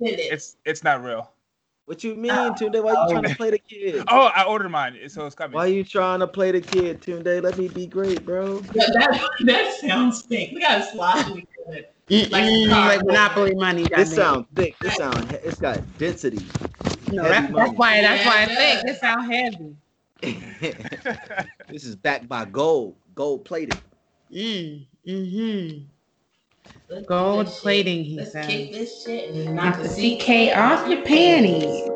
it's it's it's not real. What you mean, Tunde? Why you trying to play the kid? Oh, I ordered mine, so it's coming. Why you trying to play the kid, Tunde? Let me be great, bro. Yeah, that, that sounds fake. We gotta slide together. Like, like Monopoly money. It sounds thick. It sound. It's got density. No, that, that's why. That's why I think it sound heavy. this is backed by gold, gold plated. Mm, mm-hmm. Gold plating, he Let's said. kick this shit and Knock knock the the CK off your panties.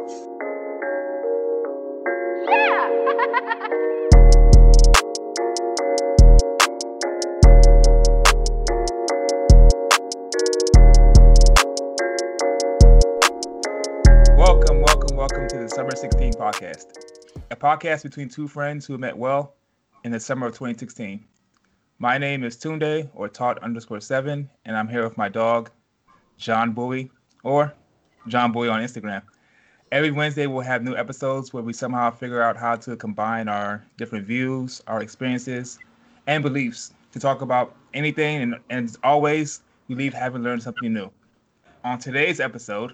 Welcome, welcome, welcome to the Summer 16 podcast, a podcast between two friends who met well in the summer of 2016. My name is Tunde or Taught underscore seven, and I'm here with my dog, John Bowie, or John Bowie on Instagram. Every Wednesday, we'll have new episodes where we somehow figure out how to combine our different views, our experiences, and beliefs to talk about anything. And, and as always, we leave having learned something new. On today's episode,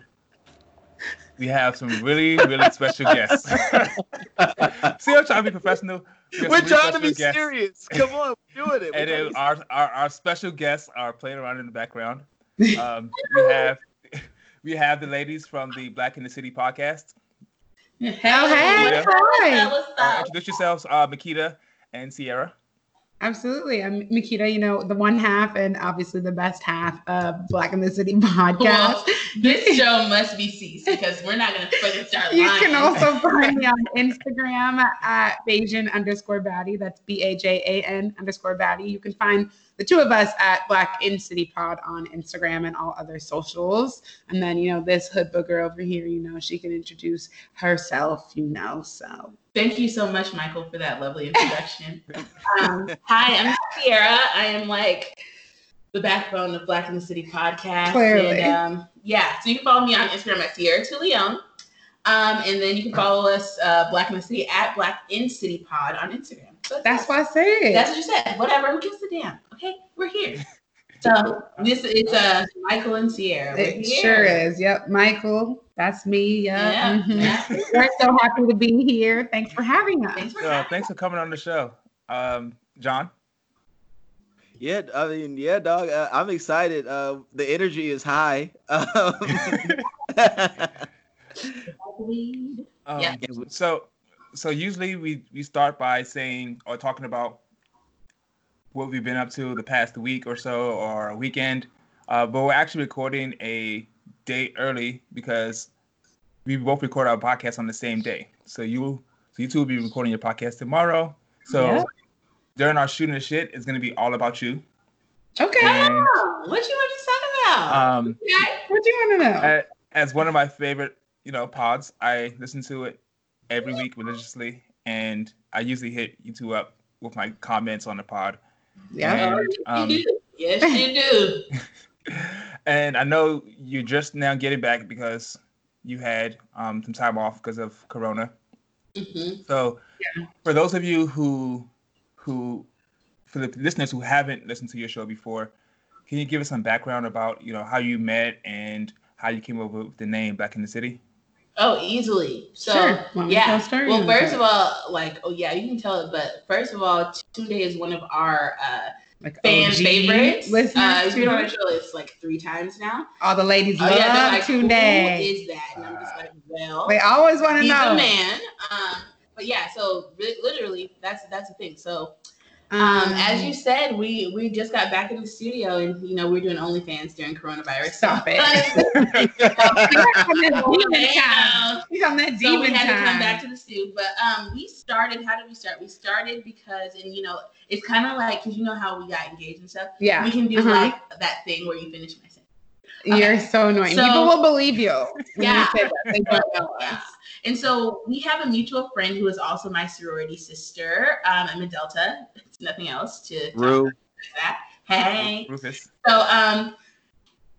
we have some really, really special guests. See, I'm trying to be professional. We have We're trying to be guests. serious. Come on, we're doing it. We're And trying then to our, our our special guests are playing around in the background. Um, we have we have the ladies from the Black in the City podcast. Oh, hey, Yeah. hi. Uh, introduce yourselves, uh, Makita and Sierra. Absolutely. I'm Makita, you know, the one half and obviously the best half of Black in the City podcast. This show must be ceased because we're not gonna fucking start You lying. can also find me on Instagram at Bajan underscore Batty. That's B A J A N underscore Batty. You can find the two of us at Black in City Pod on Instagram and all other socials. And then, you know, this hood booger over here, you know, she can introduce herself, you know. So Thank you so much, Michael, for that lovely introduction. um, hi, I'm Sierra. I am like the backbone of Black in the City podcast. Clearly. And, um, yeah, so you can follow me on Instagram at Sierra Tuleon. Um, and then you can follow us, uh, Black in the City, at Black in City Pod on Instagram. So that's what I said. That's what you said. Whatever. Who gives a damn? Okay, we're here. So this is uh Michael and Sierra. We're It here. sure is. Yep. Michael, that's me. Yep. Yeah. Mhm. yeah. We're so happy to be here. Thanks for having us. Thanks for So having thanks for coming on the show, um, John. Yeah, I mean, yeah, dog. Uh, I'm excited. Uh, the energy is high. Um. Um, Yeah. So, so usually we we start by saying or talking about what we've been up to the past week or so or a weekend, uh, but we're actually recording a day early because we both record our podcast on the same day. So you so you two will be recording your podcast tomorrow. So Yeah. during our shooting the shit, it's gonna be all about you. Okay. And what you want to talk about? um, what do you want to know? as one of my favorite, you know, pods, I listen to it every week religiously, and I usually hit you two up with my comments on the pod. yeah. And, um, you do. Yes, you do. and I know you're just now getting back because you had um, some time off because of Corona. hmm So, for those of you who, who, for the listeners who haven't listened to your show before, can you give us some background about you know how you met and how you came up with the name Black in the City? Oh, easily. So Sure. Yeah. Well, first of all, like, oh yeah, you can tell it. But first of all, Tunde is one of our uh, like fan OG favorites. listeners Uh, he's been on our show it's like three times now. All the ladies Oh love yeah, like, who Tunde. is that? And I'm just like, well, They always want to know. he's a man. Um, but yeah, so li- literally, that's that's the thing. So Um, Um, as you said, we we just got back in the studio, and you know we're doing OnlyFans during coronavirus. Stop it. time. He's on that demon so we had to come back to the studio, But um, we started. How did we start? We started because, and you know, it's kind of like because you know how we got engaged and stuff. yeah, We can do Uh-huh. like that thing where you finish my sentence. you're so annoying. So- People will believe you. when you Yeah. Say that. They don't know Yeah. us. And so we have a mutual friend who is also my sorority sister. Um, I'm a Delta. It's nothing else to talk Rue. about that. Hey. Rufus. So um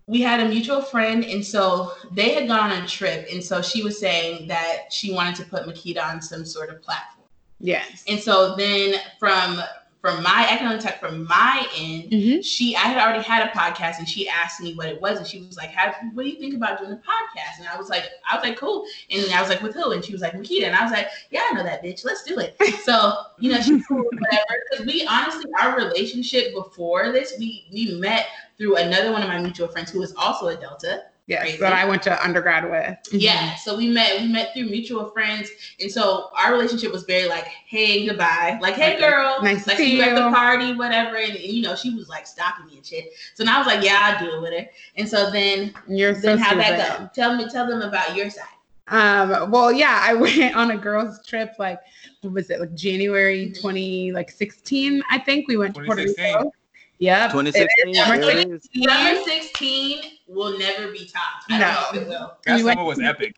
we had a mutual friend and so they had gone on a trip and so she was saying that she wanted to put Makita on some sort of platform. Yes. And so then from from my I can only talk from my end. Mhm. She I had already had a podcast and she asked me what it was and she was like, How what do you think about doing a podcast? And I was like, I was like, cool. And I was like, with who? And she was like, Makita. And I was like, Yeah, I know that bitch. Let's do it. So, you know, she's cool, whatever. Because we honestly our relationship before this, we we met through another one of my mutual friends who was also a Delta. Yes, Crazy. that I went to undergrad with. Yeah, so we met we met through mutual friends, and so our relationship was very like, hey, goodbye, like, hey, Okay. girl, Nice to like see you at the party, whatever, and, and, you know she was like stalking me and shit. So now I was like, yeah, I'll do it with her. And so then You're so then how'd that go? Tell me, tell them about your side. Um, well, yeah, I went on a girls' trip like what was it, like January Mhm. 20 like 16, I think. We went to Puerto Rico. Yep. 2016. Summer there it is. Sixteen will never be topped. I No. it will. That We summer was epic.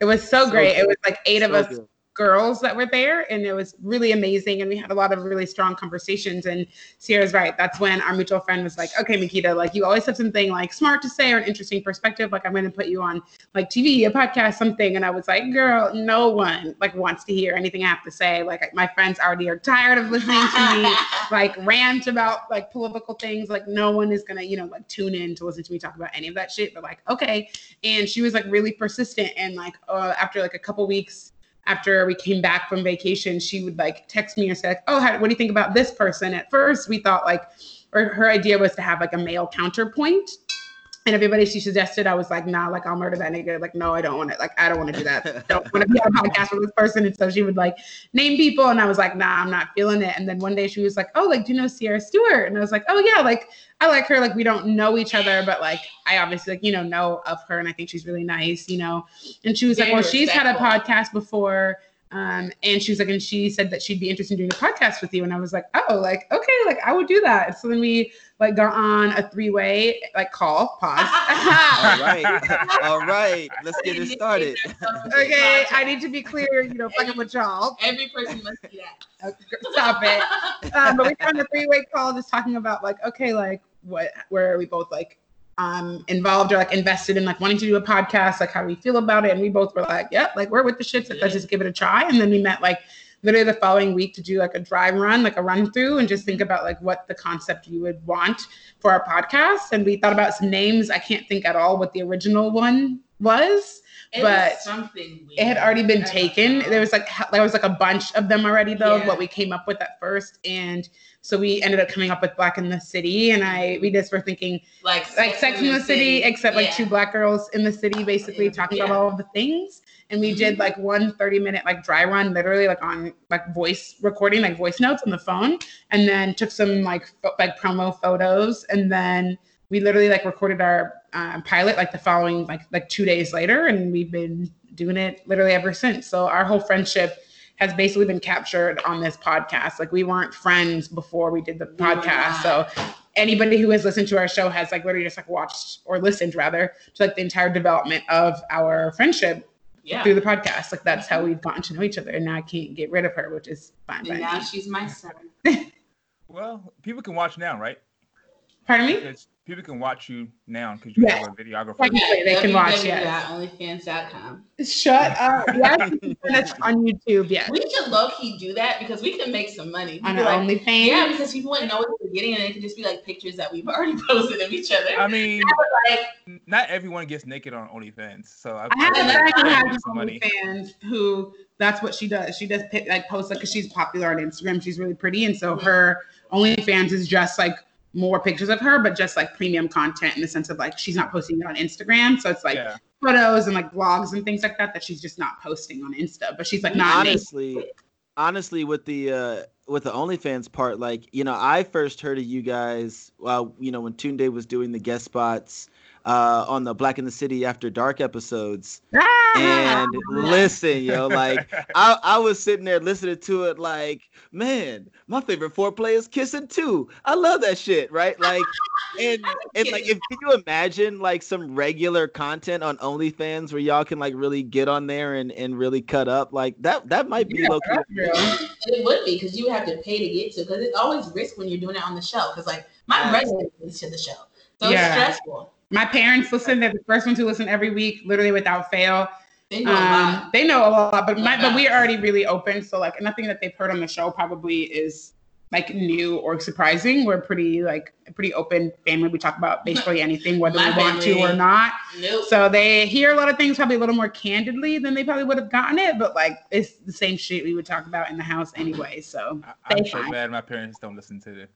It was so, So great. good. It was like eight of us good. Girls that were there and it was really amazing and we had a lot of really strong conversations and Sierra's right that's when our mutual friend was like okay Makita like you always have something like smart to say or an interesting perspective like I'm going to put you on like TV a podcast something and I was like girl no one like wants to hear anything I have to say like my friends already are tired of listening to me like rant about like political things like no one is gonna you know like tune in to listen to me talk about any of that shit but like okay and she was like really persistent and like uh, after like a couple weeks after we came back from vacation she would like text me and say like oh how, what do you think about this person? At first we thought like or her idea was to have like a male counterpoint and everybody she suggested i was like nah like i'll murder that nigga like no i don't want it. like i don't want to do that I don't want to be on a podcast with this person and so she would like name people and I was like, nah, I'm not feeling it. And then one day she was like, oh, like, do you know Sierra Stewart? And I was like, oh yeah, like I like her. Like we don't know each other, but like I obviously like, you know, know of her and I think she's really nice, you know. And she was like, well, she's had a podcast before. Um, and she was like, and she said that she'd be interested in doing a podcast with you. And I was like, oh, like, okay, like I would do that. So then we like got on a three-way like call, pause. All right. All right. Let's get it started. okay, I need to be clear, you know, fucking with y'all. Every person must see that. Stop it. um, but we got on a three-way call just talking about like okay like what where are we both like um involved or like invested in like wanting to do a podcast like how do we feel about it. And we both were like yep like we're with the shits. Let's just give it a try. And then we met like literally the following week to do like a dry run like a run through and just think about like what the concept you would want for our podcast. And we thought about some names. I can't think at all what the original one was It But something weird. it had already been taken. There was like there was like a bunch of them already though. Yeah. What we came up with at first, and so we ended up coming up with Black in the City. And I we just were thinking like like Sex in the City, except like Yeah. two black girls in the city, basically Yeah. talking about all of the things. And we did Mhm. like one 30 minute like dry run, literally like on like voice recording, like voice notes on the phone, and then took some like pho- like promo photos, and then we literally like recorded our uh, pilot like the following like like two days later, and we've been doing it literally ever since. So our whole friendship has basically been captured on this podcast. Like we weren't friends before we did the We podcast, not. so anybody who has listened to our show has like literally just like watched or listened rather to like the entire development of our friendship Yeah. through the podcast. Like that's how we've gotten to know each other, and now I can't get rid of her, which is fine. by And now me. she's my son. Well, people can watch now, right? Pardon me. Because people can watch you now because you Yes. have a videographer. Technically, they can watch. Yes. onlyfans.com. Shut up. Yes, that's on YouTube. Yes, We should low key do that because we can make some money. on People our like, OnlyFans. yeah, because people wouldn't know what they're getting, and it could just be like pictures that we've already posted of each other. I mean, like, not everyone gets naked on OnlyFans, so I, I have a friend who has some. OnlyFans who that's what she does. She does pic, like post like because she's popular on Instagram. She's really pretty, and so her OnlyFans is just like more pictures of her, but just like premium content in the sense of like she's not posting it on Instagram. So it's like yeah. photos and like vlogs and things like that that she's just not posting on Insta. But she's like not naked. honestly, honestly, with the uh, with the OnlyFans part, like you know, I first heard of you guys, well, you know, when Tunde was doing the guest spots uh, on the Black in the City After Dark episodes, Ah! and listen, yo, like I, I was sitting there listening to it like, man, my favorite foreplay is kissing too. I love that shit, right? Like, and and like, if can you imagine like some regular content on OnlyFans where y'all can like really get on there and and really cut up like that? That might be Yeah, low key. that's it would be because you have to pay to get to because it's always risk when you're doing it on the show. Because like my Yeah. resident is to the show, so Yeah. it's stressful. My parents listen. They're the first ones who listen every week, literally without fail. They know a Um, lot. they know a lot, but my, but we're already really open. So like nothing that they've heard on the show probably is like new or surprising. We're pretty like a pretty open family. We talk about basically anything, whether we want to or not. Nope. So they hear a lot of things probably a little more candidly than they probably would have gotten it, but like it's the same shit we would talk about in the house anyway. So I, I'm so fine. glad my parents don't listen to the.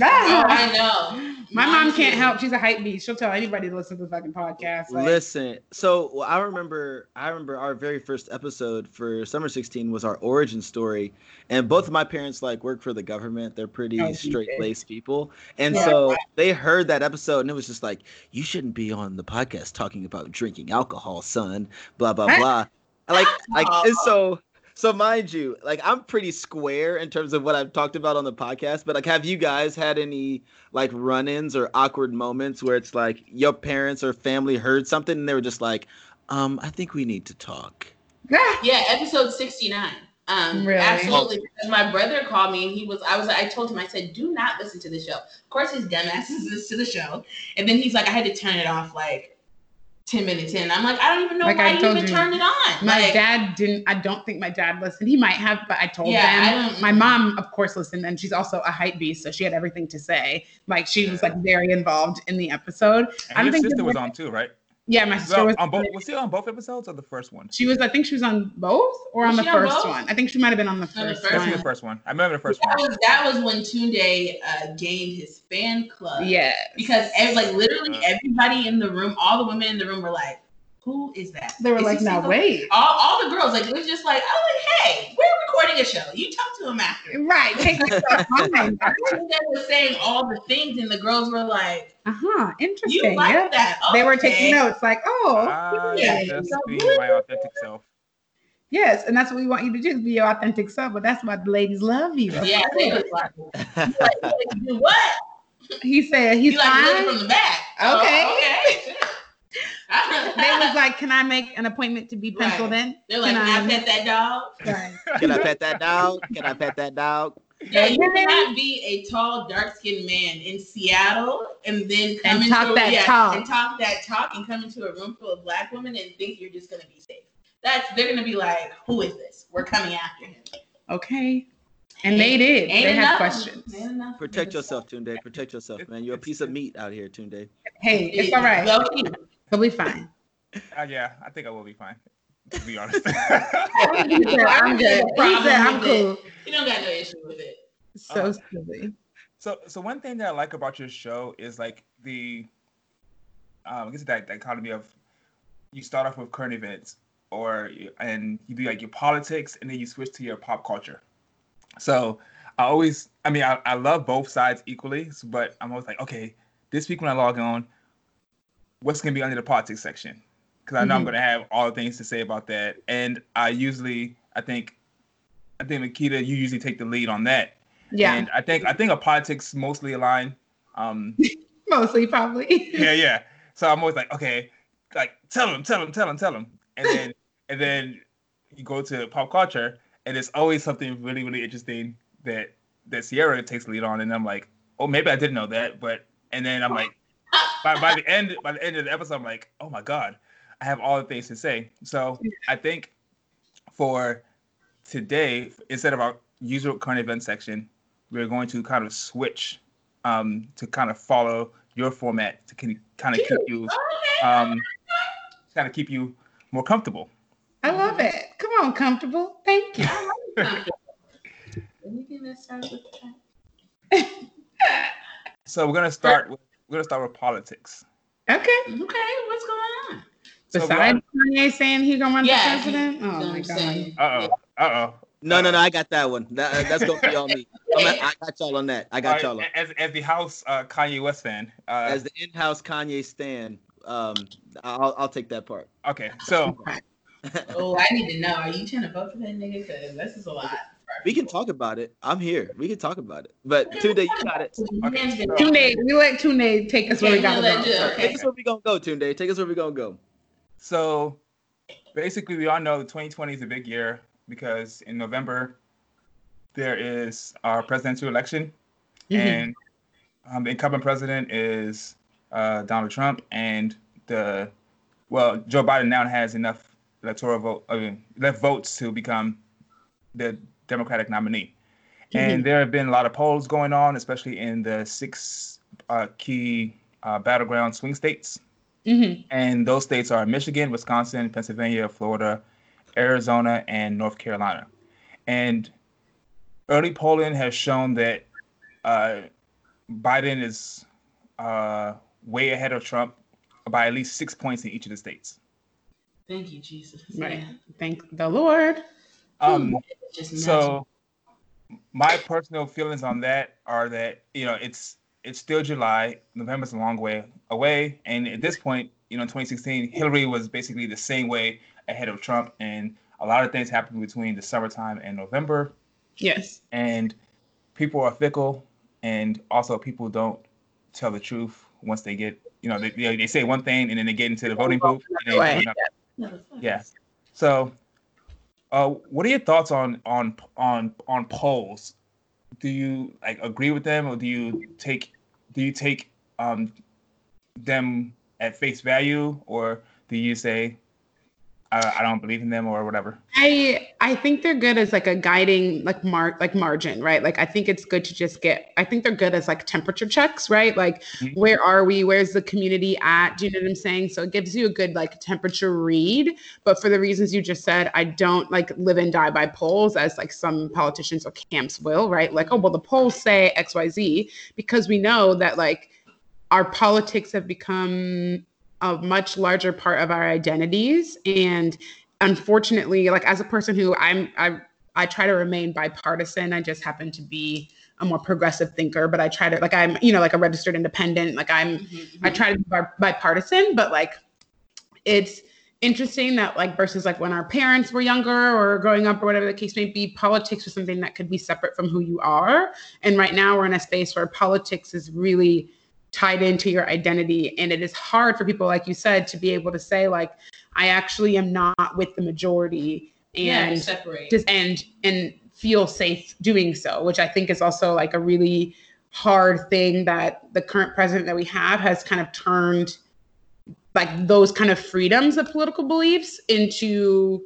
Ah! Oh, I know. my Mine mom can't help. She's a hype beast. She'll tell anybody to listen to the fucking podcast. Like, Listen, so well, I remember, I remember our very first episode for Summer 16 was our origin story, and both of my parents like work for the government. They're pretty Oh, straight laced people, and Yeah. so they heard that episode, and it was just like, you shouldn't be on the podcast talking about drinking alcohol, son. Blah blah blah. Like, like, and so. So mind you, like I'm pretty square in terms of what I've talked about on the podcast, but like have you guys had any like run-ins or awkward moments where it's like your parents or family heard something and they were just like, um, I think we need to talk. ah, Yeah, episode 69. Um, Really? absolutely. Because my brother called me and he was, I was, I told him, I said, do not listen to the show. Of course, his dumbass listens to the show. And then he's like, I had to turn it off like 10 minutes in. I'm like, I don't even know Like why I you even you, turned it on. my like, dad didn't. I don't think my dad listened. He might have, but I told Yeah, I My mom, of course, listened, and she's also a hype beast, so she had everything to say. Like she was like very involved in the episode. I And don't your think sister it was was- on too, right? Yeah, my Was, sister on, was on both, was she on both episodes or the first one? She was, I think she was on both or Was on the she on first one. I think she might have been on the On the first first one. the first one. I remember the first that one. was, that was when Tunde uh, gained his fan club. Yeah. Because ev- like literally Uh. everybody in the room, all the women in the room were like, who is that? They were Is like, he now wait. all, all the girls, like it was just like, oh, like, hey, we're recording a show. You talk to him after. Right. Take yourself. They were saying all the things, and the girls were like, Uh-huh. "You Interesting. like Yeah. that?" They were taking notes like, oh, Ah, yeah. just So being good. my authentic self. yes. And that's what we want you to do is be your authentic self. But that's why the ladies love you. Yeah, they was like, like, like, what? He said he's You like fine. looking from the back? Okay. Oh, okay. they was like, can I make an appointment to be penciled in? they're like, Can "Can I- I pet that dog?" Right. Can I pet that dog? Can I pet that dog? Yeah, you cannot be a tall, dark-skinned man in Seattle and then come And into talk a, that yeah, talk. and talk that talk and come into a room full of black women and think you're just gonna be safe. That's they're gonna be like, "Who is this? We're coming after him." Okay. And they did. Ain't they had enough. questions. Ain't enough. Protect yourself, Tunde. Protect yourself, man. You're a piece of meat out here, Tunde. Hey, it's all right. Low key. We'll be fine. Uh, yeah, I think I will be fine. To be honest. He said, I'm good. He said, I'm cool. You don't got no issue with it. So Uh, silly. So, so one thing that I like about your show is like the, um, I guess that dichotomy of, you start off with current events, or and you do like your politics, and then you switch to your pop culture. So, I always, I mean, I, I love both sides equally, but I'm always like, okay, this week when I log on, what's gonna be under the politics section? Because I know I'm Mhm. gonna have all the things to say about that, and I usually, I think, I think Makita, you usually take the lead on that. Yeah. And I think I think our politics mostly align. Um, Mostly, probably. yeah, yeah. So I'm always like, okay, like tell them, tell them, tell them, tell them, and then and then you go to pop culture, and it's always something really, really interesting that that Sierra takes the lead on, and I'm like, oh, maybe I didn't know that, but and then I'm like, by by the end by the end of the episode, I'm like, oh my god, I have all the things to say. So I think for today, instead of our usual current event section, we're going to kind of switch um, to kind of follow your format to kind of keep you um, kind of keep you more comfortable. I love it. Come on, comfortable. Thank you. Anything that starts with that? So we're gonna start with we're gonna start with politics. Okay. Okay, what's going on? So we Besides Kanye saying he's gonna run Yeah, for president. Oh my god. saying? Uh oh. Uh oh. No, no, no. I got that one. That, that's gonna be on me. I'm at, I got y'all on that. I got y'all on. As as the house uh, Kanye West fan. Uh, As the in-house Kanye stan, um, I'll I'll take that part. okay. So Oh, I need to know. Are you trying to vote for that nigga? Because this is a lot. We can talk about it. I'm here. We can talk about it. But Tunde, you got it. Man's Okay. Tunde, we let Tunde take us where we Okay, gotta go. you- Take us where we gonna go, Tunde. Take us where we gonna go. so basically we all know 2020 is a big year because in November there is our presidential election Mhm. and um, the incumbent president is uh, Donald Trump, and the well, Joe Biden now has enough electoral vote, I mean, enough votes to become the Democratic nominee. And there have been a lot of polls going on, especially in the six uh, key uh, battleground swing states. Mhm. And those states are Michigan, Wisconsin, Pennsylvania, Florida, Arizona, and North Carolina. And early polling has shown that uh, Biden is uh, way ahead of Trump by at least six points in each of the states. Thank you, Jesus. Right. Yeah. Thank the Lord. Um, so my personal feelings on that are that you know it's it's still July. November's a long way away, and at this point, you know, 2016, Hillary was basically the same way ahead of Trump, and a lot of things happened between the summertime and November, Yes. and people are fickle, and also people don't tell the truth once they get, you know, they, they, say one thing and then they get into the voting booth. And they Way. do another. Motherfuckers. Yeah. So, uh, what are your thoughts on on on on polls? Do you like agree with them, or do you take do you take um them at face value, or do you say I, I don't believe in them or whatever? I I think they're good as like a guiding like mark like margin, right? Like I think it's good to just get I think they're good as like temperature checks, right? Like Mhm. where are we? Where's the community at? Do you know what I'm saying? So it gives you a good like temperature read. But for the reasons you just said, I don't like live and die by polls as like some politicians or camps will, right? Like, oh well the polls say XYZ because we know that like our politics have become a much larger part of our identities and unfortunately like as a person who i'm i i try to remain bipartisan i just happen to be a more progressive thinker but i try to like i'm you know like a registered independent like i'm Mhm, I mhm. try to be bipartisan, but like it's interesting that like versus like when our parents were younger or growing up or whatever the case may be, politics was something that could be separate from who you are. And right now we're in a space where politics is really tied into your identity. And it is hard for people, like you said, to be able to say, like, I actually am not with the majority yeah, and separate. just and and feel safe doing so which i think is also like a really hard thing that the current president that we have has kind of turned like those kind of freedoms of political beliefs into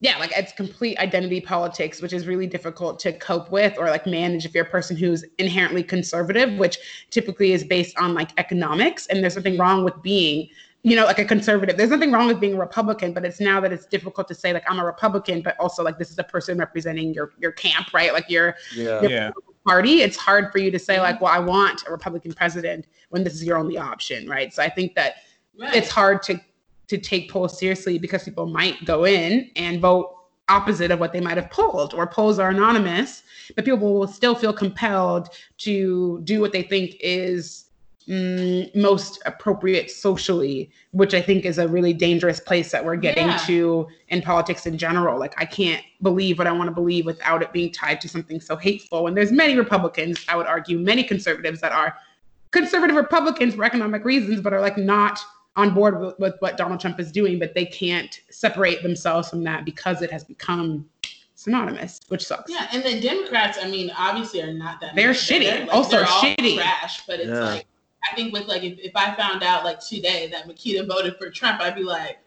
yeah like it's complete identity politics which is really difficult to cope with or like manage if you're a person who's inherently conservative which typically is based on like economics and there's nothing wrong with being you know, like a conservative. There's nothing wrong with being a Republican, but it's now that it's difficult to say like I'm a Republican, but also like this is a person representing your your camp, right? Like your Yeah. Yep. Yeah. party. It's hard for you to say mm-hmm. like, well, I want a Republican president when this is your only option, right? So I think that right. it's hard to to take polls seriously because people might go in and vote opposite of what they might have polled or polls are anonymous but people will still feel compelled to do what they think is mm, most appropriate socially which i think is a really dangerous place that we're getting Yeah. to in politics in general like i can't believe what i want to believe without it being tied to something so hateful and there's many republicans i would argue many conservatives that are conservative republicans for economic reasons but are like not on board with, with what Donald Trump is doing, but they can't separate themselves from that because it has become synonymous, which sucks. Yeah, and the Democrats, I mean, obviously are not that. They're much shitty. better. Like, Also they're all shitty. trash. But it's Yeah. like, I think with like, if, if I found out like today that Makita voted for Trump, I'd be like,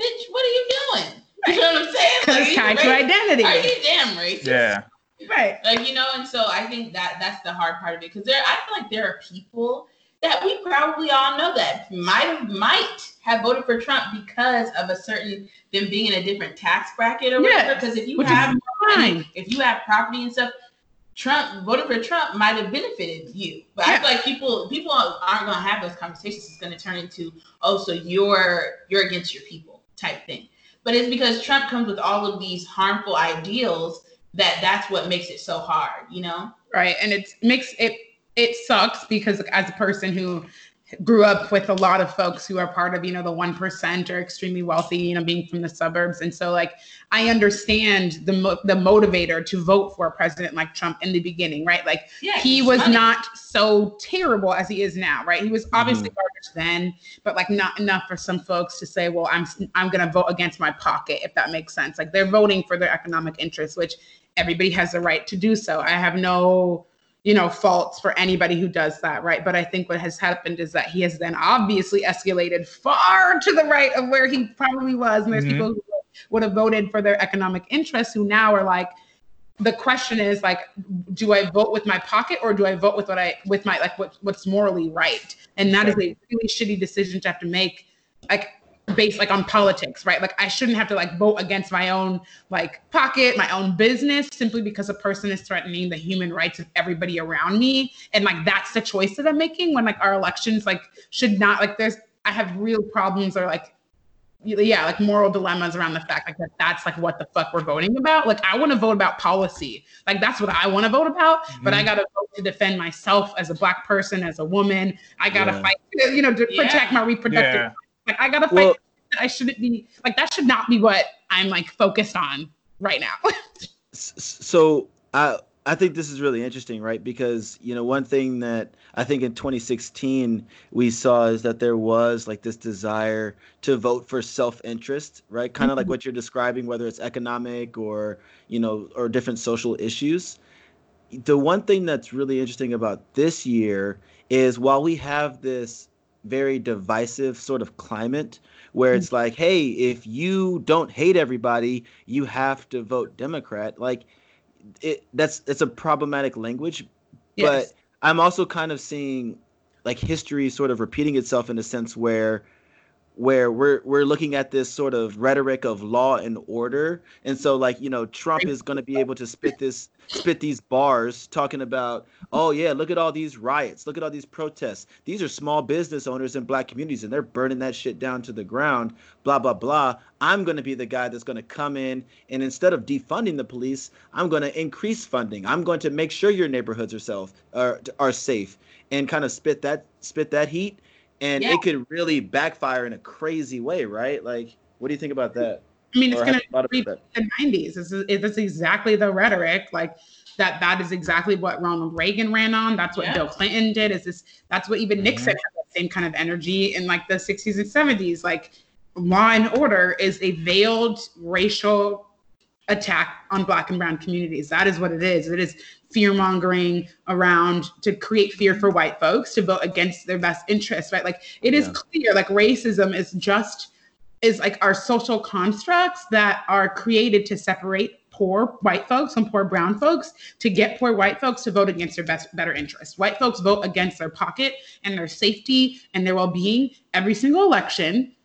bitch, what are you doing? You know what I'm saying? Because Like, it's tied to identity. Are you damn racist? Yeah. Right. Like you know, and so I think that that's the hard part of it because there, I feel like there are people that we probably all know that might have might have voted for Trump because of a certain them being in a different tax bracket or whatever. Because if you have Fine. if you have property and stuff, Trump voting for Trump might have benefited you. But I feel like people people aren't gonna have those conversations. It's gonna turn into oh, so you're you're against your people type thing. But it's because Trump comes with all of these harmful ideals that that's what makes it so hard, you know? Right. And it makes it it sucks because as a person who grew up with a lot of folks who are part of, you know, the 1% or extremely wealthy, you know, being from the suburbs. And so like I understand the mo- the motivator to vote for a president like Trump in the beginning, right? Like Yeah. he was money. not so terrible as he is now, right? He was mm-hmm. obviously garbage then, but like not enough for some folks to say, "Well, I'm I'm going to vote against my pocket," if that makes sense. Like they're voting for their economic interests, which everybody has the right to do so. I have no you know faults for anybody who does that right? But i think what has happened is that he has then obviously escalated far to the right of where he probably was and there's Mhm. people who would have voted for their economic interests who now are like the question is like do i vote with my pocket or do i vote with what i with my like what, what's morally right? And that is a really shitty decision to have to make. Like based like on politics right like i shouldn't have to like vote against my own like pocket my own business simply because a person is threatening the human rights of everybody around me and like that's the choice that i'm making when like our elections like should not like there's i have real problems or like yeah, like moral dilemmas around the fact like that that's like what the fuck we're voting about. Like I want to vote about policy. Like that's what I want to vote about, mm-hmm. but I mm-hmm. got to vote to defend myself as a black person, as a woman. I got to yeah. fight, you know, to yeah. protect my reproductive. Yeah. Like I got to fight. Well, I shouldn't be like that should not be what I'm like focused on right now. so I I think this is really interesting, right? Because you know, one thing that I think in 2016 we saw is that there was like this desire to vote for self-interest, right? Kind of mm-hmm. like what you're describing, whether it's economic or you know, or different social issues. The one thing that's really interesting about this year is while we have this very divisive sort of climate where it's mm-hmm. like, hey, if you don't hate everybody, you have to vote Democrat. Like it that's it's a problematic language, yes. but I'm also kind of seeing like history sort of repeating itself in a sense where where we're we're looking at this sort of rhetoric of law and order. And so like you know trump is going to be able to spit this spit these bars talking about oh yeah look at all these riots. Look at all these protests. These are small business owners in black communities and they're burning that shit down to the ground blah blah blah. I'm going to be the guy that's going to come in and instead of defunding the police i'm going to increase funding. I'm going to make sure your neighborhoods are self are, are safe and kind of spit that spit that heat and yeah. it could really backfire in a crazy way, right? Like, what do you think about that? I mean, it's going to be the 90s. This is, it's exactly the rhetoric. Like, that that is exactly what Ronald Reagan ran on. That's what yeah. Bill Clinton did. Is this that's what even Nixon mm-hmm. had the same kind of energy in like the 60s and 70s. Like law and order is a veiled racial attack on black and brown communities. That is what it is. It is fear mongering around to create fear for white folks to vote against their best interests, right? Like it is yeah. clear, like racism is just is like our social constructs that are created to separate poor white folks and poor brown folks to get poor white folks to vote against their best better interests. White folks vote against their pocket and their safety and their well-being every single election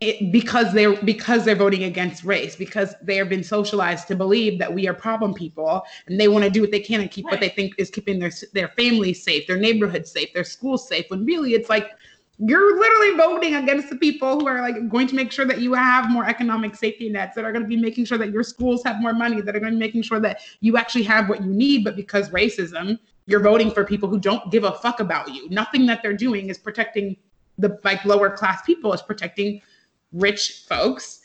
it, because they're because they're voting against race because they have been socialized to believe that we are problem people and they want to do what they can and keep right. what they think is keeping their their families safe their neighborhood safe their schools safe when really it's like you're literally voting against the people who are like going to make sure that you have more economic safety nets that are going to be making sure that your schools have more money that are going to be making sure that you actually have what you need but because racism you're voting for people who don't give a fuck about you nothing that they're doing is protecting the like lower class people is protecting rich folks.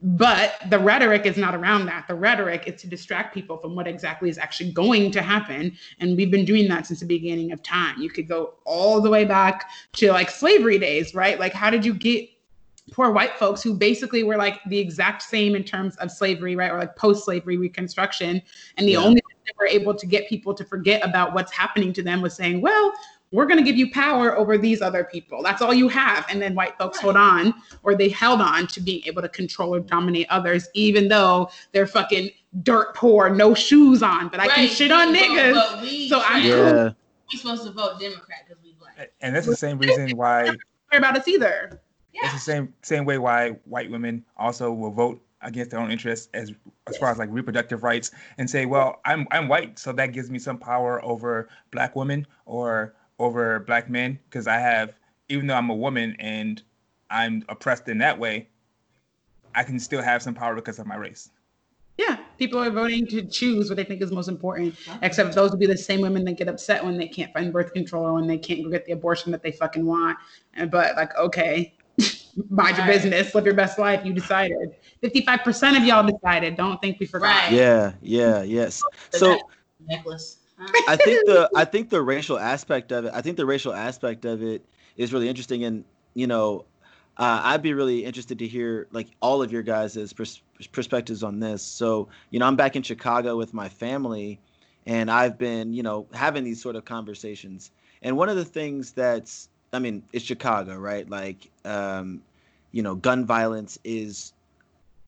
But the rhetoric is not around that. The rhetoric is to distract people from what exactly is actually going to happen. And we've been doing that since the beginning of time. You could go all the way back to like slavery days, right? Like, how did you get poor white folks who basically were like the exact same in terms of slavery, right? Or like post slavery reconstruction. And the yeah. only thing that were able to get people to forget about what's happening to them was saying, well, we're going to give you power over these other people. That's all you have. And then white folks hold on or they held on to being able to control or dominate others, even though they're fucking dirt poor, no shoes on. But I can shit on niggas. We, so I'm yeah. We're supposed to vote Democrat because we black. And that's the same reason why. care about us either. Yeah. It's the same same way why white women also will vote against their own interests as as far as like reproductive rights and say, well, I'm I'm white, so that gives me some power over black women or over black men because I have, even though I'm a woman and I'm oppressed in that way, I can still have some power because of my race. Yeah, people are voting to choose what they think is most important, except those will be the same women that get upset when they can't find birth control or when they can't go get the abortion that they fucking want. And but like, okay, mind your business, live your best life. You decided. Fifty-five percent of y'all decided. Don't think we forgot. Right. Yeah, yeah, yes. So necklace. I think the I think the racial aspect of it. I think the racial aspect of it is really interesting, and you know, uh, I'd be really interested to hear like all of your guys' pers- perspectives on this. So, you know, I'm back in Chicago with my family, and I've been, you know, having these sort of conversations. And one of the things that's, I mean, it's Chicago, right? Like, um, you know, gun violence is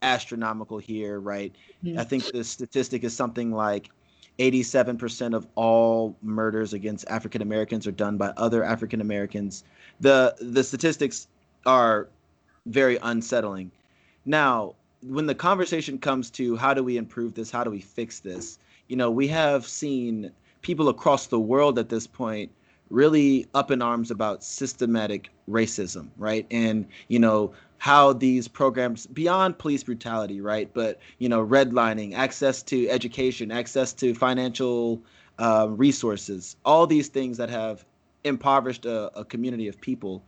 astronomical here, right? Mhm. I think the statistic is something like 87% of all murders against African Americans are done by other African Americans. The the statistics are very unsettling. Now, when the conversation comes to how do we improve this, how do we fix this, you know, we have seen people across the world at this point really up in arms about systematic racism, right? And, you know, how these programs beyond police brutality, right? But, you know, redlining, access to education, access to financial uh, resources, all these things that have impoverished a, a community of people.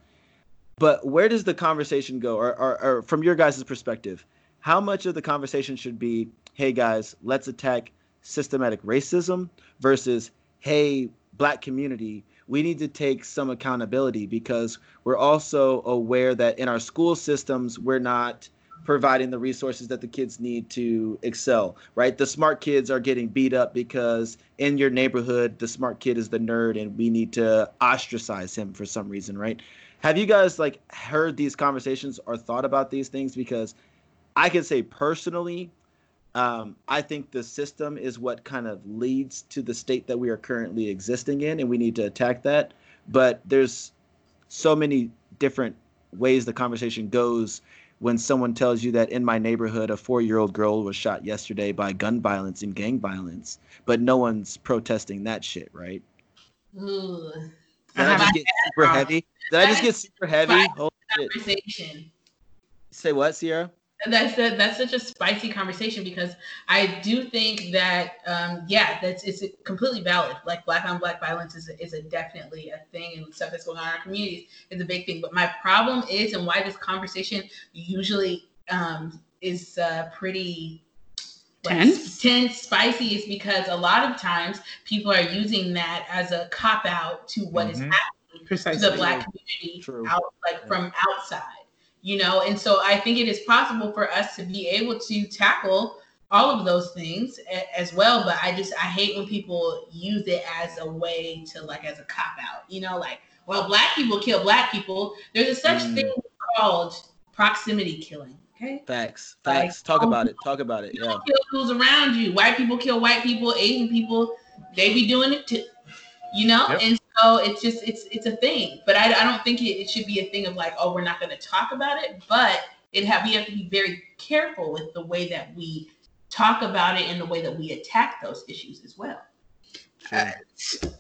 But where does the conversation go? Or, or, or from your guys' perspective, how much of the conversation should be, hey guys, let's attack systematic racism versus, hey, black community, we need to take some accountability because we're also aware that in our school systems, we're not providing the resources that the kids need to excel, right? The smart kids are getting beat up because in your neighborhood, the smart kid is the nerd and we need to ostracize him for some reason, right? Have you guys like heard these conversations or thought about these things? Because I can say personally, um, I think the system is what kind of leads to the state that we are currently existing in, and we need to attack that. But there's so many different ways the conversation goes when someone tells you that in my neighborhood a four-year-old girl was shot yesterday by gun violence and gang violence, but no one's protesting that shit, right? Ooh. Did I just get super heavy? Did I just get super heavy? Holy shit. Say what, Sierra? That's a, that's such a spicy conversation because I do think that um, yeah, that's it's completely valid. Like black on black violence is a, is a definitely a thing, and stuff that's going on in our communities is a big thing. But my problem is, and why this conversation usually um, is uh, pretty like, Tense? tense, spicy, is because a lot of times people are using that as a cop out to what is Mhm. happening to the black community True. out like Yeah. from outside you know and so i think it is possible for us to be able to tackle all of those things as well but i just i hate when people use it as a way to like as a cop out you know like well black people kill black people there's a such Mm. thing called proximity killing okay Facts. Like, Facts. Talk um, about it. Talk about it. Yeah. kill who's around you. White people kill white people. Asian people, they be doing it too. You know, Yep. and so it's just it's it's a thing. But I, I don't think it, it should be a thing of like, oh, we're not going to talk about it. But it have we have to be very careful with the way that we talk about it and the way that we attack those issues as well. Sure. Uh,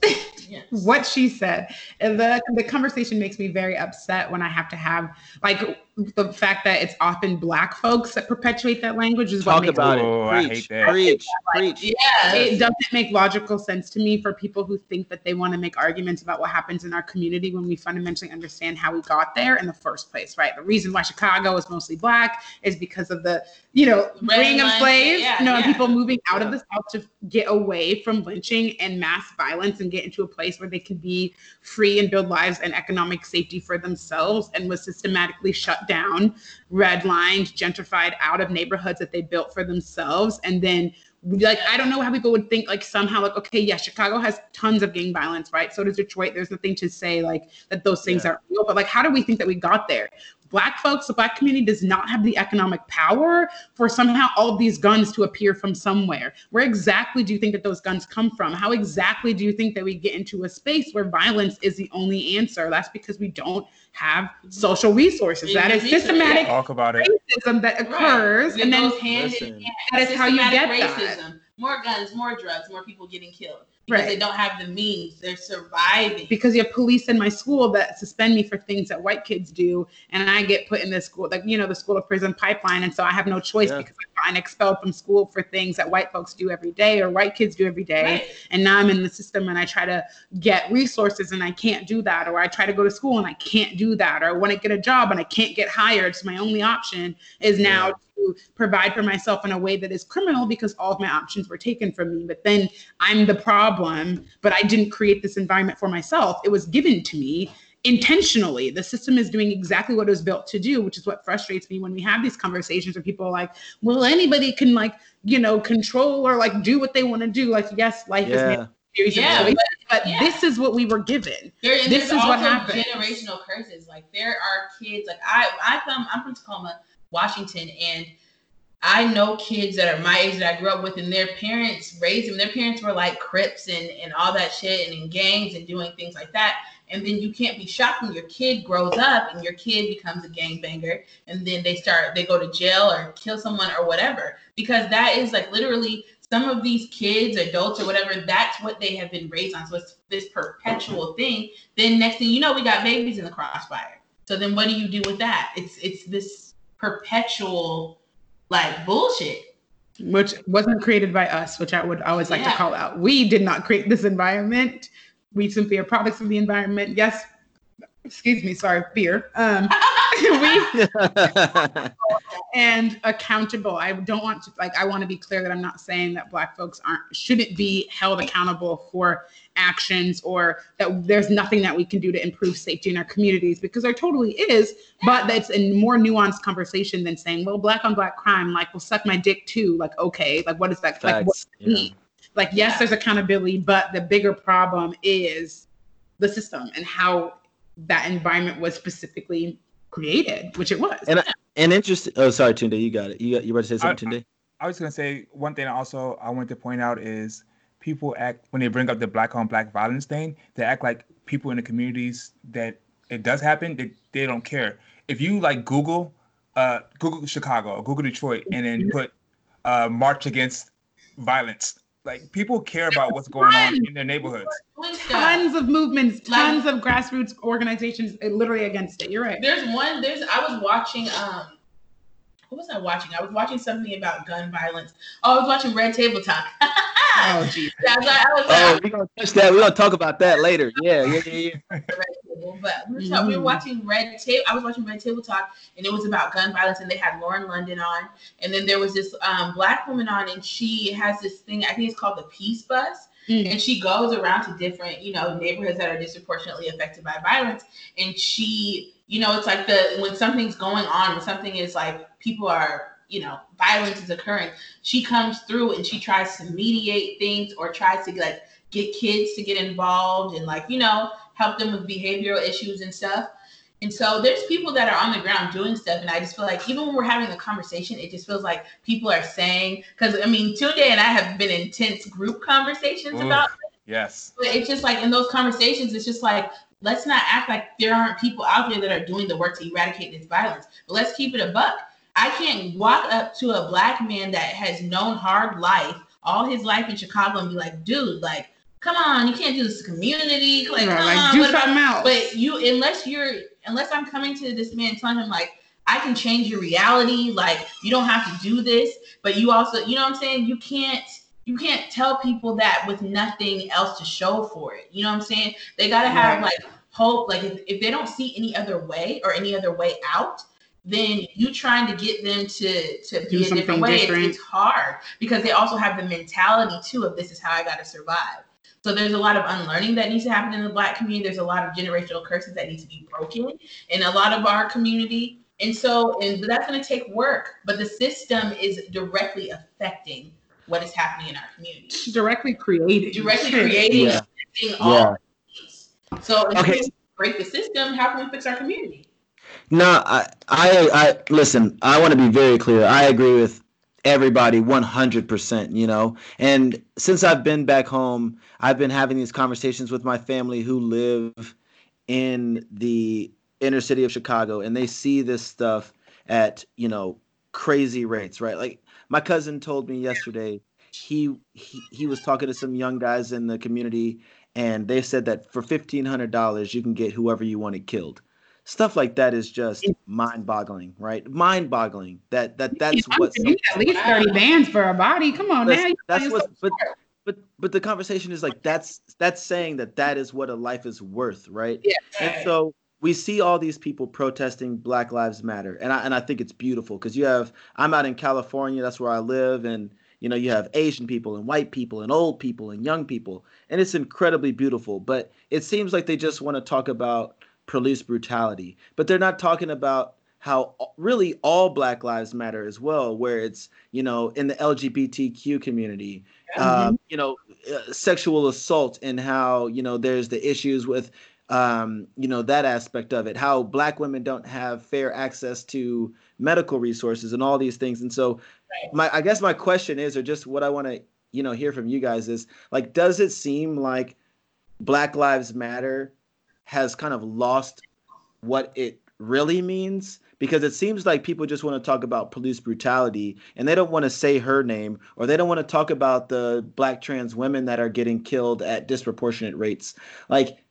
yes. what she said and the the conversation makes me very upset when i have to have like the fact that it's often black folks that perpetuate that language is what Talk makes about Oh, it. I Preach. hate that. Preach. Preach. Yeah. it doesn't make logical sense to me for people who think that they want to make arguments about what happens in our community when we fundamentally understand how we got there in the first place, right? The reason why Chicago is mostly black is because of the, you know, Red bringing of slaves, yeah, you know, yeah. people moving out Yeah. of the South to get away from lynching and mass violence and get into a place where they could be free and build lives and economic safety for themselves and was systematically shut down, redlined, gentrified out of neighborhoods that they built for themselves. And then like I don't know how people would think like somehow like okay yeah Chicago has tons of gang violence right so does Detroit there's nothing to say like that those things Yeah. aren't real but like how do we think that we got there black folks the black community does not have the economic power for somehow all of these guns to appear from somewhere where exactly do you think that those guns come from how exactly do you think that we get into a space where violence is the only answer that's because we don't have social resources that is systematic Talk about it. racism that occurs Right. and then hand in hand. That is how you Systematic get that. racism. More guns, more drugs, more people getting killed because Right. they don't have the means. They're surviving. because you have police in my school that suspend me for things that white kids do and i get put in this school like you know the school of prison pipeline and so i have no choice Yeah. because i'm expelled from school for things that white folks do every day or white kids do every day Right. and now i'm in the system and i try to get resources and i can't do that or i try to go to school and i can't do that or i want to get a job and i can't get hired so my only option is now Yeah. To provide for myself in a way that is criminal because all of my options were taken from me but then i'm the problem but i didn't create this environment for myself it was given to me intentionally the system is doing exactly what it was built to do which is what frustrates me when we have these conversations where people are like well anybody can like you know control or like do what they want to do like yes life is made Yeah. of a series of Yeah, but- but yeah. this is what we were given There, This there's is what also happens. generational curses. Like there are kids. Like I, I come. I'm from Tacoma, Washington, and I know kids that are my age that I grew up with, and their parents raised them. Their parents were like Crips and, and all that shit, and in gangs and doing things like that. And then you can't be shocked when your kid grows up and your kid becomes a gangbanger, and then they start they go to jail or kill someone or whatever, because that is like literally some of these kids, adults, or whatever, that's what they have been raised on. So it's this perpetual thing. Then next thing you know, we got babies in the crossfire. So then what do you do with that? It's it's this perpetual like bullshit. Which wasn't created by us, which I would always like Yeah. to call out. We did not create this environment. We simply are products of the environment. Yes, excuse me, sorry, beer. Um, we and accountable. I don't want to like I want to be clear that I'm not saying that black folks aren't shouldn't be held accountable for actions or that there's nothing that we can do to improve safety in our communities because there totally is, but that's a more nuanced conversation than saying, well, black on black crime, like, well, suck my dick too. Like, okay, like what is that like what Facts. does that mean? Like, yes, there's accountability, but the bigger problem is the system and how that environment was specifically created, which it was. And And interesting. Oh, sorry, Tunde, you got it. You got you about to say something, Tunde? I was gonna say one thing also I want to point out is people act when they bring up the black on black violence thing, they act like people in the communities that it does happen, they, they don't care. If you like Google uh Google Chicago Google Detroit and then put uh march against violence, like people care about what's going on in their neighborhoods. Tons of movements, Like- tons of grassroots organizations uh, literally against it. You're right. There's one. There's. I was watching. Um, what was I watching? I was watching something about gun violence. Oh, I was watching Red Table Talk. Oh, geez. I was like, I was Oh, we're gonna touch that. We're gonna talk about that later. Yeah, yeah, yeah, yeah. Red Table, but we were, talk- we were Mhm. watching Red Table. I was watching Red Table Talk, and it was about gun violence, and they had Lauren London on, and then there was this um, black woman on, and she has this thing. I think it's called the Peace Bus, Mm. and she goes around to different, you know, neighborhoods that are disproportionately affected by violence, and she, you know, it's like the when something's going on, when something is like people are. You know, violence is occurring. She comes through and she tries to mediate things or tries to like get kids to get involved and like you know help them with behavioral issues and stuff. And so there's people that are on the ground doing stuff, and I just feel like even when we're having a conversation, it just feels like people are saying because I mean, Tunde and I have been intense group conversations Oof. about. Yes. But it's just like in those conversations, it's just like let's not act like there aren't people out there that are doing the work to eradicate this violence. But let's keep it a buck. I can't walk up to a black man that has known hard life all his life in Chicago and be like, dude, like, come on, you can't do this to community. Like, come like, on, do something else. But you, unless you're, unless I'm coming to this man telling him like, I can change your reality. Like, you don't have to do this. But you also, you know what I'm saying? You can't. You can't tell people that with nothing else to show for it. You know what I'm saying? They gotta have Right. like hope. Like if, if they don't see any other way or any other way out, then you trying to get them to to be a different way. It's, different. it's hard because they also have the mentality too of this is how I got to survive. So there's a lot of unlearning that needs to happen in the black community. There's a lot of generational curses that need to be broken in a lot of our community. And so and that's going to take work, but the system is directly affecting what is happening in our community. directly created. Directly Shit. creating Yeah. affecting all Yeah. things. So until Okay. we break the system, how can we fix our community? No, I, I, I listen. I want to be very clear. I agree with everybody 100%, you know. And since I've been back home, I've been having these conversations with my family who live in the inner city of Chicago and they see this stuff at, you know, crazy rates, right? Like my cousin told me yesterday he he, he was talking to some young guys in the community and they said that for $1500 you can get whoever you wanted killed stuff like that is just mind-boggling right mind-boggling that that that's You what at least 30 bands for a body. Come on that's, now. That's what yourself but, but but the conversation is like that's that's saying that that is what a life is worth right Yeah. and so we see all these people protesting black lives matter and i and i think it's beautiful because you have i'm out in california that's where i live and you know you have asian people and white people and old people and young people and it's incredibly beautiful but it seems like they just want to talk about police brutality but they're not talking about how really all black lives matter as well where it's you know in the lgbtq community uh, you know uh, sexual assault and how you know there's the issues with um, you know that aspect of it how black women don't have fair access to medical resources and all these things. And so, Right. my I guess my question is, or just what I want to you know hear from you guys is like, does it seem like Black Lives Matter has kind of lost what it really means? Because it seems like people just want to talk about police brutality and they don't want to say her name or they don't want to talk about the black trans women that are getting killed at disproportionate rates. Like,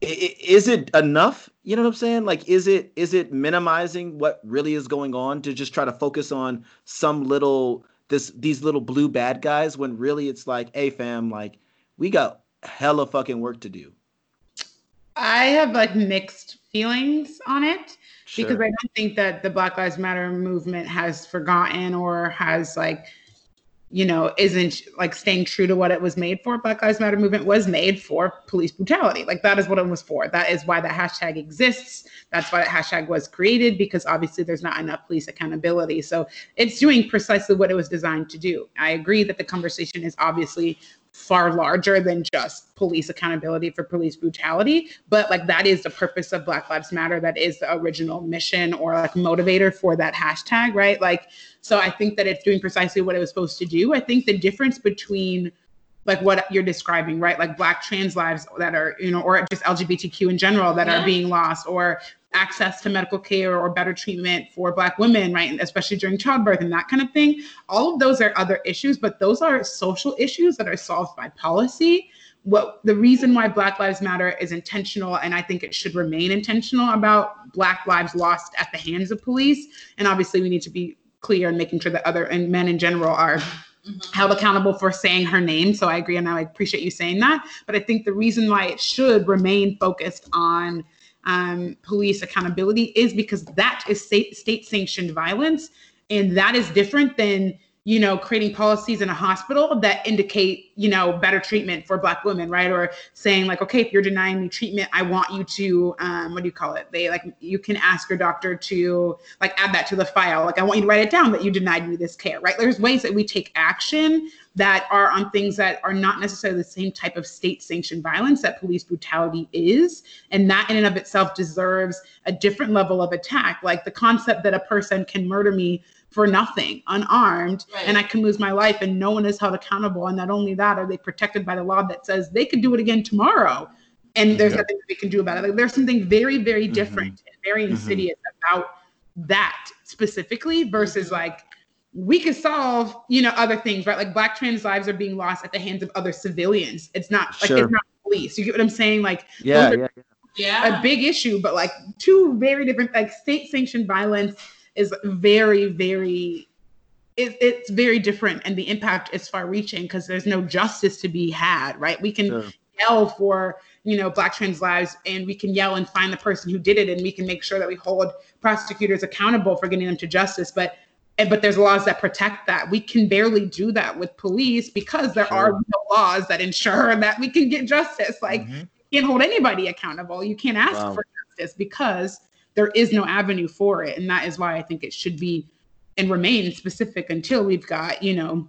is it enough? You know what I'm saying? Like, is it is it minimizing what really is going on to just try to focus on some little this these little blue bad guys when really it's like, hey fam, like we got hella fucking work to do. I have like mixed feelings on it because I don't think that the Black Lives Matter movement has forgotten or has like, you know, isn't like staying true to what it was made for. Black Lives Matter movement was made for police brutality. Like that is what it was for. That is why the hashtag exists. That's why that hashtag was created because obviously there's not enough police accountability. So it's doing precisely what it was designed to do. I agree that the conversation is obviously far larger than just police accountability for police brutality but like that is the purpose of black lives matter. That is the original mission or like motivator for that hashtag right? Like so i think that it's doing precisely what it was supposed to do. I think the difference between like what you're describing right? Like black trans lives that are you know or just lgbtq in general that Yeah. are being lost or access to medical care or better treatment for black women right and especially during childbirth and that kind of thing all of those are other issues but those are social issues that are solved by policy what the reason why black lives matter is intentional and i think it should remain intentional about black lives lost at the hands of police and obviously we need to be clear and making sure that other and men in general are Mhm. held accountable for saying her name so i agree and i appreciate you saying that but i think the reason why it should remain focused on um, police accountability is because that is state state sanctioned violence. And that is different than you know creating policies in a hospital that indicate you know better treatment for black women right? Or saying like okay if you're denying me treatment i want you to um, what do you call it? They like you can ask your doctor to like add that to the file. Like i want you to write it down that you denied me this care right? There's ways that we take action that are on things that are not necessarily the same type of state sanctioned violence that police brutality is and that in and of itself deserves a different level of attack like the concept that a person can murder me for nothing unarmed Right. and i can lose my life and no one is held accountable and not only that are they protected by the law that says they could do it again tomorrow and there's Yeah. nothing that we can do about it like there's something very very Mhm. different and very Mhm. insidious about that specifically versus like we could solve you know other things right like black trans lives are being lost at the hands of other civilians it's not like Sure. it's not police you get what i'm saying like Yeah, those are- yeah, Yeah. a big issue, but like two very different, like state sanctioned violence is very, very, it, it's very different. And the impact is far reaching because there's no justice to be had, right? We can Sure. yell for, you know, Black trans lives and we can yell and find the person who did it and we can make sure that we hold prosecutors accountable for getting them to justice. But and- but there's laws that protect that. We can barely do that with police because there Sure. are no laws that ensure that we can get justice. Like Mhm. you can't hold anybody accountable. You can't ask Wow. for justice because there is no avenue for it. And that is why I think it should be and remain specific until we've got, you know,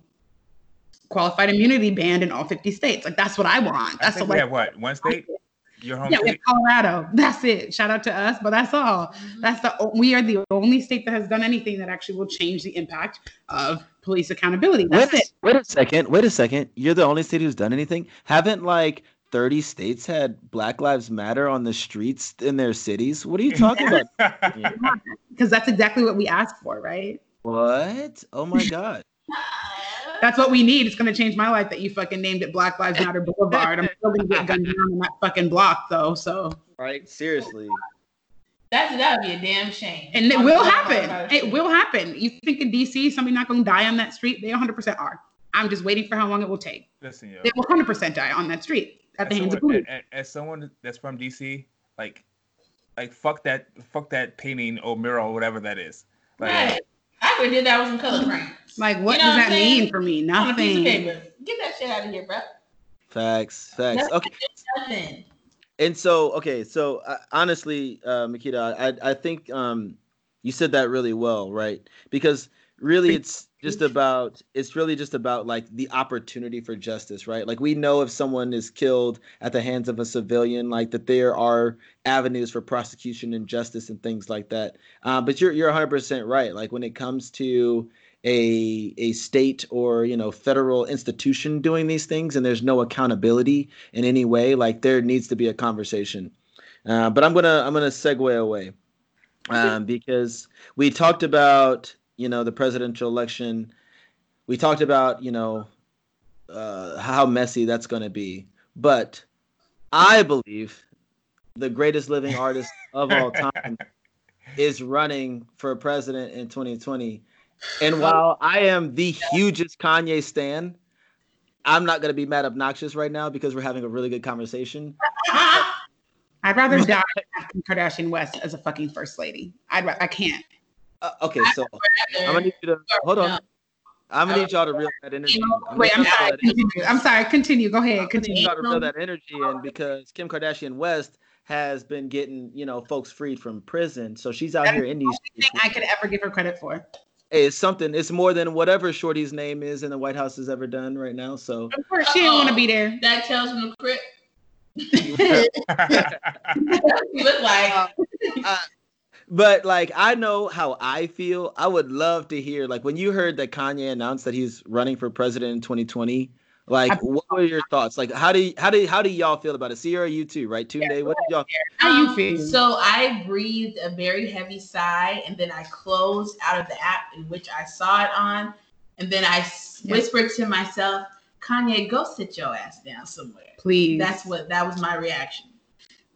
qualified immunity banned in all 50 states. Like that's what I want. I That's the think we way. have what one state. Your home Yeah, state. Colorado. That's it. Shout out to us, but that's all. Mhm. That's the we are the only state that has done anything that actually will change the impact of police accountability. That's wait, it. wait a second. Wait a second. You're the only state who's done anything. Haven't like 30 states had Black Lives Matter on the streets in their cities? What are you talking about? Because that's exactly what we asked for, right? What? Oh my god. That's what we need. It's gonna change my life that you fucking named it Black Lives Matter Boulevard. I'm still gonna get gunned down in that fucking block though. So Right? Seriously. That's that would be a damn shame. and it On will happen. It will happen. You think in DC somebody not gonna die on that street? They 100 percent are. I'm just waiting for how long it will take. Listen, yo. They will 100 percent die on that street at the as hands of someone, police. as, as someone that's from DC, like, like fuck that, fuck that painting or mural, or whatever that is. Like, Right. I would did that with some color frames. Like what You know does what that saying? mean for me? On a piece Nothing. Get that shit out of here, bro. Facts. Facts. Nothing. Okay. Nothing. And so, okay, so uh, honestly, uh, Makita, I I think um, you said that really well, right? Because really, it's just about it's really just about like the opportunity for justice right? Like we know if someone is killed at the hands of a civilian like that there are avenues for prosecution and justice and things like that. Uh, but you're you're 100% right. Like when it comes to a a state or you know federal institution doing these things and there's no accountability in any way like there needs to be a conversation. Uh, but i'm gonna i'm gonna segue away um, because we talked about you know the presidential election we talked about you know uh, how messy that's going to be but i believe the greatest living artist of all time is running for president in 2020 and while i am the hugest kanye stan i'm not going to be mad obnoxious right now because we're having a really good conversation I'd rather die than Kardashian West as a fucking first lady. I'd I can't. Uh, okay so i'm gonna need you to hold on i'm gonna need uh, y'all to reel that energy. I'm Wait, I'm sorry. reel that energy Continue. I'm sorry. Continue. Go ahead. I'm gonna need Continue. y'all to reel that energy in because Kim Kardashian West has been getting, you know, folks freed from prison. So she's out That here is in these Thing. I could ever give her credit for. Hey, it's something. It's more than whatever Shorty's name is in the White House has ever done right now. So Of course, she didn't want to be there. That tells from the crypt. you look like uh, uh, but like I know how I feel. I would love to hear like when you heard that Kanye announced that he's running for president in 2020. Like, I- what were your thoughts? Like, how do you, how do how do y'all feel about it? Sierra, you too, right? Tunde, what did y'all? How you Um, feel? So I breathed a very heavy sigh, and then I closed out of the app in which I saw it on, and then I s- Yeah. whispered to myself, "Kanye, go sit your ass down somewhere." Please. That's what that was my reaction.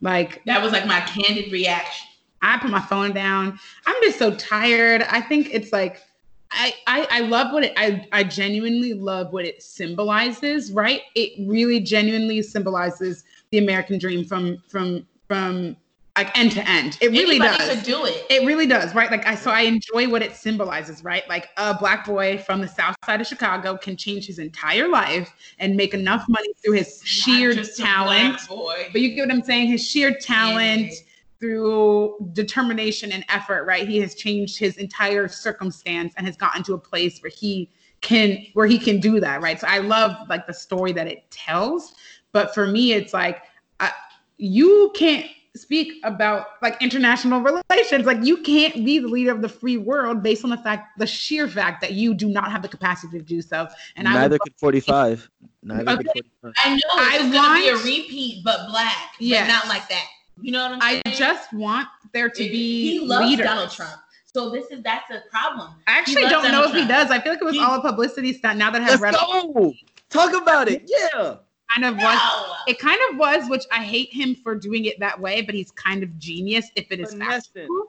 like That was like my candid reaction. I put my phone down. I'm just so tired. I think it's like I I, I love what it I, I genuinely love what it symbolizes, right? It really genuinely symbolizes the American dream from from from like end to end. It really Anybody does. could do it. It really does, right? Like I so I enjoy what it symbolizes, right? Like a black boy from the south side of Chicago can change his entire life and make enough money through his Not sheer talent. black boy. But you get what I'm saying? His sheer talent Yeah. Through determination and effort, right? He has changed his entire circumstance and has gotten to a place where he can where he can do that, right? So I love like the story that it tells. But for me, it's like I, you can't speak about like international relations. Like you can't be the leader of the free world based on the fact, the sheer fact that you do not have the capacity to do so. And I Neither would, could 45. Neither Okay. could 45. I know I it's gonna be a repeat, but black. Yes. but not like that. You know what I'm I saying? just want there to be he loves leaders. Donald Trump. So this is that's a problem. I actually don't know Donald if he does. I feel like it was He- all a publicity stunt. Now that I Let's have read go. Talk about it. Yeah. kind of was it kind of was, which I hate him for doing it that way, but he's kind of genius if it is Finessing. factual.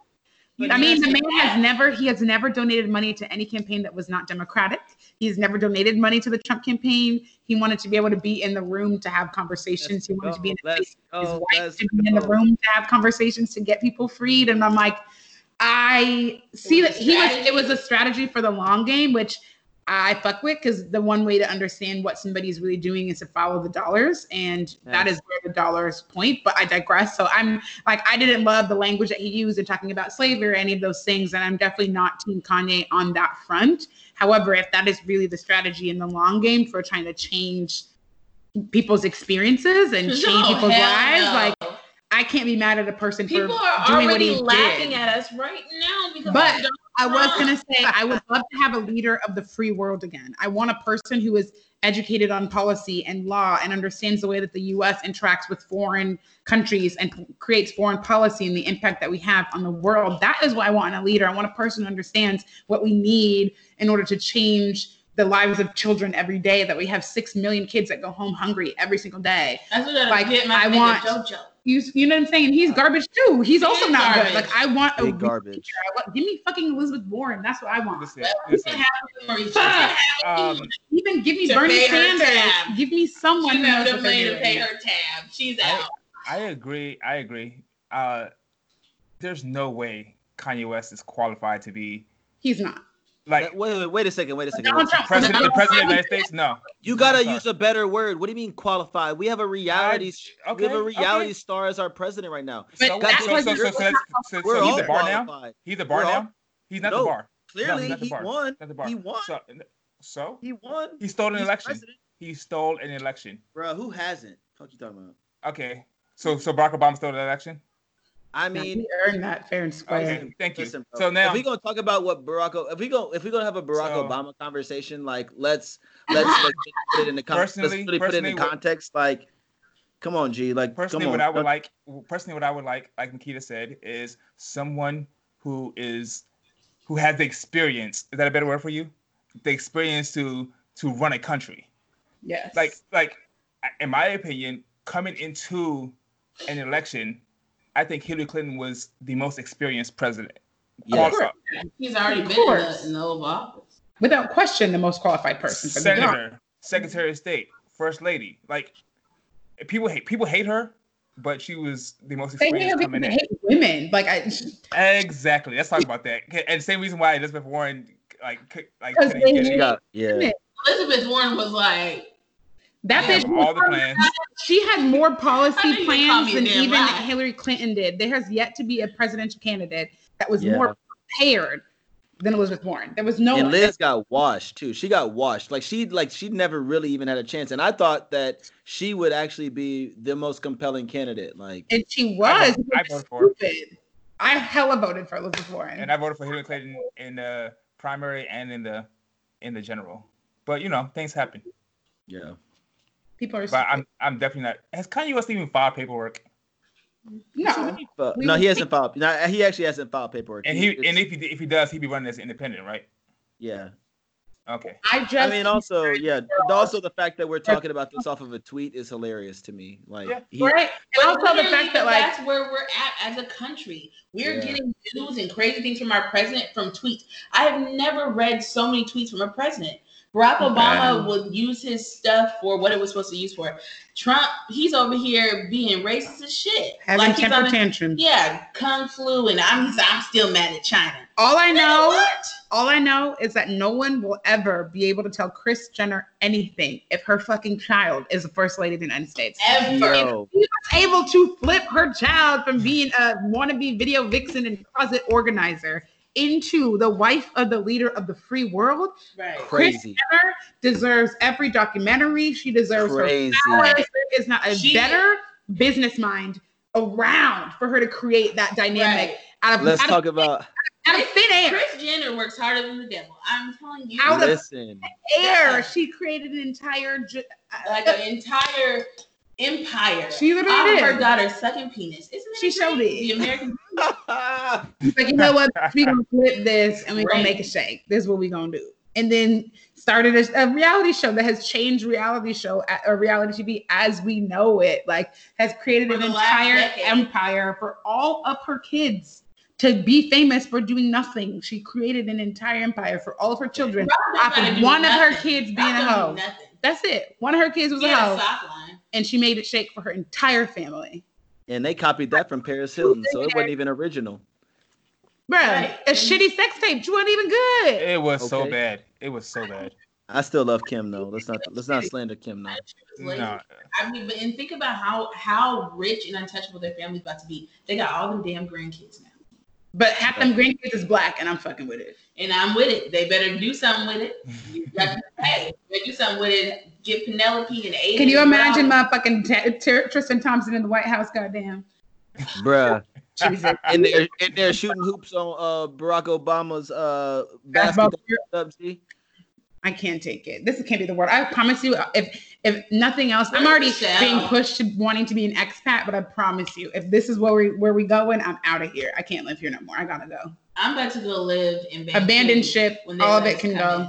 I mean, the man has never he has never donated money to any campaign that was not democratic. He's never donated money to the Trump campaign. He wanted to be able to be in the room to have conversations. he wanted to be in Let's his wife Let's to be in the room to have conversations to get people freed. And I'm like, I see that he was it was a strategy for the long game, which I fuck with because the one way to understand what somebody's really doing is to follow the dollars, and that is where the dollars point. But I digress. So I'm like, I didn't love the language that he used in talking about slavery or any of those things, and I'm definitely not Team Kanye on that front. However, if that is really the strategy in the long game for trying to change people's experiences and change No, people's lives, no. like I can't be mad at a person people for are doing what already he laughing did. at us right now because But I was gonna say I would love to have a leader of the free world again. I want a person who is educated on policy and law and understands the way that the U.S. interacts with foreign countries and creates foreign policy and the impact that we have on the world. That is what I want in a leader. I want a person who understands what we need in order to change the lives of children every day. That we have six million kids that go home hungry every single day. That's what I get my I want- JoJo. You, you know what I'm saying? He's garbage too. He's also is not garbage. good. Like I want a Big real garbage. leader. I want- give me fucking Elizabeth Warren. That's what I want. Listen, Well, listen. have it for each other. Um, Even give me Bernie Sanders. tab. Give me someone She who knows what they're to doing. pay her tab. She's I- out. I agree. I agree. Uh, there's no way Kanye West is qualified to be He's not. Like wait, wait, wait a second. Wait a second. Donald Trump. president. The president of the United States. No, You gotta I'm use a better word. What do you mean qualified? We have a reality. I- we have a reality okay. star as our president right now. So, that's so, so, so, so, so, so he's all the bar now. He's the bar all- now. He's not No. the bar. clearly not the he bar. won. Not the bar. He won. So, so He won. he stole an He's election. president. He stole an election. Bro, who hasn't? Fuck you talking about? Okay. So so Barack Obama stole an election. I Now, mean, he earned that fair and square. Okay, thank you. listen, bro, So now if we gonna talk about what Barack, if we go, if we gonna have a Barack So- Obama conversation, like let's let's like, put it in the con- let's really put it in personally, the what- context. Like, come on, G. Like, personally, come on. what I would like, personally, what I would like, like Nikita said, is someone who is who has the experience. Is that a better word for you? The experience to to run a country. Yes. Like like, in my opinion, coming into an election, I think Hillary Clinton was the most experienced president. Yes. Qualified- He's already Of been in course. the, in the Oval Office. without question, the most qualified person for the job. Senator, Secretary of State, First Lady. Like people hate people hate her, but she was the most They experienced because coming they in. hate women. Like I, Exactly. Let's talk about that. And the same reason why Elizabeth Warren like could- like 'Cause couldn't they get She it. got yeah. Elizabeth Warren was like, that They bitch. have all the plans. She had more policy think you call plans than even lie. Hillary Clinton did. There has yet to be a presidential candidate that was Yeah. more prepared than Elizabeth Warren. There was no and one. Liz got washed too. She got washed. Like she like she never really even had a chance. And I thought that she would actually be the most compelling candidate. Like and she was. voted- I voted for her. stupid. I hella voted for Elizabeth Warren. And I voted for Hillary Clinton in the primary and in the in the general. But you know, things happen. yeah. People are. But Stupid. I'm I'm definitely not. Has Kanye West even filed paperwork? no. But no, he hasn't filed. No, he actually hasn't filed paperwork. And he is- and if he if he does, he'd be running as independent, right? yeah. Okay. I just. I mean, also, yeah. Also, the fact that we're talking about this off of a tweet is hilarious to me. Like, Yeah. he, right. And also the fact that like that's where we're at as a country. We're Yeah. getting news and crazy things from our president from tweets. I have never read so many tweets from a president. Barack Obama would use his stuff for what it was supposed to use for. Trump, he's over here being racist as shit. having he's temper on a- tantrums. Yeah, kung flu, and I'm I'm still mad at China. All I know. What? All I know is that no one will ever be able to tell Kris Jenner anything if her fucking child is the first lady of the United States. Ever. yo, She was able to flip her child from being a wannabe video vixen and closet organizer into the wife of the leader of the free world. Right. crazy, Jenner deserves every documentary. She deserves crazy. her flowers. There is not a She- better business mind around for her to create that dynamic Right. out of, Let's out, talk of about. out of thin air. Kris Jenner works harder than the devil. I'm telling you. Out of- Listen, air. She created an entire. Ju- like an entire empire. She literally Off of did. her daughter's second penis. Isn't it She showed it. The American like, you know what? We gonna flip this and we gonna make a shake. This is what we gonna do. And then started a, a reality show that has changed reality show or reality TV as we know it. Like has created For an entire empire for all of her kids to be famous for doing nothing. She created an entire empire for all of her children. Robin Off of do one of her kids being Robin a don't hoe. That's it. One of her kids was She a had hoe, a sock line. And she made it shake for her entire family. and they copied that from Paris Hilton, so it wasn't even original. Bruh, Right. a shitty sex tape. She wasn't even good. It was so bad. It was so bad. I still love Kim though. Let's not let's not slander Kim though. She was lazy. No. I mean, but and think about how how rich and untouchable their family's about to be. They got all them damn grandkids now, But half them grandkids is black, and I'm fucking with it. and I'm with it. They better do something with it. You got to, hey, they do something with it. Get Penelope and Aiden. Can you imagine my? fucking T- T- Tristan Thompson in the White House? Goddamn. Bruh. Jesus. And they're and they're shooting hoops on uh Barack Obama's uh Basketball basketball sub G. I can't take it. This can't be the word. I promise you, if if nothing else, I'm already Michelle? being pushed to wanting to be an expat. But I promise you, if this is where we where we going, I'm out of here. I can't live here no more. I gotta go. I'm about to go live in Vancouver Abandoned ship. when All of it can go.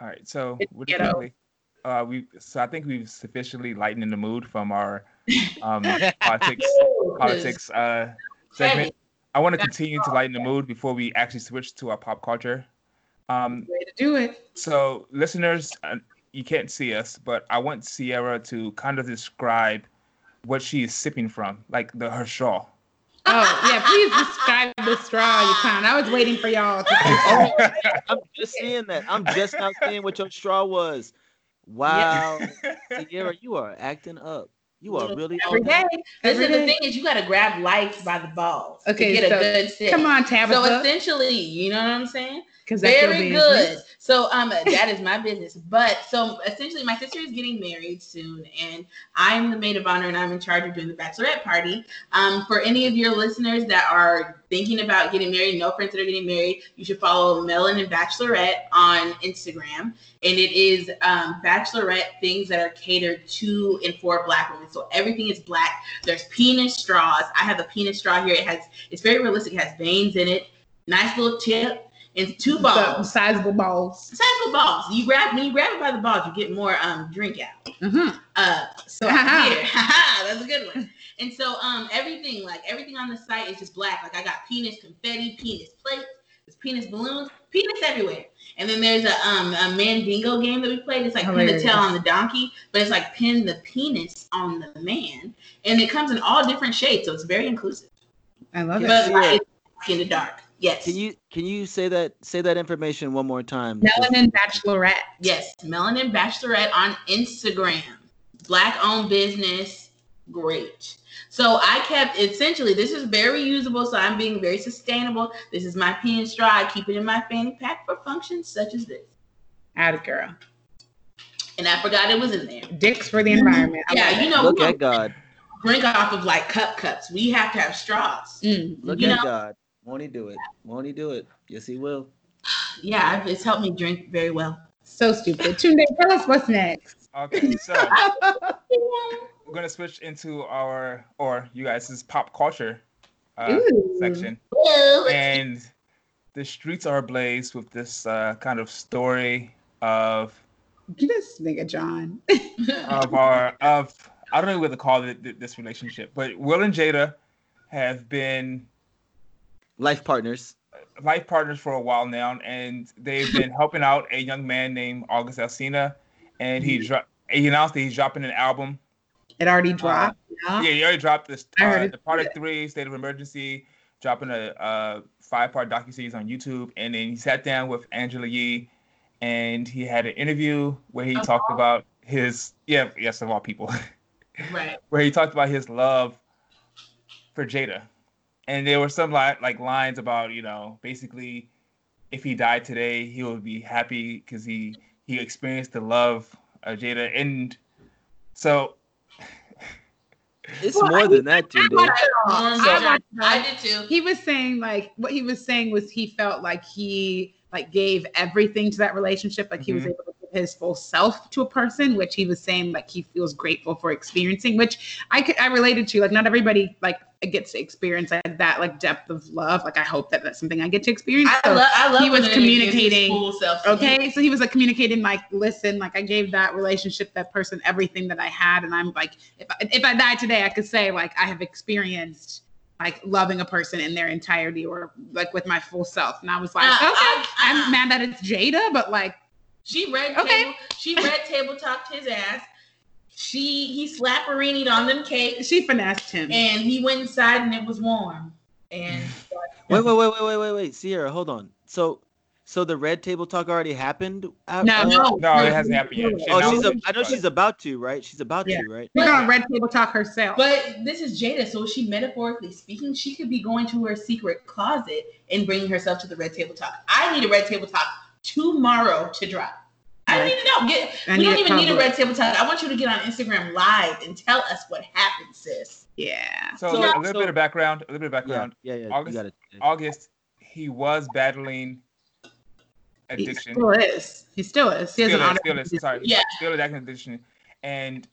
All right, so It's really ghetto. quickly, uh, we so I think we've sufficiently lightened the mood from our um, politics politics uh, segment. heavy. I want to continue to lighten the mood before we actually switch to our pop culture. Um, Way to do it. so, listeners, uh, you can't see us, but I want Sierra to kind of describe what she is sipping from, like the her straw. Oh yeah, please describe the straw, you clown. I was waiting for y'all to. Oh, I'm just seeing that. I'm just not seeing what your straw was. Wow, Sierra, you are acting up. You are really Every on day. Listen, Every the day. thing is, you got to grab life by the balls Okay, to get so a good sip. Come on, Tabitha. So essentially, you know what I'm saying? Because Very good. So um, that is my business. But so essentially, my sister is getting married soon, and I'm the maid of honor, and I'm in charge of doing the bachelorette party. Um, for any of your listeners that are thinking about getting married, no friends that are getting married, you should follow Melanin Bachelorette on Instagram, and it is um, bachelorette things that are catered to and for Black women. So everything is black. There's penis straws. I have a penis straw here. It has. It's very realistic. It has veins in it. Nice little tip. And two balls sizable balls. sizable balls. You grab when you grab it by the balls, you get more um drink out. Uh-huh. Uh, so here, that's a good one. And so um everything like everything on the site is just black. Like I got penis confetti, penis plates, there's penis balloons, penis everywhere. And then there's a um a mandingo game that we played. It's like pin the tail on the donkey, but it's like pin the penis on the man, and it comes in all different shades, so it's very inclusive. I love it. But like, it's in the dark. Yes. Can you can you say that say that information one more time? Melanin Bachelorette. Yes, Melanin Bachelorette on Instagram. Black owned business. Great. So I kept essentially this is very usable, so I'm being very sustainable. This is my pen straw. I keep it in my fanny pack for functions such as this. Add it, girl. And I forgot it was in there. Dicks for the environment. I love Yeah, you know, Look at God. drink off of like cup cups. We have to have straws. Mm. Look You at know- God. Won't he do it? Won't he do it? Yes, he will. Yeah, it's helped me drink very well. So stupid. Tunde, tell us what's next. Okay, so we're gonna switch into our or you guys' pop culture uh, Ooh. section, and the streets are ablaze with this uh, kind of story of This nigga John. of our of I don't know what to call it this relationship, but Will and Jada have been Life partners. life partners for a while now, and they've been helping out a young man named August Alsina, and he dro- he announced that he's dropping an album. It already dropped. Yeah, he already dropped this I heard uh, it. the product three, State of Emergency, dropping a, uh five part docu series on YouTube, and then he sat down with Angela Yee, and he had an interview where he Of talked all- about his yeah yes of all people. Right. where he talked about his love for Jada, and there were some li- like lines about you know basically if he died today he would be happy because he he experienced the love of Jada, and so It's Well, more I than that, Tunde. I, I I did too. He was saying like what he was saying was he felt like he like gave everything to that relationship, like he was Mhm. able to give his full self to a person, which he was saying like he feels grateful for experiencing, which I could I related to. Like not everybody like gets to experience like that like depth of love. Like I hope that that's something I get to experience. I So- love. I love. he was when a nigga gives his communicating, full self. Okay, so he was like communicating, like, listen, like I gave that relationship, that person, everything that I had, and I'm like, if I, if I died today, I could say like I have experienced like loving a person in their entirety or like with my full self, and I was like, Uh, okay, I- I'm mad that it's Jada, but like, She red Okay. table. She red table talked his ass. She he slapperinied on them cakes, she finessed him. and he went inside and it was warm. And Wait, wait, wait, wait, wait, wait, wait. Sierra, hold on. So, so the red table talk already happened? Uh, no, uh, no, no, it hasn't happened yet. She Oh, she's. announced A, it, I know she's about to, right? She's about Yeah. to, right? She's on Red Table Talk herself. but this is Jada, so she metaphorically speaking, she could be going to her secret closet and bringing herself to the red table talk. I need a red table talk tomorrow to drop. I don't Right. need to know. Get, I we don't it even need a red table talk. I want you to get on Instagram live and tell us what happened, sis. yeah, So, So- a little so- bit of background. A little bit of background. yeah, yeah. August- You got it. August, he was battling he addiction. still is. He still is. He has Still an is, still is, sorry, Yeah. still is addiction, and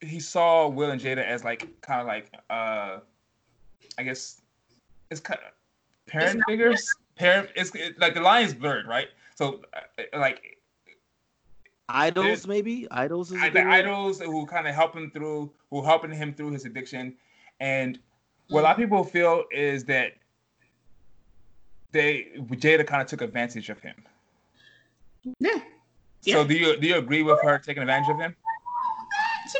he saw Will and Jada as like kind of like uh, I guess it's kind of parent not figures. Parent, it's it, like the line is blurred, right? So uh, like Idols, maybe. Idols is a I- good the word? idols who kind of help him through, who helping him through his addiction, and what a lot of people feel is that they Jada kind of took advantage of him. Yeah. So do you do you agree with her taking advantage of him?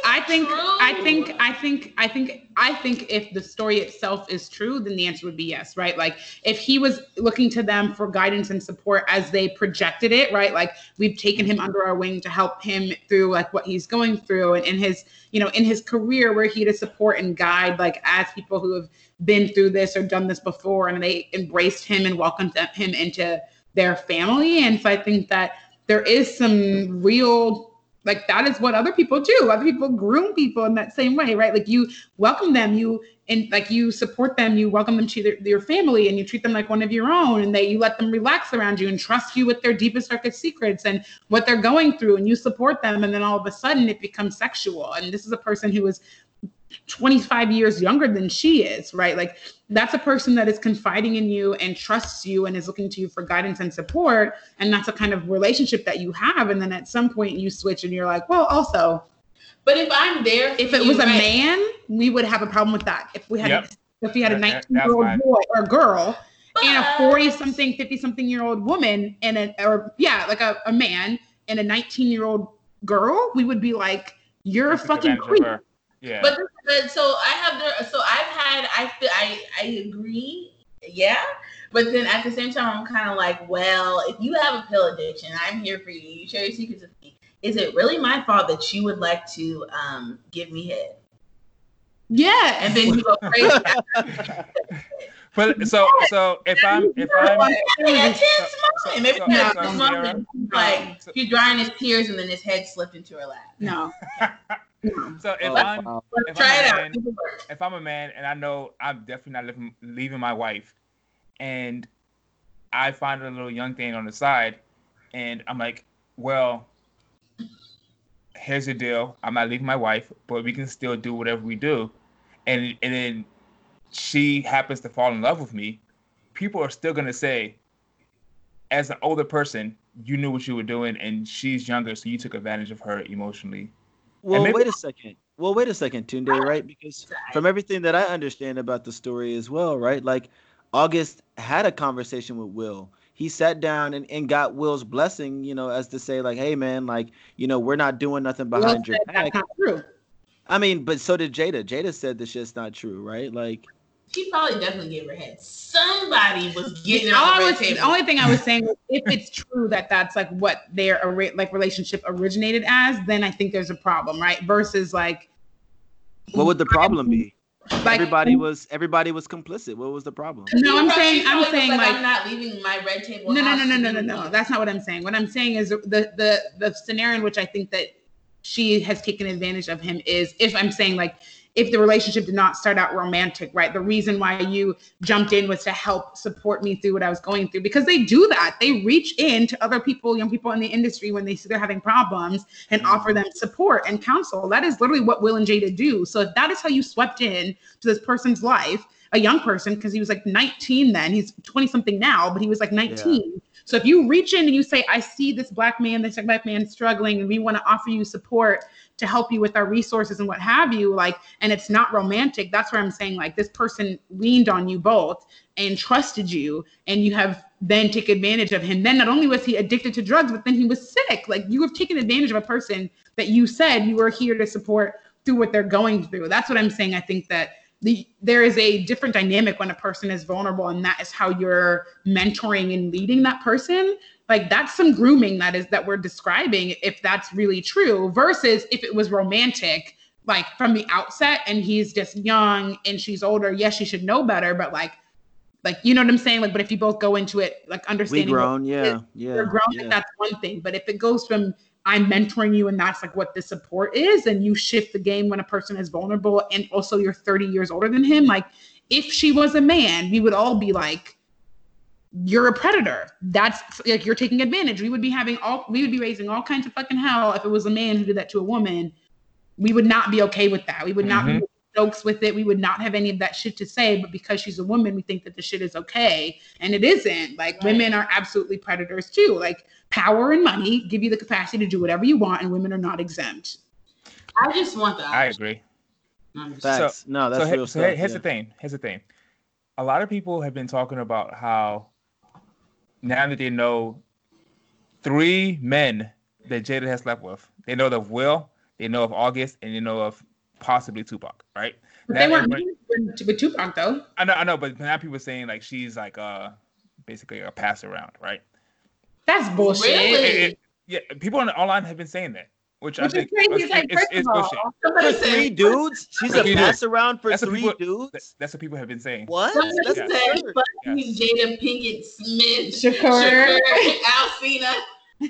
I think true. I think I think I think I think if the story itself is true, then the answer would be yes, right? Like if he was looking to them for guidance and support as they projected it, right? Like we've taken him under our wing to help him through like what he's going through and in his, you know, in his career we're here to support and guide like as people who have been through this or done this before and they embraced him and welcomed him into their family. And so I think that there is some real like that is what other people do. Other people groom people in that same way right? Like you welcome them you and like you support them you welcome them to their, your family and you treat them like one of your own and that you let them relax around you and trust you with their deepest darkest secrets and what they're going through and you support them and then all of a sudden it becomes sexual. And this is a person who is 25 years younger than she is, right? Like that's a person that is confiding in you and trusts you and is looking to you for guidance and support. And that's a kind of relationship that you have. And then at some point you switch and you're like, well, also, But if I'm there, if it you, was a right, man, we would have a problem with that. If we had, Yep. if we had a That- that- 19 year that's old boy or girl and a 40 something, 50 something year old woman and a, or yeah, like a, a man and a 19 year old girl, we would be like, you're a fucking creep. her. Yeah. But, but so I have the so I've had I feel I I agree, yeah. But then at the same time, I'm kind of like, well, if you have a pill addiction, I'm here for you. You share your secrets with me. Is it really my fault that you would like to um give me head? Yeah. And then you go crazy. but so so if I'm if I'm Maybe so- Maybe so- that's so his Like so- he's drying his tears and then his head slipped into her lap. No. no. so if Oh, I'm wow. If try I'm it out. man- It will work. if I'm a man and I know I'm definitely not leaving, leaving my wife, and I find a little young thing on the side, and I'm like, well, here's the deal. I'm not leaving my wife, but we can still do whatever we do, and and then she happens to fall in love with me. People are still gonna say, as an older person, you knew what you were doing, and she's younger, so you took advantage of her emotionally. Well, maybe- wait a second. Well, wait a second, Tunde, right? Because from everything that I understand about the story as well, right? Like August had a conversation with Will. He sat down and, and got Will's blessing, you know, as to say, like, hey man, like, you know, we're not doing nothing Will behind your back. That's not true. I mean, but so did Jada. Jada said the shit's not true, right? Like, She probably definitely gave her head. Somebody was getting All on I the was, red the only thing I was saying was if it's true that that's like what their like relationship originated as, then I think there's a problem, right? Versus like, what would the problem be? like Everybody was everybody was complicit. What was the problem? No, I'm She saying, I'm saying like, like, I'm not leaving my red table. no, no, no, no, no, no, no. That's not what I'm saying. What I'm saying is the the the scenario in which I think that she has taken advantage of him is if I'm saying like if the relationship did not start out romantic, right? The reason why you jumped in was to help support me through what I was going through because they do that. They reach in to other people, young people in the industry when they see they're having problems and mm-hmm. offer them support and counsel. That is literally what Will and Jada do. So if that is how you swept in to this person's life, a young person, because he was like 19 then, he's 20 something now, but he was like 19. So if you reach in and you say, I see this black man, this black man struggling, and we want to offer you support to help you with our resources and what have you, like, and it's not romantic, that's where I'm saying, like, this person leaned on you both and trusted you, and you have then take advantage of him. Then not only was he addicted to drugs, but then he was sick. Like you have taken advantage of a person that you said you were here to support through what they're going through. That's what I'm saying. I think that the, there is a different dynamic when a person is vulnerable and that is how you're mentoring and leading that person like that's some grooming that is that we're describing if that's really true versus if it was romantic like from the outset and he's just young and she's older yes she should know better but like like you know what i'm saying like but if you both go into it like We understanding what grown, yeah, yeah. you're grown, yeah. that's one thing. But if it goes from I'm mentoring you and that's like what the support is, and you shift the game when a person is vulnerable and also you're 30 years older than him, like if she was a man, we would all be like, You're a predator. That's like you're taking advantage. We would be having all we would be raising all kinds of fucking hell if it was a man who did that to a woman. We would not be okay with that. We would not be mm-hmm. jokes with it. We would not have any of that shit to say, but because she's a woman, we think that the shit is okay. And it isn't. Like Right. women are absolutely predators too. Like power and money give you the capacity to do whatever you want, and women are not exempt. I just want the. I agree. I'm just- Facts. no, that's so, real so stuff. here's yeah. the thing. Here's the thing. A lot of people have been talking about how now that they know three men that Jada has slept with, they know of Will, they know of August, and they know of possibly Tupac, right? But Now they weren't with, with Tupac though. I know, I know, but now people are saying like she's like uh basically a pass around, right? That's bullshit. Really? It- it- yeah, people on online have been saying that, which, I Which is think crazy. is- It's like, is- first is of all, bullshit. For three dudes? She's a Three pass around for That's what three people- dudes? That's what people have been saying. What? That's Yeah. said absurd. fuck Jada Pinkett Smith, Shakur. Shakur, Alsina. Three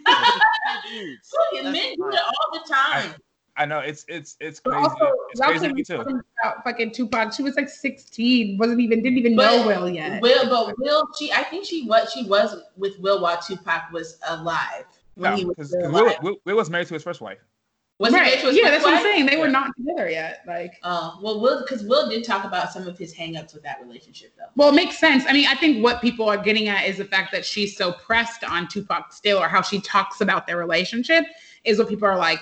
dudes. Fucking men do it all the time. I know it's it's it's crazy. also, it's y'all crazy to can't me too. talking about fucking Tupac. She was like 16, wasn't even didn't even But know Will yet. Will, but Will, she, I think she what she was with Will while Tupac was alive. When No, he was because Will. Will, Will was married to his first wife. Was he right? married to his Yeah, first that's what I'm saying. They were not together yet. Like, Uh, well, Will, because Will did talk about some of his hangups with that relationship, though. well, it makes sense. I mean, I think what people are getting at is the fact that she's so pressed on Tupac still, or how she talks about their relationship, is what people are like.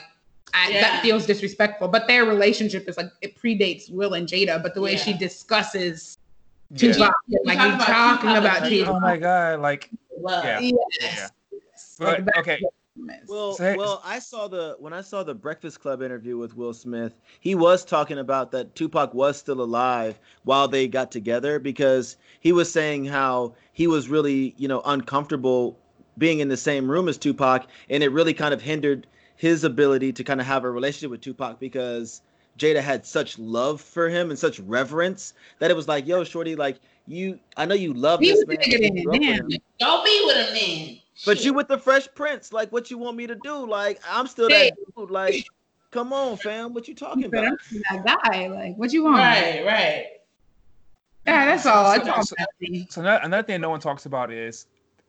I, Yeah. That feels disrespectful. But their relationship is like it predates Will and Jada. But the way Yeah. she discusses Yeah. Tupac, You like talk we about talking about like, Like, Tupac. oh my god, like Well, Yeah. Yes. Yeah. Like okay, Well, So- well, I saw the when I saw the Breakfast Club interview with Will Smith, he was talking about that Tupac was still alive while they got together because he was saying how he was really, you know, uncomfortable being in the same room as Tupac and it really kind of hindered his ability to kind of have a relationship with Tupac because Jada had such love for him and such reverence that it was like, yo, shorty, like you I know you love He this was man. bigger than you grew him. him. don't be with him then. But Shit. you with the Fresh Prince, like what you want me to do? Like I'm still that dude. Like, come on, fam, what you talking But about? I'm that guy. Like, what you want? right, right. Yeah, that's all. So- It's so- messy. So another, another thing no one talks about is,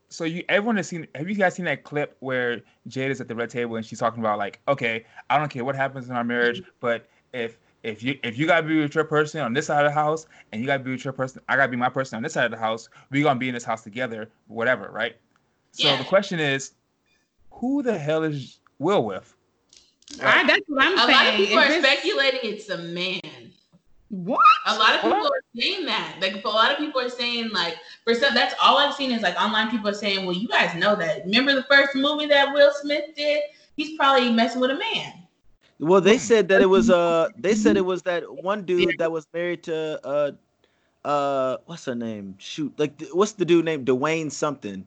so you everyone has seen. Have you guys seen that clip where Jada is at the red table and she's talking about like, okay, I don't care what happens in our marriage, but if if you if you gotta be with your person on this side of the house and you gotta be with your person, I gotta be my person on this side of the house. We gonna be in this house together, whatever, right? So Yeah. the question is, who the hell is Will with? I, that's what I'm A saying. lot of people If are it's- speculating it's a man. What? A lot of What? people are saying that. Like a lot of people are saying like for some that's all I've seen is like online people are saying, Well, you guys know that. Remember the first movie that Will Smith did? He's probably messing with a man. Well, they said that it was uh they said it was that one dude that was married to uh uh what's her name? Shoot, like what's the dude named Dwayne something?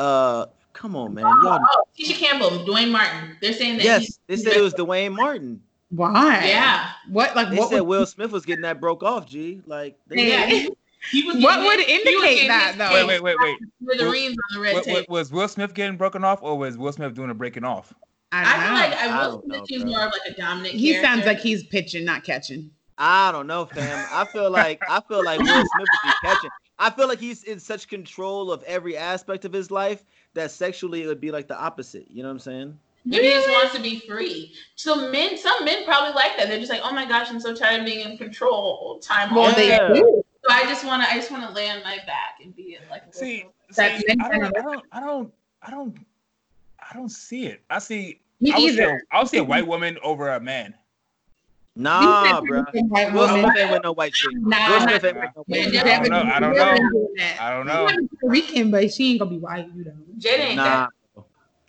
Uh, come on, man, y'all. Oh, Tisha Campbell, Duane Martin. They're saying that Yes, he's- they said it was Duane Martin. Why? Yeah. What? Like They what? said would, Will Smith was getting that broke off. G, like they, Yeah. He, he was What would his- he was indicate that, though? Wait, wait, wait, wait. with the rings on the red Wa- wa- tape. was Will Smith getting broken off, or was Will Smith doing a breaking off? I I don't feel know. like I I will don't Smith know, he's bro. more of like a dominant he character. sounds like he's pitching, not catching. I don't know, fam. I feel like I feel like Will Smith would be catching. I feel like he's in such control of every aspect of his life that sexually it would be like the opposite. You know what I'm saying? Maybe he just wants to be free. So men, some men probably like that. They're just like, oh my gosh, I'm so tired of being in control. Time all day. Yeah. So I just want to, I just want to lay on my back and be in like. a See, see, I don't, I don't, I don't, I don't, I don't see it. I see. Me I would, say, either. I would say a white woman over a man. Nah, bro. Will. Smith ain't with no white chick. Nah, Will Smith ain't with no white chick. I don't know. I don't know. I don't know. Puerto Rican, but she ain't gonna be white. You know. Jada ain't Nah, that.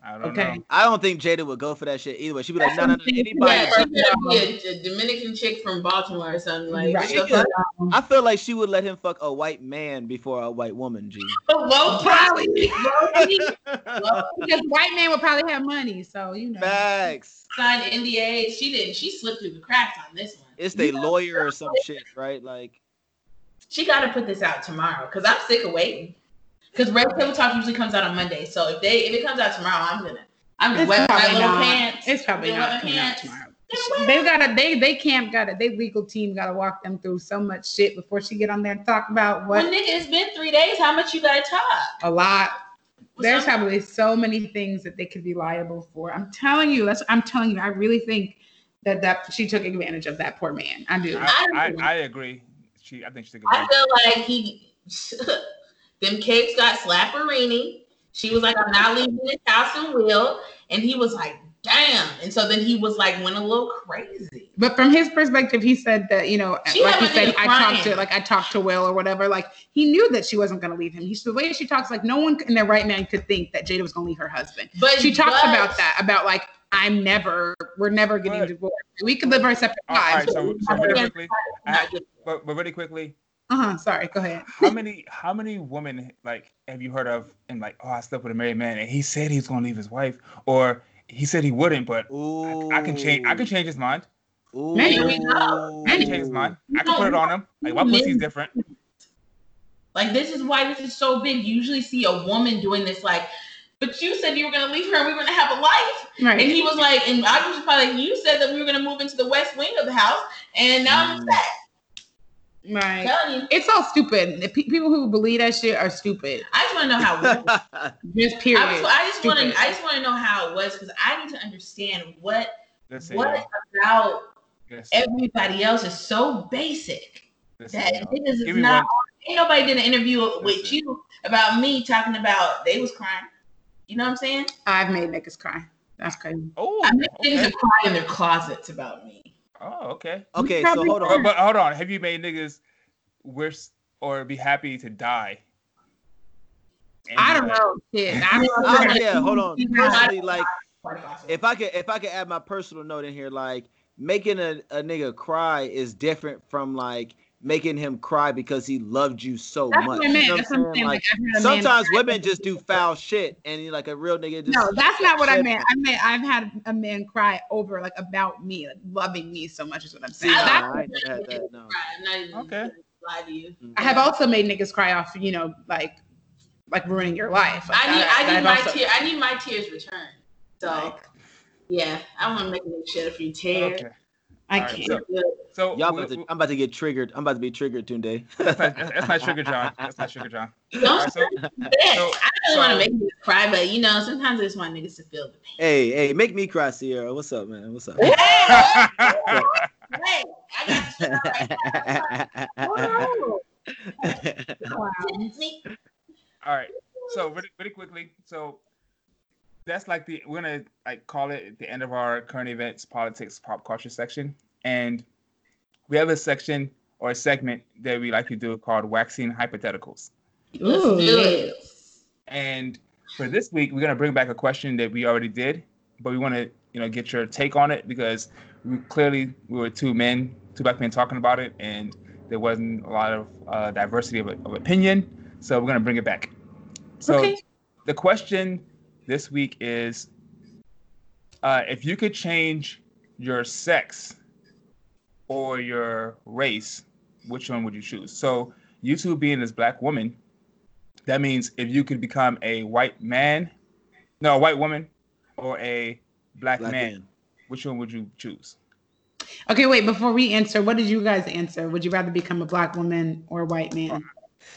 I don't Okay. know. I don't think Jada would go for that shit either. She'd be like, That's no, no, no. I'm. Anybody. Yeah, she better be a, a Dominican chick from Baltimore or something like. Right. What the? I feel like she would let him fuck a white man before a white woman. G. Low Probably. probably. because white man would probably have money, so you know. Facts. Signed NDA. She didn't. She slipped through the cracks on this one. It's the lawyer or some shit, right? Like, She got to put this out tomorrow because I'm sick of waiting. Because Red Table Talk usually comes out on Monday, so if they if it comes out tomorrow, I'm gonna I'm gonna It's wet my probably little not. pants. It's probably not wet my coming out tomorrow. They wet- gotta they they camp gotta they legal team gotta walk them through so much shit before she get on there and talk about Well, what nigga, it's been three days. How much you gotta talk? a lot. There's Some- probably so many things that they could be liable for. I'm telling you, that's I'm telling you, I really think that that she took advantage of that poor man. I do. I, I, don't. I agree. She, I think she took I feel like he, them cakes got slapperini. She was like, I'm not leaving this house and will. And he was like, damn. And so then he was like, went a little crazy. But from his perspective, he said that you know, She like he said, nigga I talked to like I talked to Will or whatever. Like he knew that she wasn't gonna leave him. He's the way she talks, like no one in their right mind could think that Jada was gonna leave her husband. But She talks but- about that, about like I'm never, we're never getting But- divorced. We could live our separate All right, lives. so, so really quickly, I- but, but really quickly, uh huh. Sorry. Go ahead. how many how many women like have you heard of and like oh I slept with a married man and he said he was gonna leave his wife or he said he wouldn't but I, I can change I can change his mind Ooh. Maybe. I can change his mind I can put it on him like my pussy's different Like this is why this is so big. You usually see a woman doing this, like, but you said you were gonna leave her and we were gonna have a life. Right. And he was like, and I was probably like, you said that we were gonna move into the west wing of the house, and now I'm Mm. Back. Right. you. It's all stupid. The pe- people who believe that shit are stupid. I just want to know how. It was. Just period. I, just, I just want to. I just want to know how it was because I need to understand what listen what y'all. about Listen, everybody else is so basic listen, that y'all. niggas is Give not. one Ain't nobody did an interview with Listen. you about me talking about they was crying. You know what I'm saying? I've made niggas cry. That's crazy. oh I made niggas okay. to cry in their closets about me. Oh okay okay, so hold but, on. but hold on have you made niggas wish or be happy to die And I don't know. Shit. I don't know. Oh, yeah, hold on. Personally, like if I could if I could add my personal note in here, like making a, a nigga cry is different from like making him cry because he loved you so That's much. what I meant. You know That's what what I'm I'm saying? saying. Like Like, I've had a man sometimes women just do foul shit and you like a real nigga just No, that's not what I shed- meant. I meant I've had a man cry over like about me, like loving me so much is what I'm saying. nah, That's- I ain't never had that. No. Right, I'm not even Okay. gonna lie to you. Mm-hmm. I have also made niggas cry off, you know, like like ruining your life. Like, I need, that- I need my also- tear, I need my tears returned. So Like, yeah, I want to make them shed a few tears. okay I All right, can't. so- so Y'all about to, I'm about to get triggered. I'm about to be triggered today. that's not that's not sugar John that's not sugar John All Don't right, so so- I don't want to make niggas cry, but you know, sometimes I just want niggas to feel the pain. hey, hey, make me cry, Sierra. What's up, man? What's up? Hey, I got the shit out right now. Wow. All right. So really, really quickly. So that's like the we're gonna like call it the end of our current events, politics, pop culture section, and we have a section or a segment that we like to do called waxing hypotheticals. Ooh, do it. And for this week, we're gonna bring back a question that we already did, but we want to you know get your take on it because we clearly we were two men, two black men talking about it, and there wasn't a lot of uh, diversity of, of opinion. So we're gonna bring it back. So Okay. the question this week is uh, if you could change your sex or your race, which one would you choose? So you two being this black woman, that means if you could become a white man, no, a white woman, or a black, Black man, man. which one would you choose? Okay, wait. Before we answer, what did you guys answer? Would you rather become a black woman or a white man?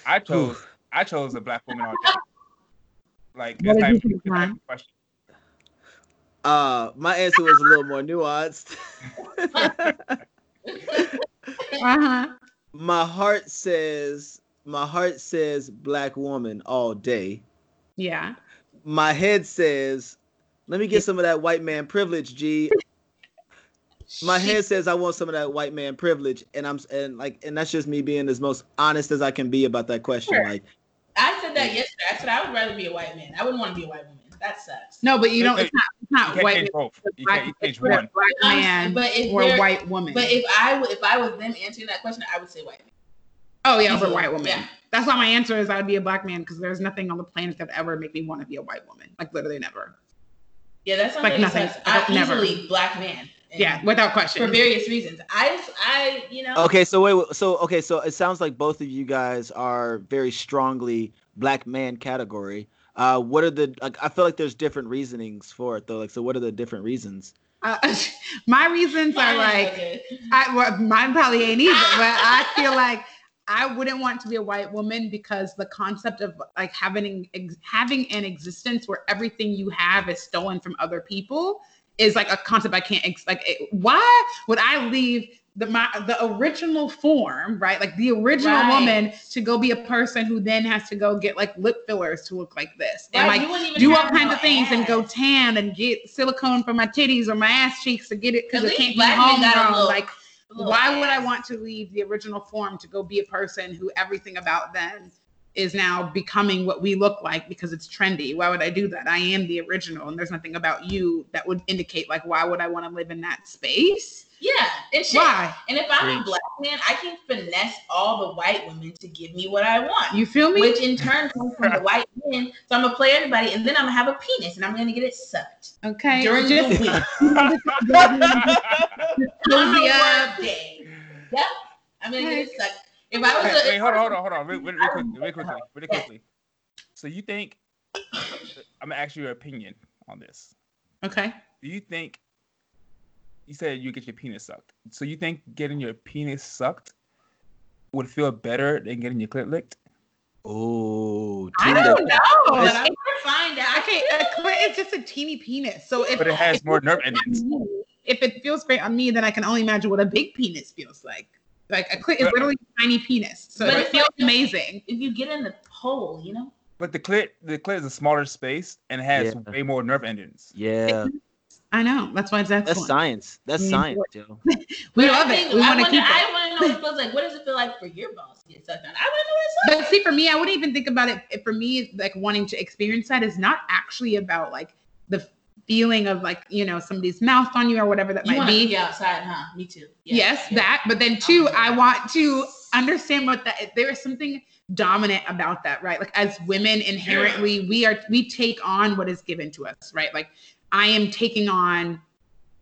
I chose I chose a black woman all day. Like What it's did not you even think, a Ron? question. Uh, my answer was a little more nuanced. Uh huh. my heart says, my heart says black woman all day. Yeah. My head says, let me get some of that white man privilege, G. My head says I want some of that white man privilege, and I'm and like, and that's just me being as most honest as I can be about that question. Sure. Like, I said that yesterday. I said I would rather be a white man. I wouldn't want to be a white woman. That sucks. No, but you don't. It's not. It's You not can't white. change both. it's You black, can't it's one. black um, man but if or white woman. But if I w- if I was them answering that question, I would say white man. oh yeah, over white woman. Yeah. That's why my answer is I would be a black man because there's nothing on the planet that ever make me want to be a white woman. Like literally never. Yeah, that's Like nothing. I Never. easily black man. Yeah, without question. For various reasons. I I you know. okay, so wait, wait, so okay, so it sounds like both of you guys are very strongly black man category. Uh, what are the? Like, I feel like there's different reasonings for it though. Like, so what are the different reasons? Uh, my reasons are like. I well, mine probably ain't either, but I feel like I wouldn't want to be a white woman because the concept of like having ex- having an existence where everything you have is stolen from other people is like a concept I can't ex- like. It, why would I leave the my the original form, right? Like the original Right. woman to go be a person who then has to go get like lip fillers to look like this and Right, like you wouldn't even do all kinds no of things and go tan and get silicone for my titties or my ass cheeks to get it because it can't be homegrown. Like, why would I want to leave the original form to go be a person who everything about them is now becoming what we look like because it's trendy. Why would I do that? I am the original, and there's nothing about you that would indicate like why would I want to live in that space? Yeah, and shit. Why? And if I'm a black man, I can finesse all the white women to give me what I want. You feel me? Which in turn comes from the white men. So I'm gonna play everybody, and then I'm gonna have a penis, and I'm gonna get it sucked okay. during just- the week on Cozy a up. work day. Yep, I'm gonna get it sucked. If I was Wait, a, wait, hold on, hold on, hold on, really, really, really quickly, really quickly, really quickly. So you think? I'm gonna ask you your opinion on this. Okay. Do you think? You said you get your penis sucked. So you think getting your penis sucked would feel better than getting your clit licked? Oh, I don't know. but I'm It's- gonna find out. okay, a clit is just a teeny penis. So if But it has if more nerve endings. me- If it feels great on me, then I can only imagine what a big penis feels like. Like a clit is But- literally a tiny penis, so But it feels like- amazing. if you get in the hole, you know. But the clit, the clit is a smaller space and has Yeah. way more nerve endings. Yeah, I know. That's why it's that's science. That's Mm. science, yo. we But love I it. We I want to keep it. I want to know what it feels like. What does it feel like for your balls to get sucked on? I want to know what it's like. But see, for me, I wouldn't even think about it. it- For me, like wanting to experience that is not actually about like the feeling of like you know somebody's mouth on you or whatever that You might want to be. be outside, huh? Me too. Yeah, yes, yeah. that. But then two, Uh-huh. I want to understand what that. There is something dominant about that, right? Like as women, inherently, we are we take on what is given to us, right? Like I am taking on.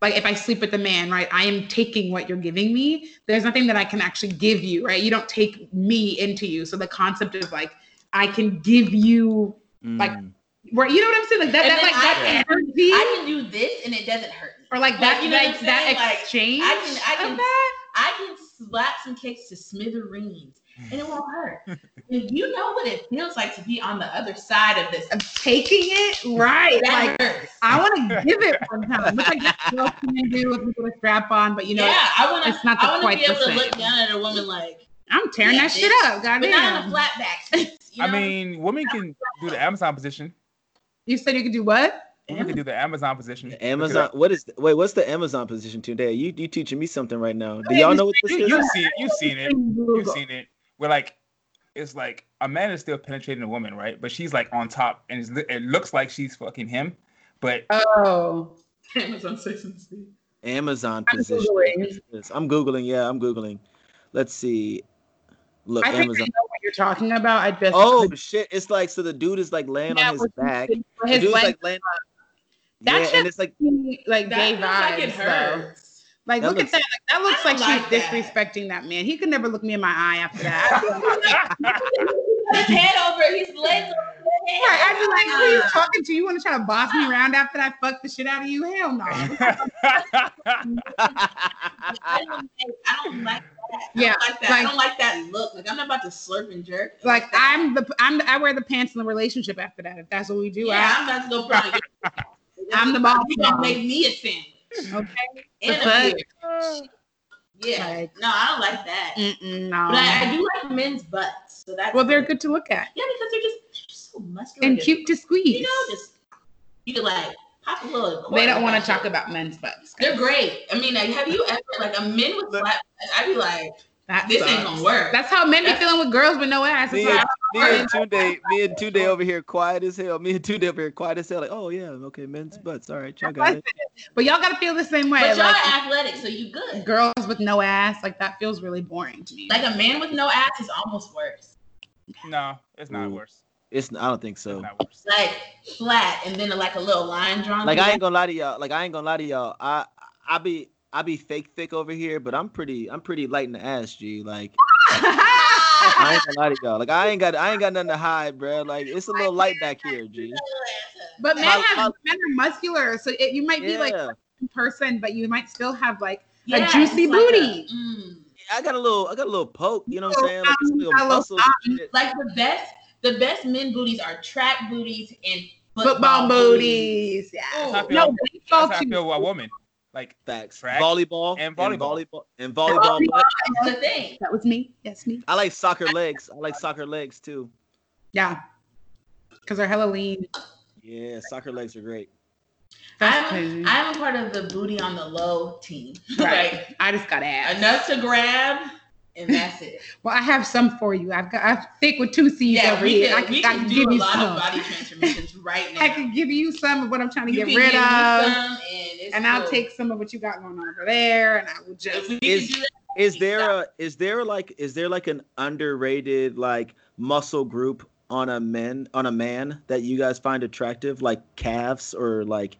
Like if I sleep with a man, right, I am taking what you're giving me. There's nothing that I can actually give you, right? You don't take me into you. So the concept of like I can give you Like, Mm. Right, you know what I'm saying? Like that, And that then like that I energy, I can do this and it doesn't hurt me. or like like, that, you know what like I'm that saying? Like, exchange. I can- I of can- that. I can slap some cakes to smithereens and it won't hurt. if you know what it feels like to be on the other side of this, I'm taking it right. that Like hurts. I want to give it one time. Look like that girls can do if you put a strap on, but you know, yeah, I want to. it's not the- I want to be able to look down at a woman like, I'm tearing Yeah, that shit bitch. up. but not on a flat back. You I mean, women can do the Amazon position. You said you could do what? Women can do the Amazon position. Look it Amazon. up. What is? Wait, what's the Amazon position today? You you teaching me something right now? Do y'all know what this You, is? you've seen, you've seen it. You've seen it. Where like, it's like a man is still penetrating a woman, right? But she's like on top, and it's, it looks like she's fucking him. But Oh, Amazon Sex and the Amazon I'm position. Googling. I'm googling. Yeah, I'm googling. Let's see. Look, I think I Amazon. know what you're talking about. I just Oh shit! It's like so the dude is like laying Yeah, on his back. for The his dude's leg, like laying. That yeah, shit- and it's like like That gay feels like it vibes. though. Hurts. Like, That look looks- at that. Like, that looks I like she's that. disrespecting that man. He could never look me in my eye after that. His head over his legs over his head. right, I'd be like, who are you talking to? You want to try to boss me around after I fuck the shit out of you? Hell no. I don't, like- I don't like that. I Yeah, don't like that. like- I don't like that look. Like I'm not about to slurp and jerk. Like I'm the I'm the, I wear the pants in the relationship after that. If that's what we do, yeah, I'm about to go put. I'm the boss You gonna make me a sandwich I, okay. and The a. Yeah, Like- no, I don't like that. Mm-mm, But I, I do like men's butts. So that's Well, they're good to look at Yeah, because they're just, they're just so muscular and cute to squeeze. You know, just you could like pop a little. They don't want to to talk about men's butts. They're great. I mean, like, have you ever like a men with flat? I'd be like, That this ain't gonna work. That's how men be feeling with girls with no ass. me It's and, like, me and Tunde, me and Tunde over here quiet as hell. Me and Tunde over here quiet as hell. Like, oh yeah, okay, men's butts. All right, y'all got it. but y'all gotta feel the same way. but y'all Like, are athletic, so you good. girls with no ass, like that feels really boring to me. Like a man with no ass is almost worse. no, it's not Ooh. worse. It's I don't think so. Like flat, and then like a little line drawn. Like through I ain't gonna lie to y'all. Like I ain't gonna lie to y'all. I I be I be fake thick over here, but I'm pretty I'm pretty light in the ass, G. Like I ain't gonna lie to y'all. Like I ain't got I ain't got nothing to hide, bro. Like it's a little light back here, G. but men My- have men are muscular, so it, you might be like Yeah. in person, but you might still have like Yeah, juicy like booty. mm. I got a little I got a little poke. You know what I'm saying? Like a little a little muscles and shit. Like the best, the best men booties are track booties and football booties. Yeah. Ooh. That's how I feel, No, that's baseball how I too. feel a woman. Like Facts. Track volleyball and volleyball. and volleyball and volleyball. Volleyball. Oh, butt. The thing. That was me. Yes, me. I like soccer legs. I like soccer legs too. Yeah. Because they're hella lean. Yeah, soccer legs are great. That's I'm, crazy. I'm a part of the booty on the low team. Right. like I just gotta ass. enough to grab, and that's it. Well, I have some for you. I've got I'm thick with two C's Yeah, over we here. can, I can, we I can can do give a you lot some. of body transformations right now. I can give you some of what I'm trying to You get can rid give me of, some, and, it's and I'll take some of what you got going on over there, and I will just. we Is- can do that, Is there a is there like is there like an underrated like muscle group on a men on a man that you guys find attractive, like calves or like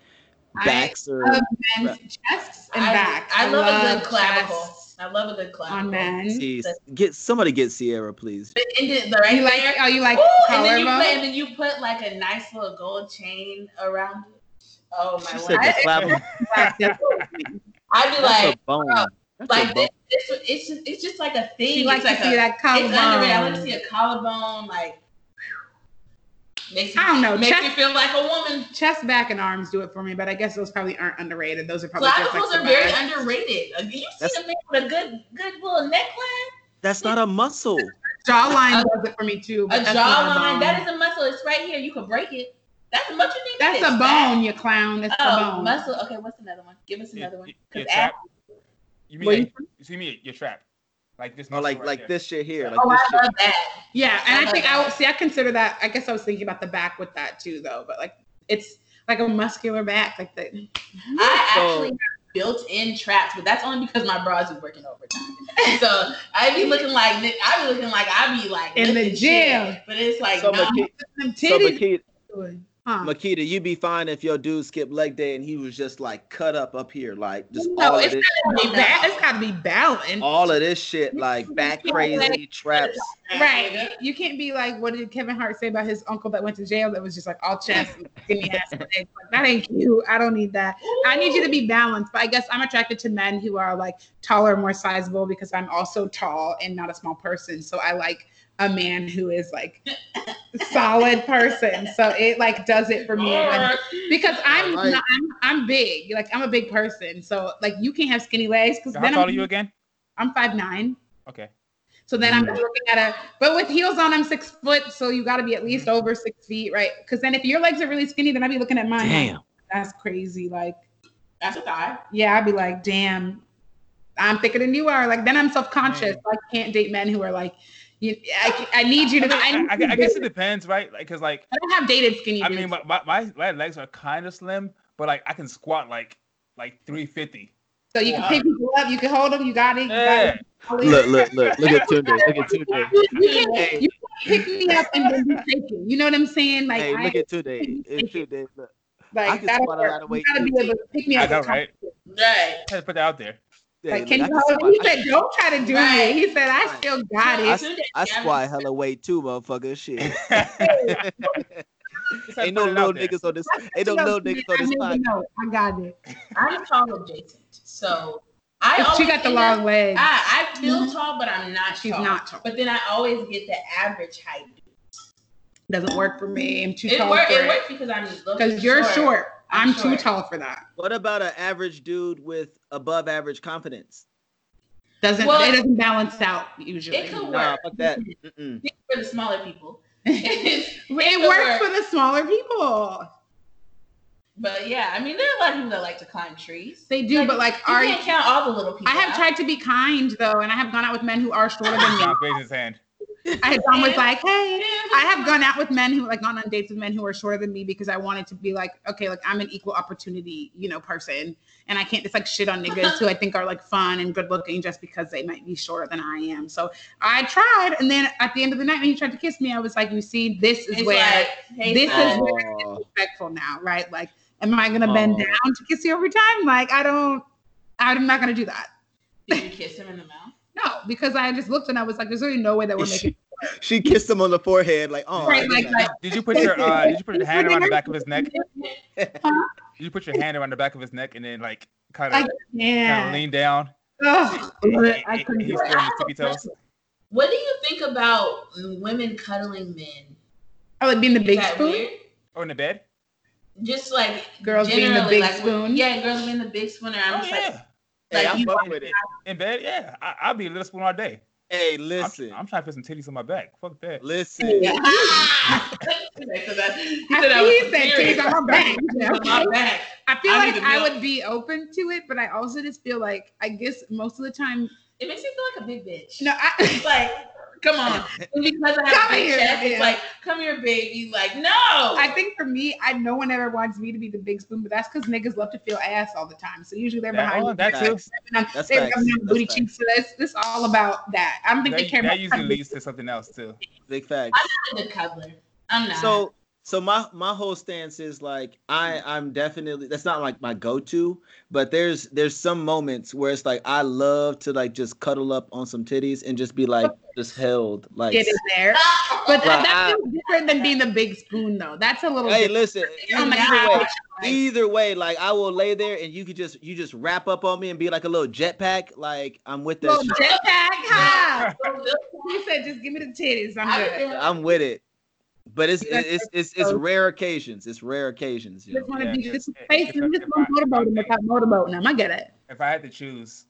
I backs or love men's chests and I, backs. I, love, a good clavicle. I love a good clavicle. on men. See, get somebody get Sierra, please. But and then the right You like? there. Oh, you like Ooh, and then you put and then you put like a nice little gold chain around it. Oh She my said god! the clavicle. I'd be That's like, a bone. bro, That's like bone. this, it's, it's just it's just like a thing. You like it's like to see a, that It's underrated. I like to see a collarbone. Like makes you, I don't know, Makes chest- you feel like a woman. Chest, back, and arms do it for me, but I guess those probably aren't underrated. Those are probably just Clavicles like are very underrated. You see That's- a man with a good good little neckline, That's not a muscle. jawline does it for me too. a that's not jawline. bone. That is a muscle. It's right here. You can break it. That's what you need. That's to a fix that. bone, you clown. That's the Oh, bone. muscle. Okay, what's another one? Give us Your- another one. your- 'Cause your ab- You mean like, you see me? Your trap, like this. Or muscle like right like there. this shit here. Like Oh, this I shit. love that. Yeah, and I I, love think I that. would see. I consider that. I guess I was thinking about the back with that too, though. But like, it's like a muscular back, like the. I So- actually have built-in traps, but that's only because my bras be working overtime. so I be looking like I be looking like I be like In the lifting shit, gym. but it's like So, no, Maki- Them so titties. Makita, huh? Makita, you'd be fine if your dude skipped leg day and he was just like cut up up here, like just No, all of this, gotta be ba- It's got to be balanced. all of this shit, like back crazy traps. Right. You can't be like, what did Kevin Hart say about his uncle that went to jail that was just like all chest and skinny ass legs? Like, that ain't cute. I don't need that. I need you to be balanced. But I guess I'm attracted to men who are like taller, more sizable because I'm also tall and not a small person. So I like a man who is like solid person. So it like does it for me. when- because I'm Alright. not, I'm, I'm big. Like I'm a big person. So like you can't have skinny legs because So how then tall I'm, are you again? I'm five nine. Okay. So then I'm looking at a, but with heels on, I'm six foot. So you got to be at least over six feet, right? Because then if your legs are really skinny, then I'd be looking at mine. like, Damn. that's crazy. Like, That's a thigh. yeah, I'd be like, damn, I'm thicker than you are. Like, then I'm self conscious. Mm. I can't date men who are like, you, I, I need you to. I, I, need I, I guess it depends, right? Like, cause like I don't have dated skinny. I dudes. mean, my, my my my legs are kind of slim, but like I can squat like like 350. so you can pick people up, you can hold them, you got it. You Yeah. got it. Look, look, look, look at Tunde. Look at Tunde. You can't, you can't pick me up and then be taken. You know what I'm saying? Like, Hey, I, look at Tunde. It's Tunde. Look. I can squat a lot of You weight, gotta be able to pick me I up. know, with right? Right. Had to put that out there. Hey, Like, can you hold squat- He said, "Don't try to do Right. it." He said, "I still got I, it." I squat hella weight too, motherfucker. Shit. Just had ain't no put little niggas on this. Ain't no little niggas on this never podcast. know. I got it. I'm tall adjacent, so I she got the end up- long legs. I, I feel Mhm. tall, but I'm not. She's tall. not tall. But then I always get the average height. Doesn't work for me. I'm too It, tall work, for it it. works because I'm Because you're short. I'm, I'm too tall for that. What about an average dude with above average confidence? Doesn't Well- it doesn't balance out usually? It could work fuck that. Mm-mm. for the smaller people. it could works work. for the smaller people. But yeah, I mean, there are a lot of people that like to climb trees. They do, but like, you are can't count all the little people. I have out. tried to be kind though, and I have gone out with men who are shorter than me. John raised his hand. I had gone with like, hey, I have gone out with men who like gone on dates with men who are shorter than me because I wanted to be like, okay, like I'm an equal opportunity, you know, person. And I can't just like shit on niggas who I think are like fun and good looking just because they might be shorter than I am. So I tried. And then at the end of the night, when he tried to kiss me, I was like, you see, this is It's where like, hey, this is where it's Aw. disrespectful now, right? Like, am I gonna bend down to kiss you every time? Like, I don't, I'm not gonna do that. did you kiss him in the mouth? No, because I just looked and I was like, there's really no way that we're making She kissed him on the forehead, like, oh, right, like, did like Did you put your uh, Did you put your hand around the back of his neck? that. Did you put your hand around the back of his neck and then like kind of kind yeah. of lean down? Ugh, I couldn't He's do it. still on his tippy toes. What do you think about women cuddling men? I like being the Is big spoon. weird? Oh, in the bed? Just like Girls being the big like, spoon? Yeah, girls being the big spoon. And I'm Oh just like, yeah. Hey, Like I fuck with it. In bed, yeah. I, I'll be a little spoon all day. Hey, I'm, listen, I'm trying to put some titties on my back. Fuck that. listen. He said that- I feel said titties on my back. Titties on my back. I feel I like I would be open to it, but I also just feel like I guess most of the time It makes me feel like a big bitch. No, I, like, come on. because I have Come a big here, chest, yeah. it's like, come here, baby. Like, no. I think for me, I no one ever wants me to be the big spoon, but that's because niggas love to feel ass all the time. So usually they're That- behind oh, me. that too. That's They're facts. rubbing That's booty facts. cheeks. So that's this all about that. I don't think they That, care that about usually leads to something else too. Big facts. I'm not a good cuddler. I'm not. So so my my whole stance is like I mm. I'm definitely that's not like my go-to, but there's there's some moments where it's like I love to like just cuddle up on some titties and just be like just held like get in there. But that, I- that's still different than being the big spoon, though. That's a little. Hey, different. listen. Oh Either way, either way, like I will lay there and you could just you just wrap up on me and be like a little jetpack. Like I'm with this. Little jetpack, ha! You said just give me the titties. I'm I good. I'm with it. But it's it's it's it's rare occasions. It's rare occasions. You Just know? want to Yeah, be just- just face if- and just if one I- motorboat without. I get it. If I had to choose,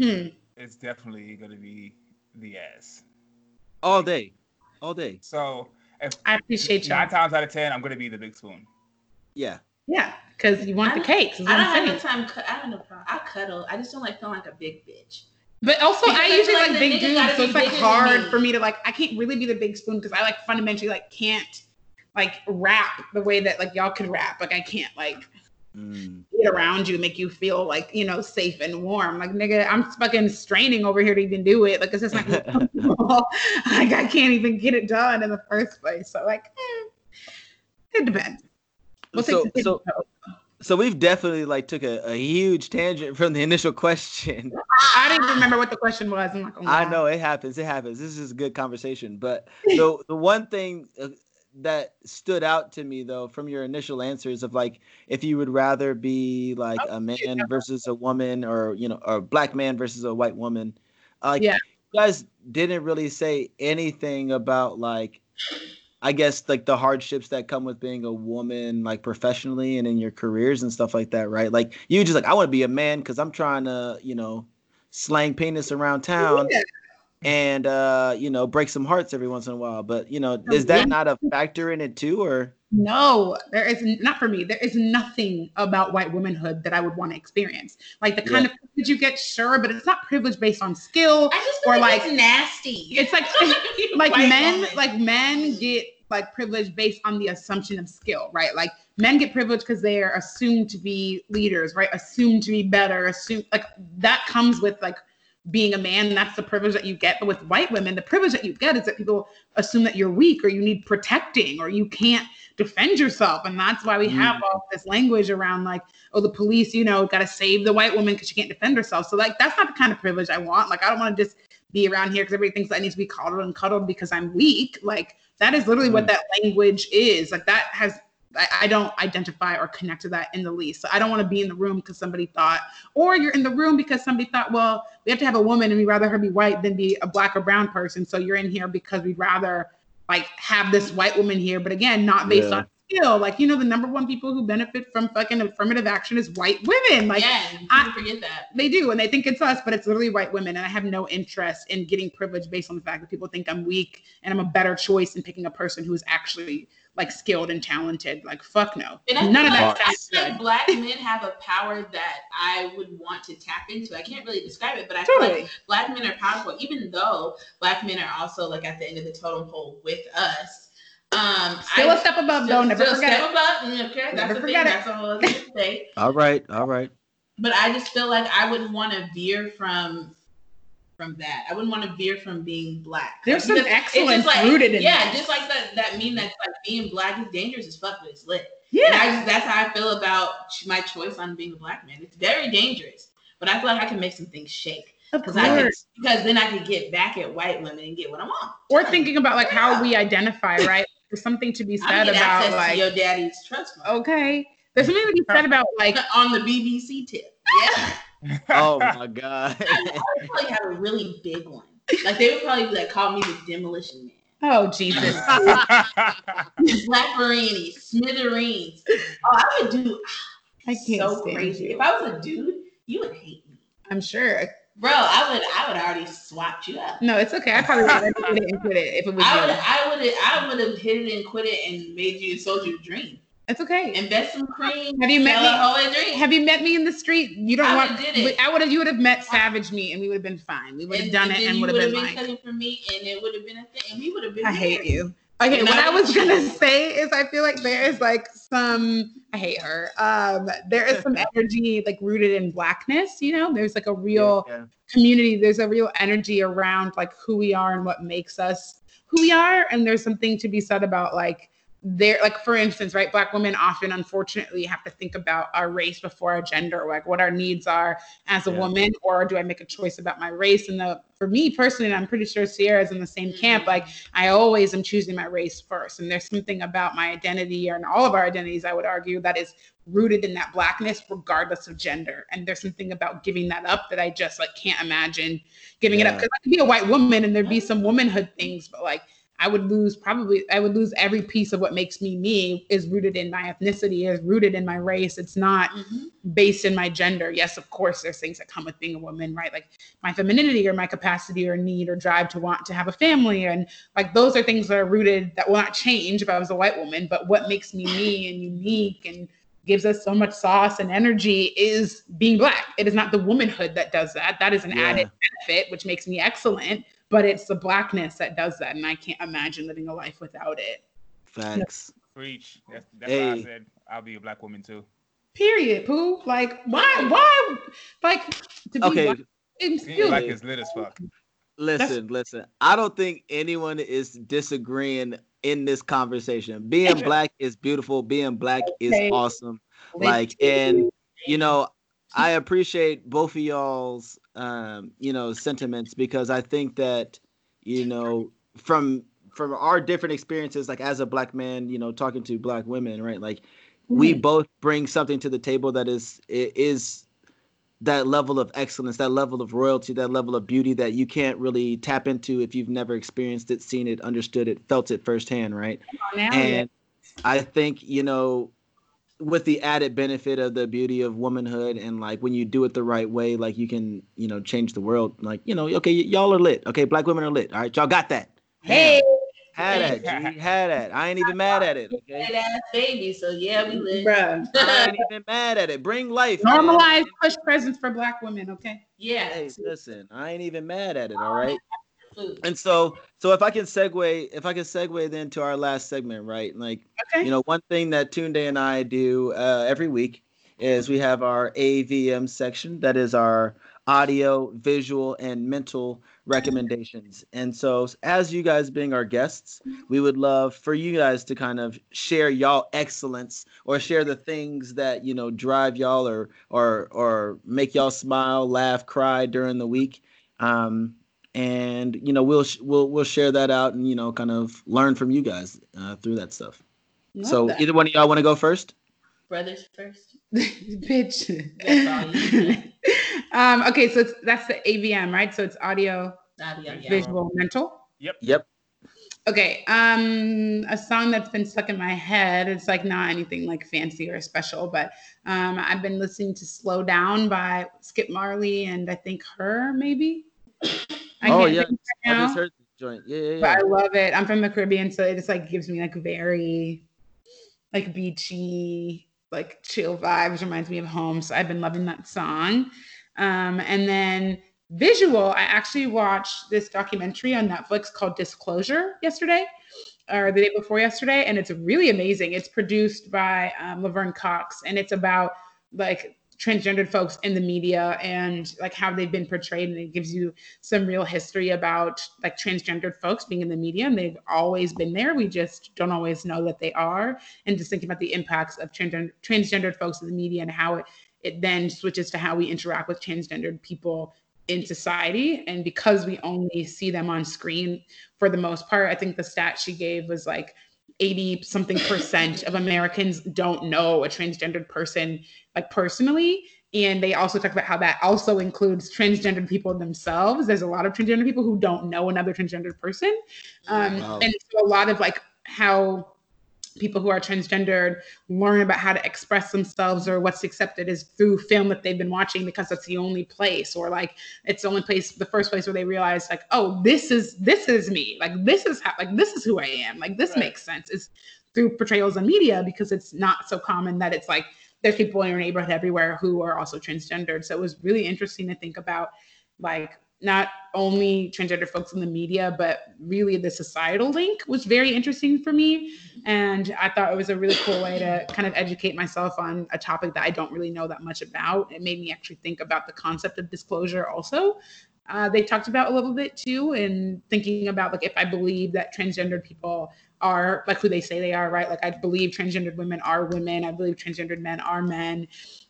Hmm. it's definitely going to be the ass. All day, all day. So if I appreciate you. nine times out of ten, I'm going to be the big spoon. Yeah. Yeah, because you want I the don't- cakes. I don't I'm have saying. no time. I have no problem. I cuddle. I just don't like feeling like a big bitch. But also, Because I I usually like like big nigga dudes, so it's like hard me. for me to like. I can't really be the big spoon because I like fundamentally like can't like rap the way that like y'all could rap. Like I can't like Mm. get around you and make you feel like you know safe and warm. Like nigga, I'm fucking straining over here to even do it. Like it's just like like I can't even get it done in the first place. So like, eh, it depends. We'll So- take the so- so, So we've definitely like took a, a huge tangent from the initial question. I didn't remember what the question was. I'm not gonna I know it happens. It happens. This is a good conversation. But the the one thing uh, that stood out to me though from your initial answers of like if you would rather be like Oh, a man versus a woman or you know or a black man versus a white woman, like Yeah. you guys didn't really say anything about like I guess like the hardships that come with being a woman, like professionally and in your careers and stuff like that, right? Like you just like I want to be a man because I'm trying to, you know, slang penis around town Yeah. And uh, you know, break some hearts every once in a while. But you know, is that not a factor in it too, or No, there is not for me. There is nothing about white womanhood that I would want to experience. Like the kind Yeah. of privilege you get, sure, but it's not privilege based on skill. I just Or like, like- it's nasty. It's like like White men, woman. like men get like privilege based on the assumption of skill, right? Like men get privilege because they are assumed to be leaders, right? Assumed to be better, assumed like that comes with like being a man. That's the privilege that you get. But with white women, the privilege that you get is that people assume that you're weak or you need protecting or you can't defend yourself. And that's why we mm. have all this language around like, oh, the police, you know, got to save the white woman because she can't defend herself. So like that's not the kind of privilege I want. Like I don't want to just be around here because everybody thinks I need to be coddled and cuddled because I'm weak. Like that is literally what mm. that language is. Like that has I, I don't identify or connect to that in the least. So I don't want to be in the room because somebody thought, or you're in the room because somebody thought, well, we have to have a woman and we'd rather her be white than be a black or brown person. So you're in here because we'd rather like have this white woman here, but again, not based Yeah. on skill. Like, you know, the number one people who benefit from fucking affirmative action is white women. Like yeah, I- forget that. they do, and they think it's us, but it's literally white women. And I have no interest in getting privilege based on the fact that people think I'm weak and I'm a better choice in picking a person who is actually like skilled and talented. Like fuck no, And none of that like, I feel like black men have a power that I would want to tap into. I can't really describe it, but I feel like Totally. black men are powerful, even though black men are also like at the end of the totem pole with us. Um, Still I, a step above, still- though. Never still forget step it. above. mm, Okay, that's Never the forget thing. it. That's a whole other thing. all right, all right. But I just feel like I would want to veer from from that. I wouldn't want to veer from being black. There's some excellence like, rooted in that. yeah, that. just like that that meme that's like being black is dangerous as fuck, but it's lit. And Yeah, I just, that's how I feel about my choice on being a black man. It's very dangerous, but I feel like I can make some things shake of because I could, because then I could get back at white women and get what I want. Or thinking about like how we identify, right? There's something to be said about like, your daddy's trust fund okay, there's something to be said about like, on the BBC tip. Yeah, Oh my god. I would probably had a really big one. Like they would probably like call me the demolition man. oh Jesus, Slapperini, smithereens. Oh, I would do I ah, can't so stand crazy. you. If I was a dude, you would hate me. I'm sure. Bro, I would I would already swapped you up. No, it's okay. I probably would have hit it and quit it if it was I would you. I would I would have hit it and quit it and made you sold you a dream. It's okay. Invest some cream. Have you met me? a hoe a drink. Have you met me in the street? You don't I want. did it. I would have. You would have met Savage me, and we would have been fine. We would have done it, then and you would have been been like, cutting for me, and it would have been a thing, and we would have been. I hate you. Okay, And what I I was was- gonna say is I feel like there is like some I hate her. Um, there is some energy like rooted in blackness, you know. There's like a real Yeah. community, there's a real energy around like who we are and what makes us who we are. And there's something to be said about like there, like for instance, right, black women often unfortunately have to think about our race before our gender, like what our needs are as a Yeah. woman, or do I make a choice about my race? And the for me personally, I'm pretty sure Sierra's in the same camp, like mm. I always am choosing my race first. And there's something about my identity and all of our identities, I would argue, that is rooted in that blackness, regardless of gender. And there's something about giving that up that I just like can't imagine giving it up. Because I could be a white woman and there'd be some womanhood things, but like I would lose probably I would lose every piece of what makes me me is rooted in my ethnicity, is rooted in my race. It's not Mhm. based in my gender. Yes, of course, there's things that come with being a woman, right? Like my femininity or my capacity or need or drive to want to have a family. And like those are things that are rooted that will not change if I was a white woman. But what makes me me and unique and gives us so much sauce and energy is being black. It is not the womanhood that does that. That is an Yeah. added benefit, which makes me excellent. But it's the blackness that does that. And I can't imagine living a life without it. Facts. Preach. That's, that's why I said I'll be a black woman too. Period. Pooh. Like, why? Why? Like, to be Okay, black, Being black is lit as fuck. listen, listen. I don't think anyone is disagreeing in this conversation. Being black is beautiful. Being black is awesome. Like, and you know, I appreciate both of y'all's um, you know, sentiments because I think that, you know, from from our different experiences, like as a black man, you know, talking to black women, right? Like we Mhm. both bring something to the table that is is that level of excellence, that level of royalty, that level of beauty that you can't really tap into if you've never experienced it, seen it, understood it, felt it firsthand, right? And I think, you know, with the added benefit of the beauty of womanhood and like when you do it the right way, like you can, you know, change the world. Like, you know, okay, y- y'all are lit. Okay, black women are lit. All right, y'all got that. hey, Had that, G. Had that. I ain't even mad at it. Okay. Dead ass baby. So yeah, we live. bruh. I ain't even mad at it. Bring life. man. Normalize push presents for black women, okay? Yeah. Hey, listen, I ain't even mad at it. All right. Food. And so, so if I can segue, if I can segue then to our last segment, right? Like, Okay. you know, one thing that Tunde and I do uh, every week is we have our AVM section. That is our audio, visual, and mental recommendations. And so, as you guys being our guests, we would love for you guys to kind of share y'all excellence or share the things that you know drive y'all or or or make y'all smile, laugh, cry during the week. Um, and you know we'll sh- we'll we'll share that out and you know kind of learn from you guys uh, through that stuff. Love so that. either one of y'all want to go first? Brothers first. bitch. That's all you um, okay, so it's, that's the AVM, right? So it's audio, Nah, yeah, yeah. visual, mental. Yep. Yep. Okay, um, a song that's been stuck in my head. It's like not anything like fancy or special, but um, I've been listening to "Slow Down" by Skip Marley and I think H.E.R. maybe. I Oh, yeah. I just heard the joint. Yeah, yeah, but. I love it. I'm from the Caribbean, so it just like gives me like very like beachy, like chill vibes. Reminds me of home. So I've been loving that song. Um, and then visual, I actually watched this documentary on Netflix called Disclosure yesterday, or the day before yesterday, and it's really amazing. It's produced by um, Laverne Cox, and it's about like transgendered folks in the media and like how they've been portrayed and it gives you some real history about like transgendered folks being in the media and they've always been there. We just don't always know that they are. And just thinking about the impacts of transgender transgendered folks in the media and how it it then switches to how we interact with transgendered people in society. And because we only see them on screen for the most part i think the stat she gave was like 80 something percent of americans don't know a transgendered person like personally. And they also talk about how that also includes transgendered people themselves. There's a lot of transgender people who don't know another transgendered person. Um, Wow. and so a lot of like how people who are transgendered learn about how to express themselves or what's accepted is through film that they've been watching because that's the only place or like it's the only place the first place where they realize like oh this is this is me like this is how like this is who i am like this Right. makes sense is through portrayals in media because it's not so common that it's like there's people in your neighborhood everywhere who are also transgendered. So it was really interesting to think about like not only transgender folks in the media, but really the societal link was very interesting for me. And I thought it was a really cool way to kind of educate myself on a topic that I don't really know that much about. It made me actually think about the concept of disclosure also. Uh, they talked about a little bit too, and thinking about like if I believe that transgendered people are like who they say they are, right? Like I believe transgendered women are women. I believe transgendered men are men.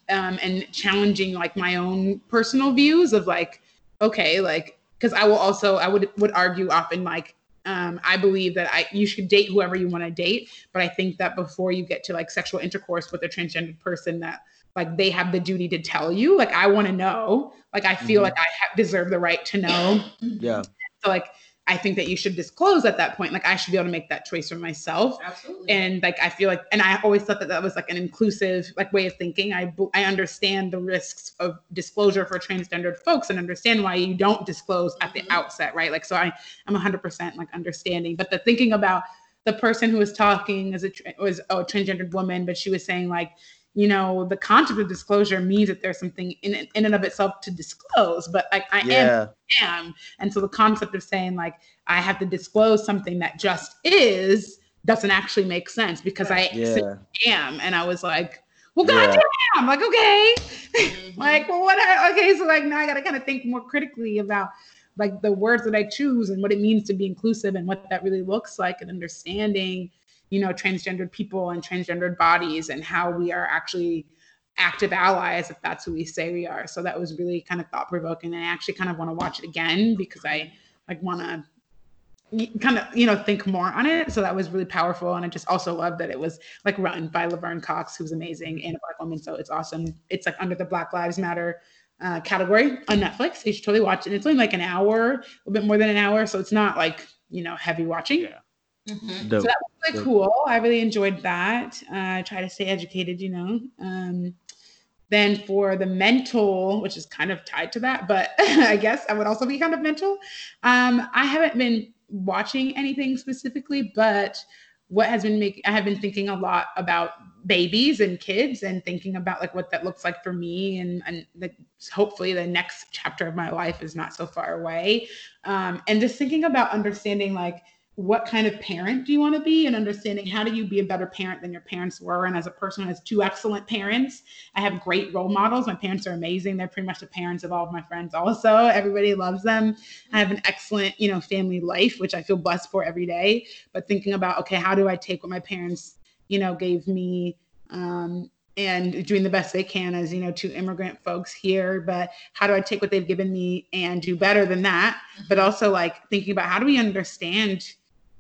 Um, and challenging like my own personal views of like, okay, like because I will also I would would argue often like um, I believe that I you should date whoever you want to date, but I think that before you get to like sexual intercourse with a transgendered person, that like they have the duty to tell you. Like I want to know. Like I feel mm-hmm. like I ha- deserve the right to know. Yeah. So like I think that you should disclose at that point. Like I should be able to make that choice for myself. Absolutely. And like I feel like, and I always thought that that was like an inclusive like way of thinking. I I understand the risks of disclosure for transgendered folks and understand why you don't disclose at the mm-hmm. outset, right? Like so I I'm 100% like understanding. But the thinking about the person who was talking as a was a transgendered woman, but she was saying like you know, the concept of disclosure means that there's something in in and of itself to disclose, but like I yeah. am, am. And so the concept of saying like I have to disclose something that just is doesn't actually make sense because I yeah. am. And I was like, well, goddamn, yeah. like, okay. Mm-hmm. like, well, what I, okay, so like now I gotta kind of think more critically about like the words that I choose and what it means to be inclusive and what that really looks like and understanding you know transgendered people and transgendered bodies and how we are actually active allies if that's who we say we are. So that was really kind of thought provoking and i actually kind of want to watch it again because i like want to kind of you know think more on it. So that was really powerful and i just also love that it was like run by laverne cox who's amazing and a black woman. So it's awesome. It's like under the black lives matter uh, category on netflix. You should totally watch it. And it's only like an hour a little bit more than an hour. So it's not like you know heavy watching. Yeah Mm-hmm. So that was really cool. I really enjoyed that. Uh, I try to stay educated, you know. Um, then for the mental, which is kind of tied to that, but I guess I would also be kind of mental. Um, I haven't been watching anything specifically, but what has been making I have been thinking a lot about babies and kids and thinking about like what that looks like for me and and the, hopefully the next chapter of my life is not so far away. Um, and just thinking about understanding like what kind of parent do you want to be and understanding how do you be a better parent than your parents were. And as a person who has two excellent parents i have great role models. My parents are amazing. They're pretty much the parents of all of my friends also. Everybody loves them. I have an excellent you know family life which i feel blessed for every day. But thinking about okay how do i take what my parents you know gave me um, and doing the best they can as you know two immigrant folks here. But how do i take what they've given me and do better than that? But mm-hmm. also like thinking about how do we understand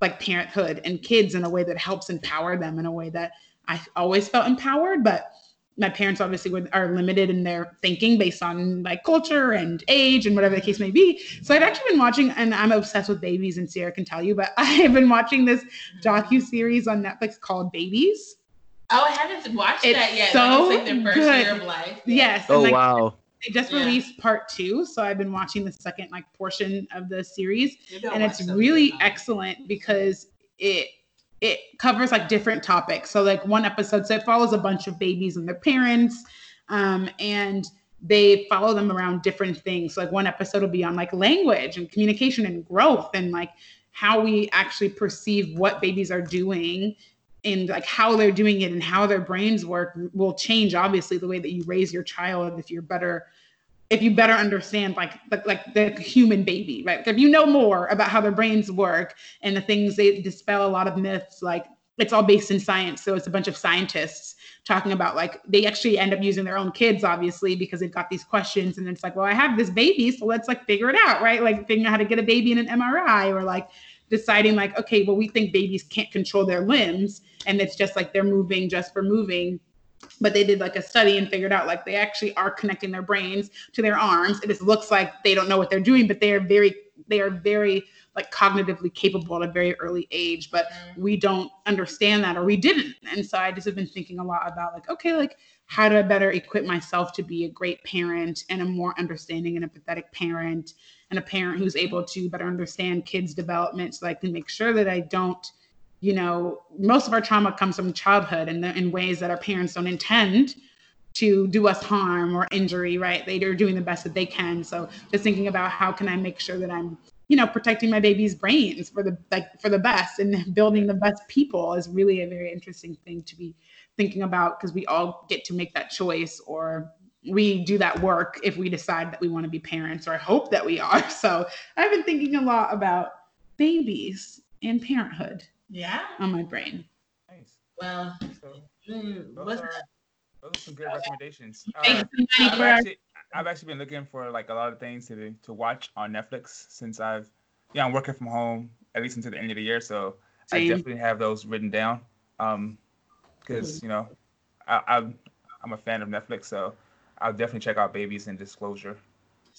like parenthood and kids in a way that helps empower them in a way that I always felt empowered, but my parents obviously were, are limited in their thinking based on like culture and age and whatever the case may be. So I've actually been watching, and I'm obsessed with babies, and Sierra can tell you, but I've been watching this docu series on Netflix called Babies. Oh, I haven't watched it's that yet. So like their first good. year of life. Yes. Oh like, wow. They just Yeah. released part two, so I've been watching the second like portion of the series and it's really excellent because it it covers like different topics. So like one episode so it follows a bunch of babies and their parents um, and they follow them around different things. So, like one episode will be on like language and communication and growth and like how we actually perceive what babies are doing and like how they're doing it and how their brains work will change obviously the way that you raise your child if you're better if you better understand like like, like the human baby right? If you know more about how their brains work and the things they dispel a lot of myths like it's all based in science. So it's a bunch of scientists talking about like they actually end up using their own kids obviously because they've got these questions. And it's like well i have this baby so let's like figure it out right? Like figuring out how to get a baby in an mri or like deciding like okay well we think babies can't control their limbs and it's just like they're moving just for moving but they did like a study and figured out like they actually are connecting their brains to their arms. It just looks like they don't know what they're doing, but they are very they are very like cognitively capable at a very early age. But mm-hmm. we don't understand that or we didn't. And so I just have been thinking a lot about like, okay, like how do I better equip myself to be a great parent and a more understanding and empathetic parent and a parent who's able to better understand kids' development so I can make sure that I don't you know, most of our trauma comes from childhood and in ways that our parents don't intend to do us harm or injury, right? They're doing the best that they can. So just thinking about how can I make sure that I'm, you know, protecting my baby's brains for the like for the best and building the best people is really a very interesting thing to be thinking about because we all get to make that choice or we do that work if we decide that we want to be parents or hope that we are. So I've been thinking a lot about babies and parenthood Yeah. on my brain. Nice. Well, So mm, those what's are, those are some good recommendations. Thank Uh, you so much I've for our- actually, I've actually been looking for like a lot of things to to watch on Netflix since I've yeah I'm working from home at least until the end of the year, so I definitely have those written down. Um, because you know, I, I'm I'm a fan of Netflix, so I'll definitely check out Babies and Disclosure.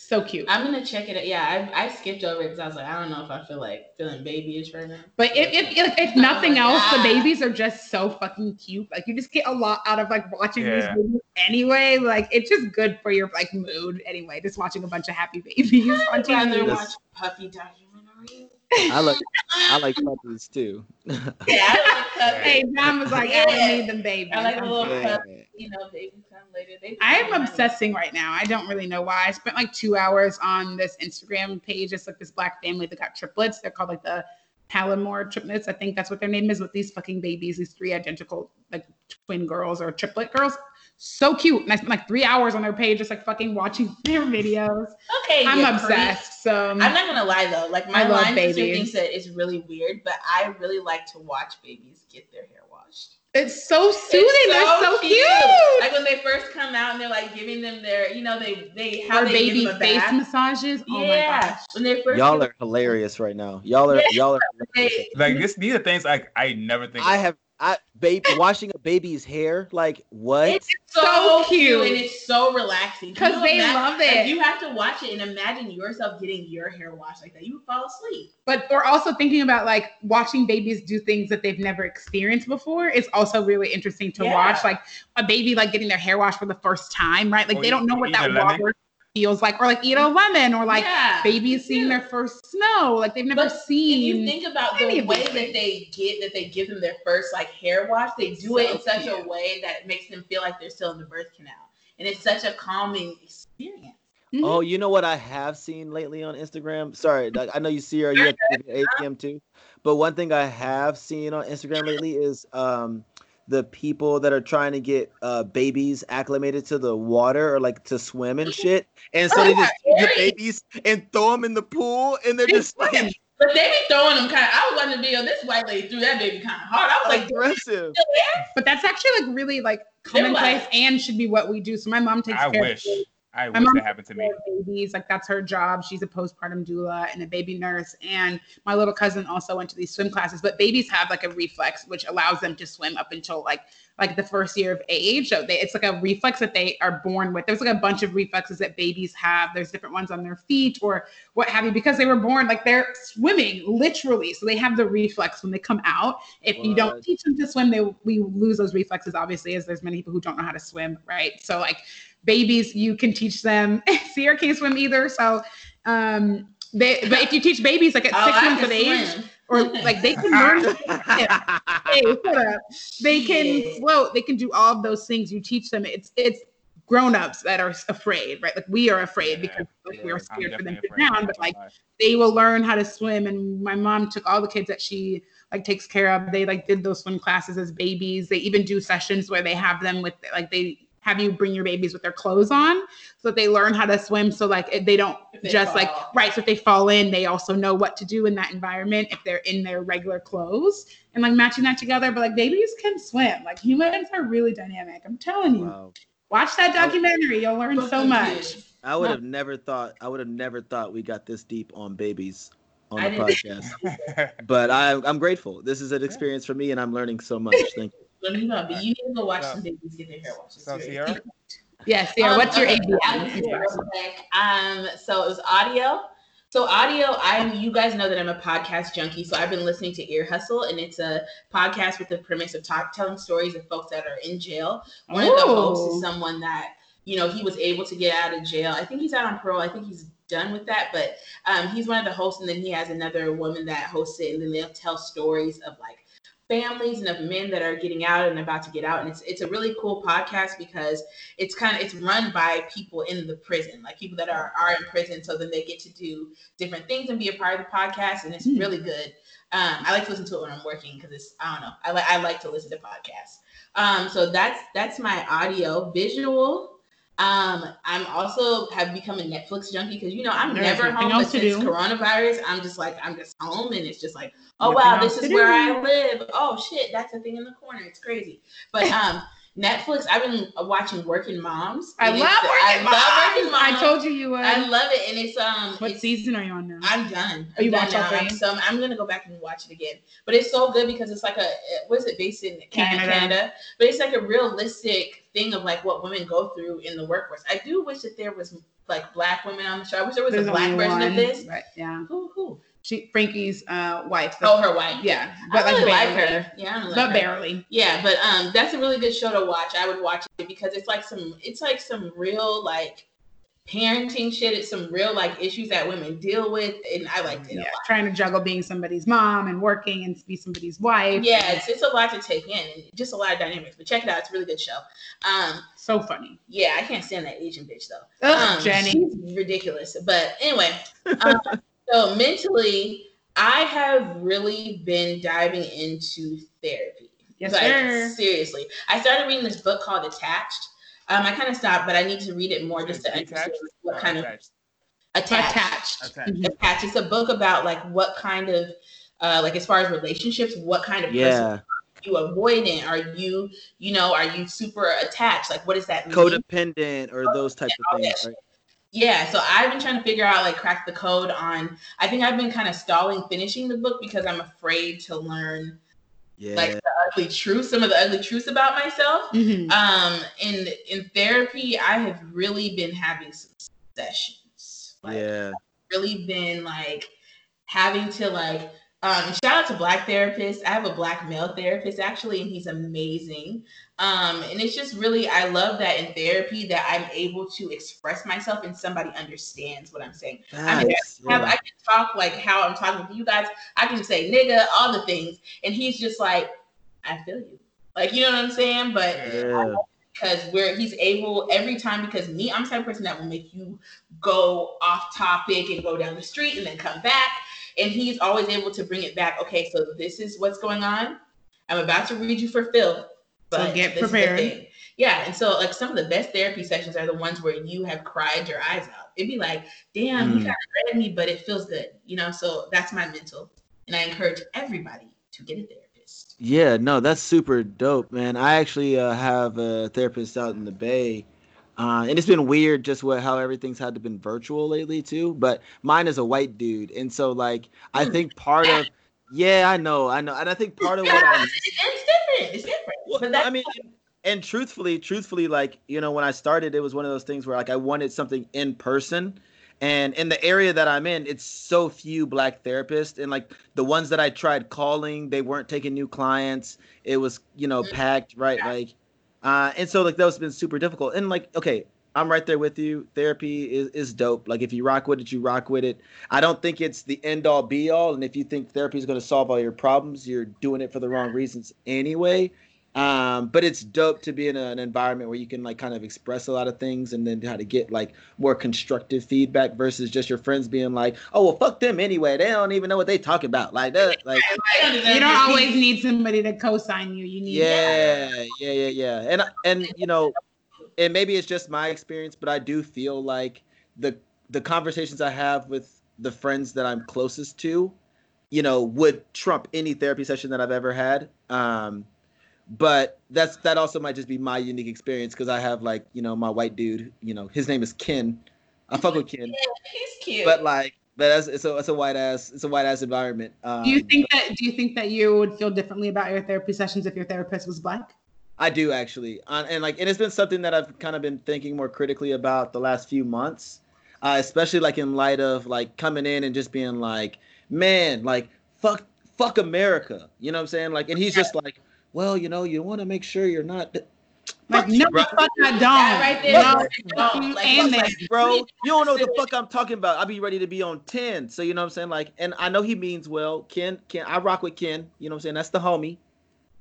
So cute. I'm gonna check it. out. Yeah, I, I skipped over it because I was like, I don't know if I feel like feeling babyish right now. But if, if, if, if nothing Oh my else, the babies are just so fucking cute. Like you just get a lot out of like watching Yeah. these babies anyway. Like it's just good for your like mood anyway. Just watching a bunch of happy babies I'd rather TV. watch puppy documentary. I like I like puppies too. Yeah, I like puppy. Hey, John was like, I don't need them babies. I like a little Yeah. pup. You know, baby come later. They I'm obsessing right now. I don't really know why. I spent like two hours on this Instagram page. It's like this black family that got triplets. They're called like the Palomore triplets. I think that's what their name is with these fucking babies, these three identical like twin girls or triplet girls. So cute. And I spent like three hours on their page just like fucking watching their videos. Okay, I'm you obsessed. So. I'm not gonna lie though, like my I love line sister babies. thinks that it's really weird, but I really like to watch babies get their hair washed. it's so soothing. It's they're so cute. Like when they first come out and they're like giving them their, you know, they they how Or they baby give them a face bath. massages. Oh my yeah, gosh. when they first Y'all are hilarious right now. Y'all are y'all are. Like this, these are things like I never think. I of. have I babe washing a baby's hair. Like what? It's so, So cute. cute. and it's so relaxing. because they imagine- love like, it. you have to watch it and imagine yourself getting your hair washed like that. You would fall asleep. but we're also thinking about like watching babies do things that they've never experienced before is also really interesting to Yeah. watch like a baby like getting their hair washed for the first time right like Or they don't know what that a lemon. water feels like or like eat a lemon or like yeah. babies seeing Yeah. their first snow like they've never But If seen you think about any the way that they get that they give them their first like hair wash, they do it in So such a way that it makes them feel like they're still in the birth canal, and it's such a calming experience. Mhm. Oh, you know what I have seen lately on Instagram? Sorry, like, I know you see her. You at ATM too, but one thing I have seen on Instagram lately is um the people that are trying to get uh babies acclimated to the water or like to swim and shit, and so they just take the babies and throw them in the pool, and they're just like But they be throwing them kind of. I was watching the video. This white lady threw that baby kind of hard. I was like, aggressive. but that's actually like really like commonplace like- and should be what we do so my mom takes I care wish. of I wish that happened to me. babies. Like that's her job. She's a postpartum doula and a baby nurse. And my little cousin also went to these swim classes. But babies have like a reflex which allows them to swim up until like like the first year of age. So they, it's like a reflex that they are born with. There's like a bunch of reflexes that babies have. There's different ones on their feet or what have you because they were born like they're swimming literally. So they have the reflex when they come out. If you don't teach them to swim, they we lose those reflexes. Obviously, as there's many people who don't know how to swim, right? So like babies, you can teach them. Sierra can't swim either, so um, they. But if you teach babies like at oh, six months of age, swim. or like they can learn. hey. They can float. They can do all of those things. You teach them. It's it's grown-ups that are afraid, right? Like we are afraid because like, we're scared for them to drown. But like they will learn how to swim and my mom took all the kids that she like takes care of they like did those swim classes as babies they even do sessions where they have them with like they have you bring your babies with their clothes on so that they learn how to swim so like they don't they just like right so if they fall in they also know what to do in that environment if they're in their regular clothes and like matching that together but like babies can swim like humans are really dynamic i'm telling you wow. watch that documentary you'll learn so much. I would No. have never thought. I would have never thought we got this deep on babies on I the podcast. But I, I'm grateful. This is an experience for me, and I'm learning so much. Thank you. Let me know, but you need to go watch So- some babies get their hair washed. So Sierra, yes yeah Um, what's your okay, ABM? I'll do it real quick. Um, so it was audio. So audio, I'm you guys know that I'm a podcast junkie, so I've been listening to Ear Hustle, and it's a podcast with the premise of talk, telling stories of folks that are in jail. One of the hosts is someone that you know he was able to get out of jail. I think he's out on parole. I think he's done with that, but um, he's one of the hosts, and then he has another woman that hosts it, and then they'll tell stories of like families and of men that are getting out and about to get out. And it's it's a really cool podcast because it's kind of it's run by people in the prison like people that are are in prison. So then they get to do different things and be a part of the podcast and it's Hmm. really good. Um i like to listen to it when i'm working because it's i don't know i like i like to listen to podcasts. Um so that's that's my audio visual um, I'm also have become a Netflix junkie because you know I'm There's never home, but since do. coronavirus, I'm just like I'm just home, and it's just like, oh Nothing wow, this is where do. I live. Oh shit, that's a thing in the corner. It's crazy. But um, Netflix, I've been watching Working Moms. I love Working I love Working Moms. Moms. I told you you would. I love it, and it's um, what it's, season are you on now? I'm done. Oh, you I'm watched done now. I'm, so I'm gonna go back and watch it again. But it's so good because it's like a what is it based in? Canada. Canada, but it's like a realistic thing of like what women go through in the workforce. I do wish that there was like black women on the show. I wish there was There's a black version one, of this. but yeah. Who who? She Frankie's uh wife. Oh, her wife. yeah, I but like really like her. Yeah, I don't like But her. barely. Yeah, but um, that's a really good show to watch. I would watch it because it's like some, it's like some real like parenting shit. It's some real like issues that women deal with, and I liked it Yeah, a lot. trying to juggle being somebody's mom and working and be somebody's wife. Yeah, it's, it's a lot to take in, and just a lot of dynamics. But check it out; it's a really good show. Um, so funny. yeah, I can't stand that Asian bitch though. Ugh, Um, Jenny. she's ridiculous. But anyway, um, so mentally, I have really been diving into therapy. Yes, like, sir. Seriously, I started reading this book called Attached. Um, I kind of stopped, but I need to read it more just to understand what Oh, kind of attached. attached. Attached. Attached. Mhm. Attached. It's a book about like what kind of, uh, like as far as relationships, what kind of person Yeah, are you avoidant? Are you, you know, are you super attached? Like, what does that mean? codependent or those types of things. Right? Yeah, so I've been trying to figure out like crack the code on. I think I've been kind of stalling finishing the book because I'm afraid to learn Yeah, like the ugly truth, some of the ugly truths about myself. Mhm. Um, in in therapy, I have really been having some sessions. Like, yeah, really been like having to like um shout out to black therapists i have a black male therapist actually and he's amazing um and it's just really i love that in therapy that i'm able to express myself and somebody understands what i'm saying I mean, Facts, have. I can talk like how I'm talking to you guys. I can say nigga, all the things, and he's just like, I feel you, like you know what I'm saying. But yeah. because where he's able every time, because me, I'm the type of person that will make you go off topic and go down the street and then come back, and he's always able to bring it back. Okay, so this is what's going on. I'm about to read you for Phil, but get is the prepared. Yeah, and so like some of the best therapy sessions are the ones where you have cried your eyes out. It'd be like, damn, you Mm. kind of read me, but it feels good, you know. So that's my mental, and I encourage everybody to get it therapist. Yeah, no, that's super dope, man. I actually uh, have a therapist out in the Bay, uh, and it's been weird just what how everything's had to been virtual lately too. But mine is a white dude, and so like I Hmm. think part of yeah, I know, I know, and I think part of what I'm it's, different. It's different. Well, but I mean, and truthfully, truthfully, like you know, when I started, it was one of those things where like I wanted something in person, and in the area that I'm in, it's so few black therapists, and like the ones that I tried calling, they weren't taking new clients. It was you know packed, right? Like, uh, and so like that was been super difficult. And like, okay, I'm right there with you. Therapy is is dope. Like if you rock with it, you rock with it. I don't think it's the end all be all. And if you think therapy is going to solve all your problems, you're doing it for the wrong reasons anyway. Um, but it's dope to be in a, an environment where you can like kind of express a lot of things and then how to get like more constructive feedback versus just your friends being like, oh well, fuck them anyway. They don't even know what they talk about. Like that, like You don't always need somebody to co-sign you. You need yeah, yeah, yeah, yeah. And and you know, and maybe it's just my experience, but I do feel like the the conversations I have with the friends that I'm closest to, you know, would trump any therapy session that I've ever had. Um, but that's that also might just be my unique experience because I have like you know my white dude, you know, his name is Ken. I fuck with Ken, he's cute. but like, but that's it's a it's a white ass it's a white ass environment. Um, Do you think that do you think that you would feel differently about your therapy sessions if your therapist was black? I do actually, uh, and like, and it's been something that I've kind of been thinking more critically about the last few months, uh, especially like in light of like coming in and just being like, man, like fuck, fuck America, you know what I'm saying? Like, and he's just like, well, you know, you want to make sure you're not, Like, Fuck no, bro. fuck I don't. That right there, No, like, no, you like, and fuck that. that. bro, you don't know what the fuck I'm talking about. I'll be ready to be on ten, so you know what I'm saying? Like, and I know he means well. Ken, Ken, I rock with Ken. You know what I'm saying? That's the homie.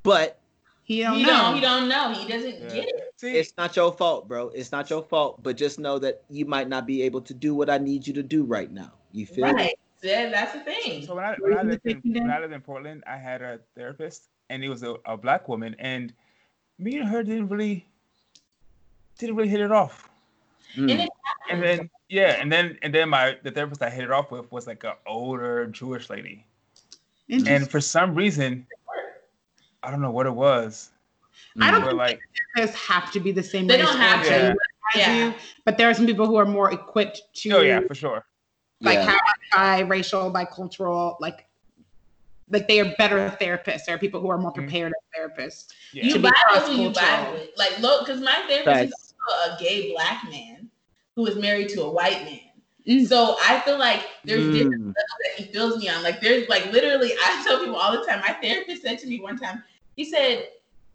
but He don't He know. don't, he don't know. He doesn't Yeah. get it. See, it's not your fault, bro. It's not your fault. But just know that you might not be able to do what I need you to do right now. You feel me? Right. Yeah, that's the thing. So when I, when I, lived in, when I lived in Portland, I had a therapist, and it was a, a black woman, and me and her didn't really didn't really hit it off. Mm. And then yeah, and then and then my the therapist I hit it off with was like an older Jewish lady, and for some reason, I don't know what it was. I don't think like therapists have to be the same They race don't have to. gender Yeah. you, but there are some people who are more equipped to oh yeah, for sure. like Yeah. have biracial, bicultural, like like they are better therapists. There are people who are more Mhm. prepared as therapists. Yeah. You To be buy it who you buy cross-cultural. Like, look, because my therapist is also a gay black man who is married to a white man. Mm. So I feel like there's different Mm. levels that he feels me on. Like, there's like literally, I tell people all the time. My therapist said to me one time, he said,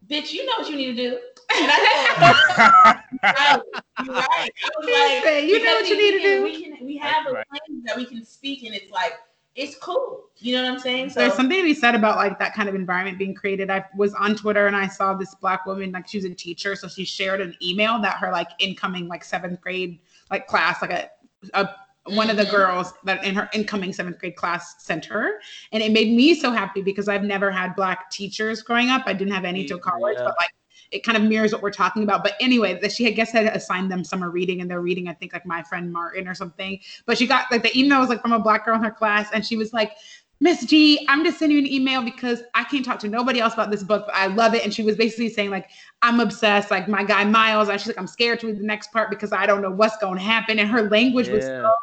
"Bitch, you know what you need to do." And I said, "Right, you're right." I was like, said, "You know what you need to do." We can, we have a Right. language that we can speak, and it's like, it's cool. You know what I'm saying? So There's something to be said about like that kind of environment being created. I was on Twitter and I saw this black woman, like she was a teacher, so she shared an email that her like incoming like seventh grade like class, like a, a one of the Mhm. girls that in her incoming seventh grade class sent her, and it made me so happy because I've never had black teachers growing up. I didn't have any till college, Yeah. but like it kind of mirrors what we're talking about. But anyway, that she had guess had assigned them summer reading, and they're reading I think like My Friend Martin or something. But she got like the email was like from a black girl in her class, and she was like. Miss G, I'm just sending you an email because I can't talk to nobody else about this book, but I love it. And she was basically saying, like, I'm obsessed, like my guy Miles. And she's like, I'm scared to read the next part because I don't know what's going to happen. And her language was Yeah. so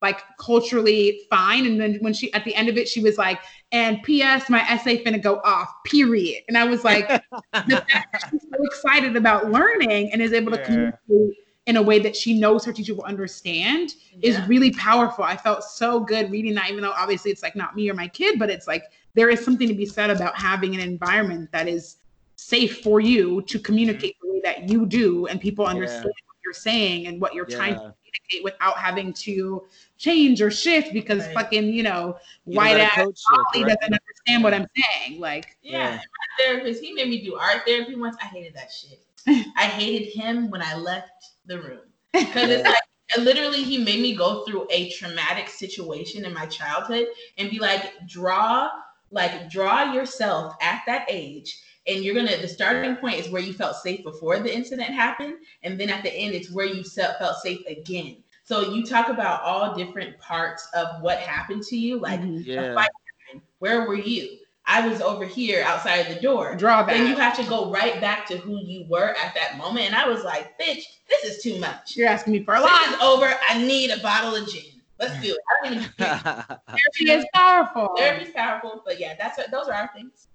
like culturally fine. And then when she at the end of it, she was like, and P.S. My essay finna go off, period. And I was like, the fact that she's so excited about learning and is able to Yeah. communicate in a way that she knows her teacher will understand is really powerful. I felt so good reading that, even though obviously it's like not me or my kid, but it's like there is something to be said about having an environment that is safe for you to communicate mm-hmm. the way that you do and people understand what you're saying and what you're trying to Yeah. Communicate without having to change or shift because Right. fucking, you know, You white gotta ass coach Molly shift, right? doesn't understand what I'm saying. Like, Yeah, Yeah. my therapist, he made me do art therapy once. I hated that shit. I hated him when I left the room because it's like literally he made me go through a traumatic situation in my childhood and be like, draw, like draw yourself at that age. And you're gonna. The starting point is where you felt safe before the incident happened, and then at the end, it's where you felt safe again. So you talk about all different parts of what happened to you, like mhm. a Yeah. fight happened. Where were you? I was over here outside of the door. draw that. Then you have to go right back to who you were at that moment. And I was like, bitch, this is too much. You're asking me for a This lot. is over. I need a bottle of gin. Let's do it. I don't even Therapy is powerful. Therapy's powerful, but yeah, that's what those are our things.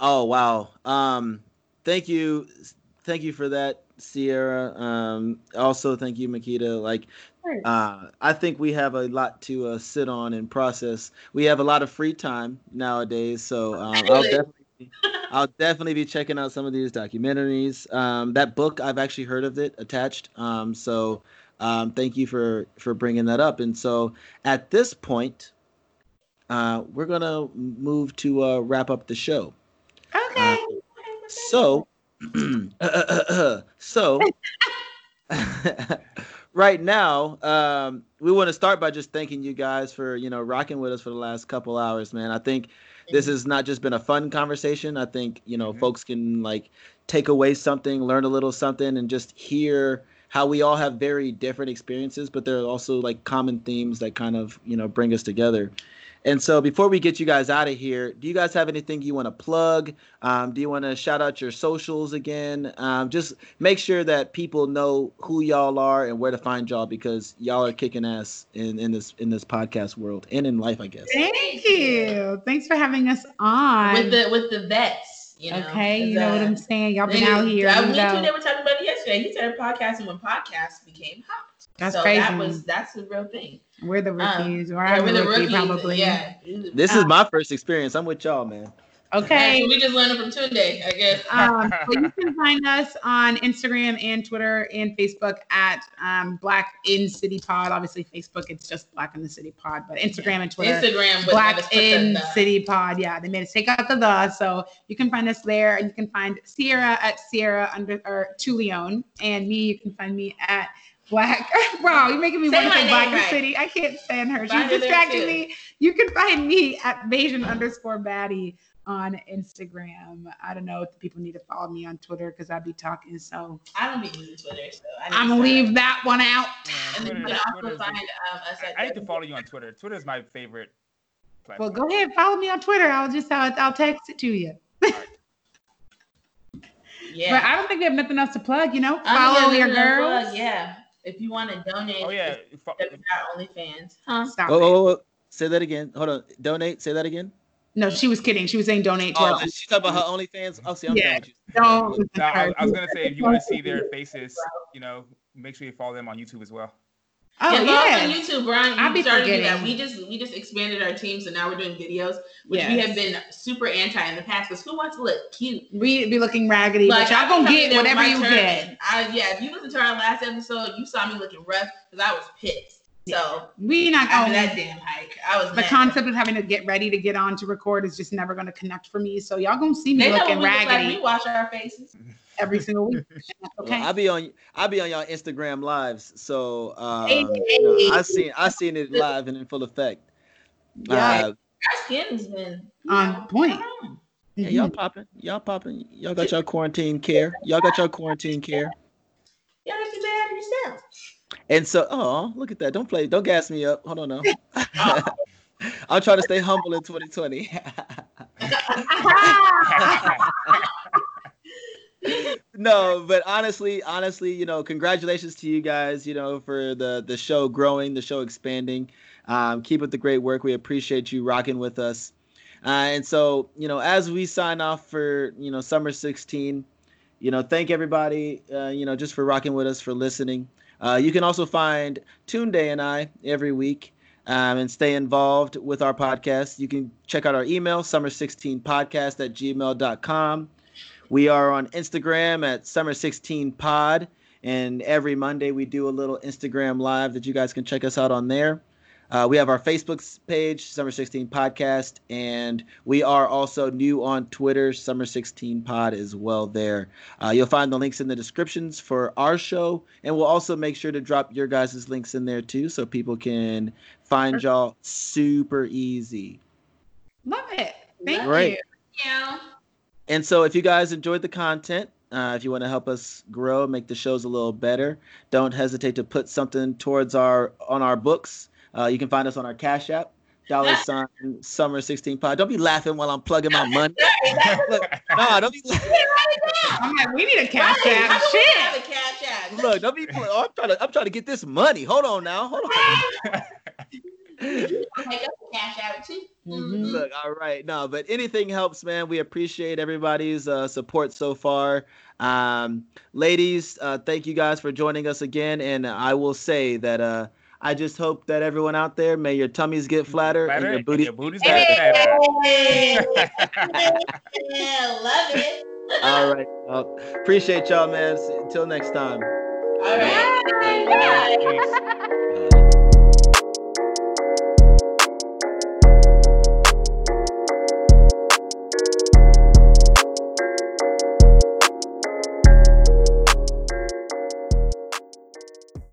Oh wow. Um, thank you, thank you for that, Sierra. Um, also thank you, Makita. Like, uh, I think we have a lot to uh, sit on and process. We have a lot of free time nowadays, so um, I'll definitely. I'll definitely be checking out some of these documentaries. Um, that book, I've actually heard of it attached. Um, so um, thank you for for bringing that up. And so at this point, uh, we're gonna move to uh, wrap up the show. Okay. So, so right now, um, we want to start by just thanking you guys for you know rocking with us for the last couple hours, man. I think this has not just been a fun conversation. I think you know Mhm. folks can like take away something, learn a little something, and just hear how we all have very different experiences, but there are also like common themes that kind of you know bring us together. And so, before we get you guys out of here, do you guys have anything you want to plug? Um, do you want to shout out your socials again? Um, just make sure that people know who y'all are and where to find y'all because y'all are kicking ass in, in this in this podcast world and in life, I guess. Thank you. Thanks for having us on. With the with the vets, you know. okay, you know what uh, I'm saying. Y'all been niggas- out here. I, you me too. know. They were talking about it yesterday. He started podcasting when podcasts became hot. That's so crazy. That was that's the real thing. We're the Um, rookies. or yeah, I'm we're the rookie, rookies. probably. Yeah. This Uh, is my first experience. I'm with y'all, man. Okay. So we just learned it from Tunde, I guess. um, but you can find us on Instagram and Twitter and Facebook at um, Black in City Pod. Obviously, Facebook it's just Black in the City Pod, but Instagram and Twitter. Instagram, Black in City Pod. Yeah, they made us take out the the. So you can find us there, and you can find Sierra at Sierra under or Tulione, and me. You can find me at Black. wow, you're making me Say want to say Black name in right. City. I can't stand her. She's Find her there distracting me. You can find me at Bayesian underscore baddie on Instagram. I don't know if people need to follow me on Twitter because I'd be talking. So I don't be using Twitter, so I I'm gonna leave that one out. And then Twitter- can also Twitter's the- find um, us I need to follow you on Twitter. Twitter is my favorite Well, go ahead, follow me on Twitter. I'll just I'll, I'll text it to you. Yeah. But I don't think we have nothing else to plug. You know, follow your there's girls. plug, Yeah. If you want to donate, Oh yeah, it's fo- OnlyFans. Huh? Stop Oh, it. oh, oh, say that again. Hold on. Donate. Say that again. No, she was kidding. She was saying donate to Oh, our. she's talking about her OnlyFans. Oh, see, I'm Yeah. done you. Don't. no, I. I was gonna say if you want to see their faces, you know, make sure you follow them on YouTube as well. Oh yeah, us on. YouTube, Brian. I'll We be started to that. We just we just expanded our team, so now we're doing videos, which we have been super anti in the past. Because who wants to look cute? We be looking raggedy, but y'all gonna get whatever you my get. I, yeah, if you listen to our last episode, you saw me looking rough because I was pissed. So We not after going. that damn hike, I was The mad. concept of having to get ready to get on to record is just never gonna connect for me. So y'all gonna see me They looking what we look like. raggedy We wash our faces. every single week. Well, Okay. I be on I'll be on y'all Instagram lives, so um, Hey, you know, I seen I seen it live and in full effect. Yeah. Uh, Our skin's been On know, point. Yeah, y'all popping, y'all popping, y'all got your quarantine care, y'all got your quarantine care, Y'all just be bad yourself. And so oh look at that, don't play, don't gas me up, hold on now. I'll try to stay humble in 2020. no, but honestly, honestly, you know, congratulations to you guys, you know, for the the show growing, the show expanding. Um, keep up the great work. We appreciate you rocking with us. Uh, and so, you know, as we sign off for you know summer 16, you know, thank everybody, uh, you know, just for rocking with us, for listening. Uh, you can also find Tunde and I every week um, and stay involved with our podcast. You can check out our email, summer16podcast at gmail.com. We are on Instagram at summer16pod. And every Monday we do a little Instagram live that you guys can check us out on there. Uh, we have our Facebook page, Summer 16 Podcast, and we are also new on Twitter, Summer 16 Pod as well. There, uh, you'll find the links in the descriptions for our show, and we'll also make sure to drop your guys' links in there too, so people can find y'all super easy. Love it. Thank Great. you. Yeah. And so, if you guys enjoyed the content, uh, if you want to help us grow, make the shows a little better, don't hesitate to put something towards our on our books. Uh, you can find us on our Cash App, dollar sign Summer 16 Pod. Don't be laughing while I'm plugging my money. Look, no, don't be. I'm like, we need a cash Right. app. How do we Shit. have a cash app? Look, don't be. pl- Oh, I'm trying to. I'm trying to get this money. Hold on now. Hold on. Make up a cash app too. Mhm. Look, all right, no, but anything helps, man. We appreciate everybody's uh, support so far. Um, ladies, uh, thank you guys for joining us again, and I will say that uh, I just hope that everyone out there, may your tummies get flatter, Flatter and your and booties. your booties Hey. get fatter. Yeah, love it. All right, well, appreciate y'all, man. Until next time. All right. Bye. Peace. Bye.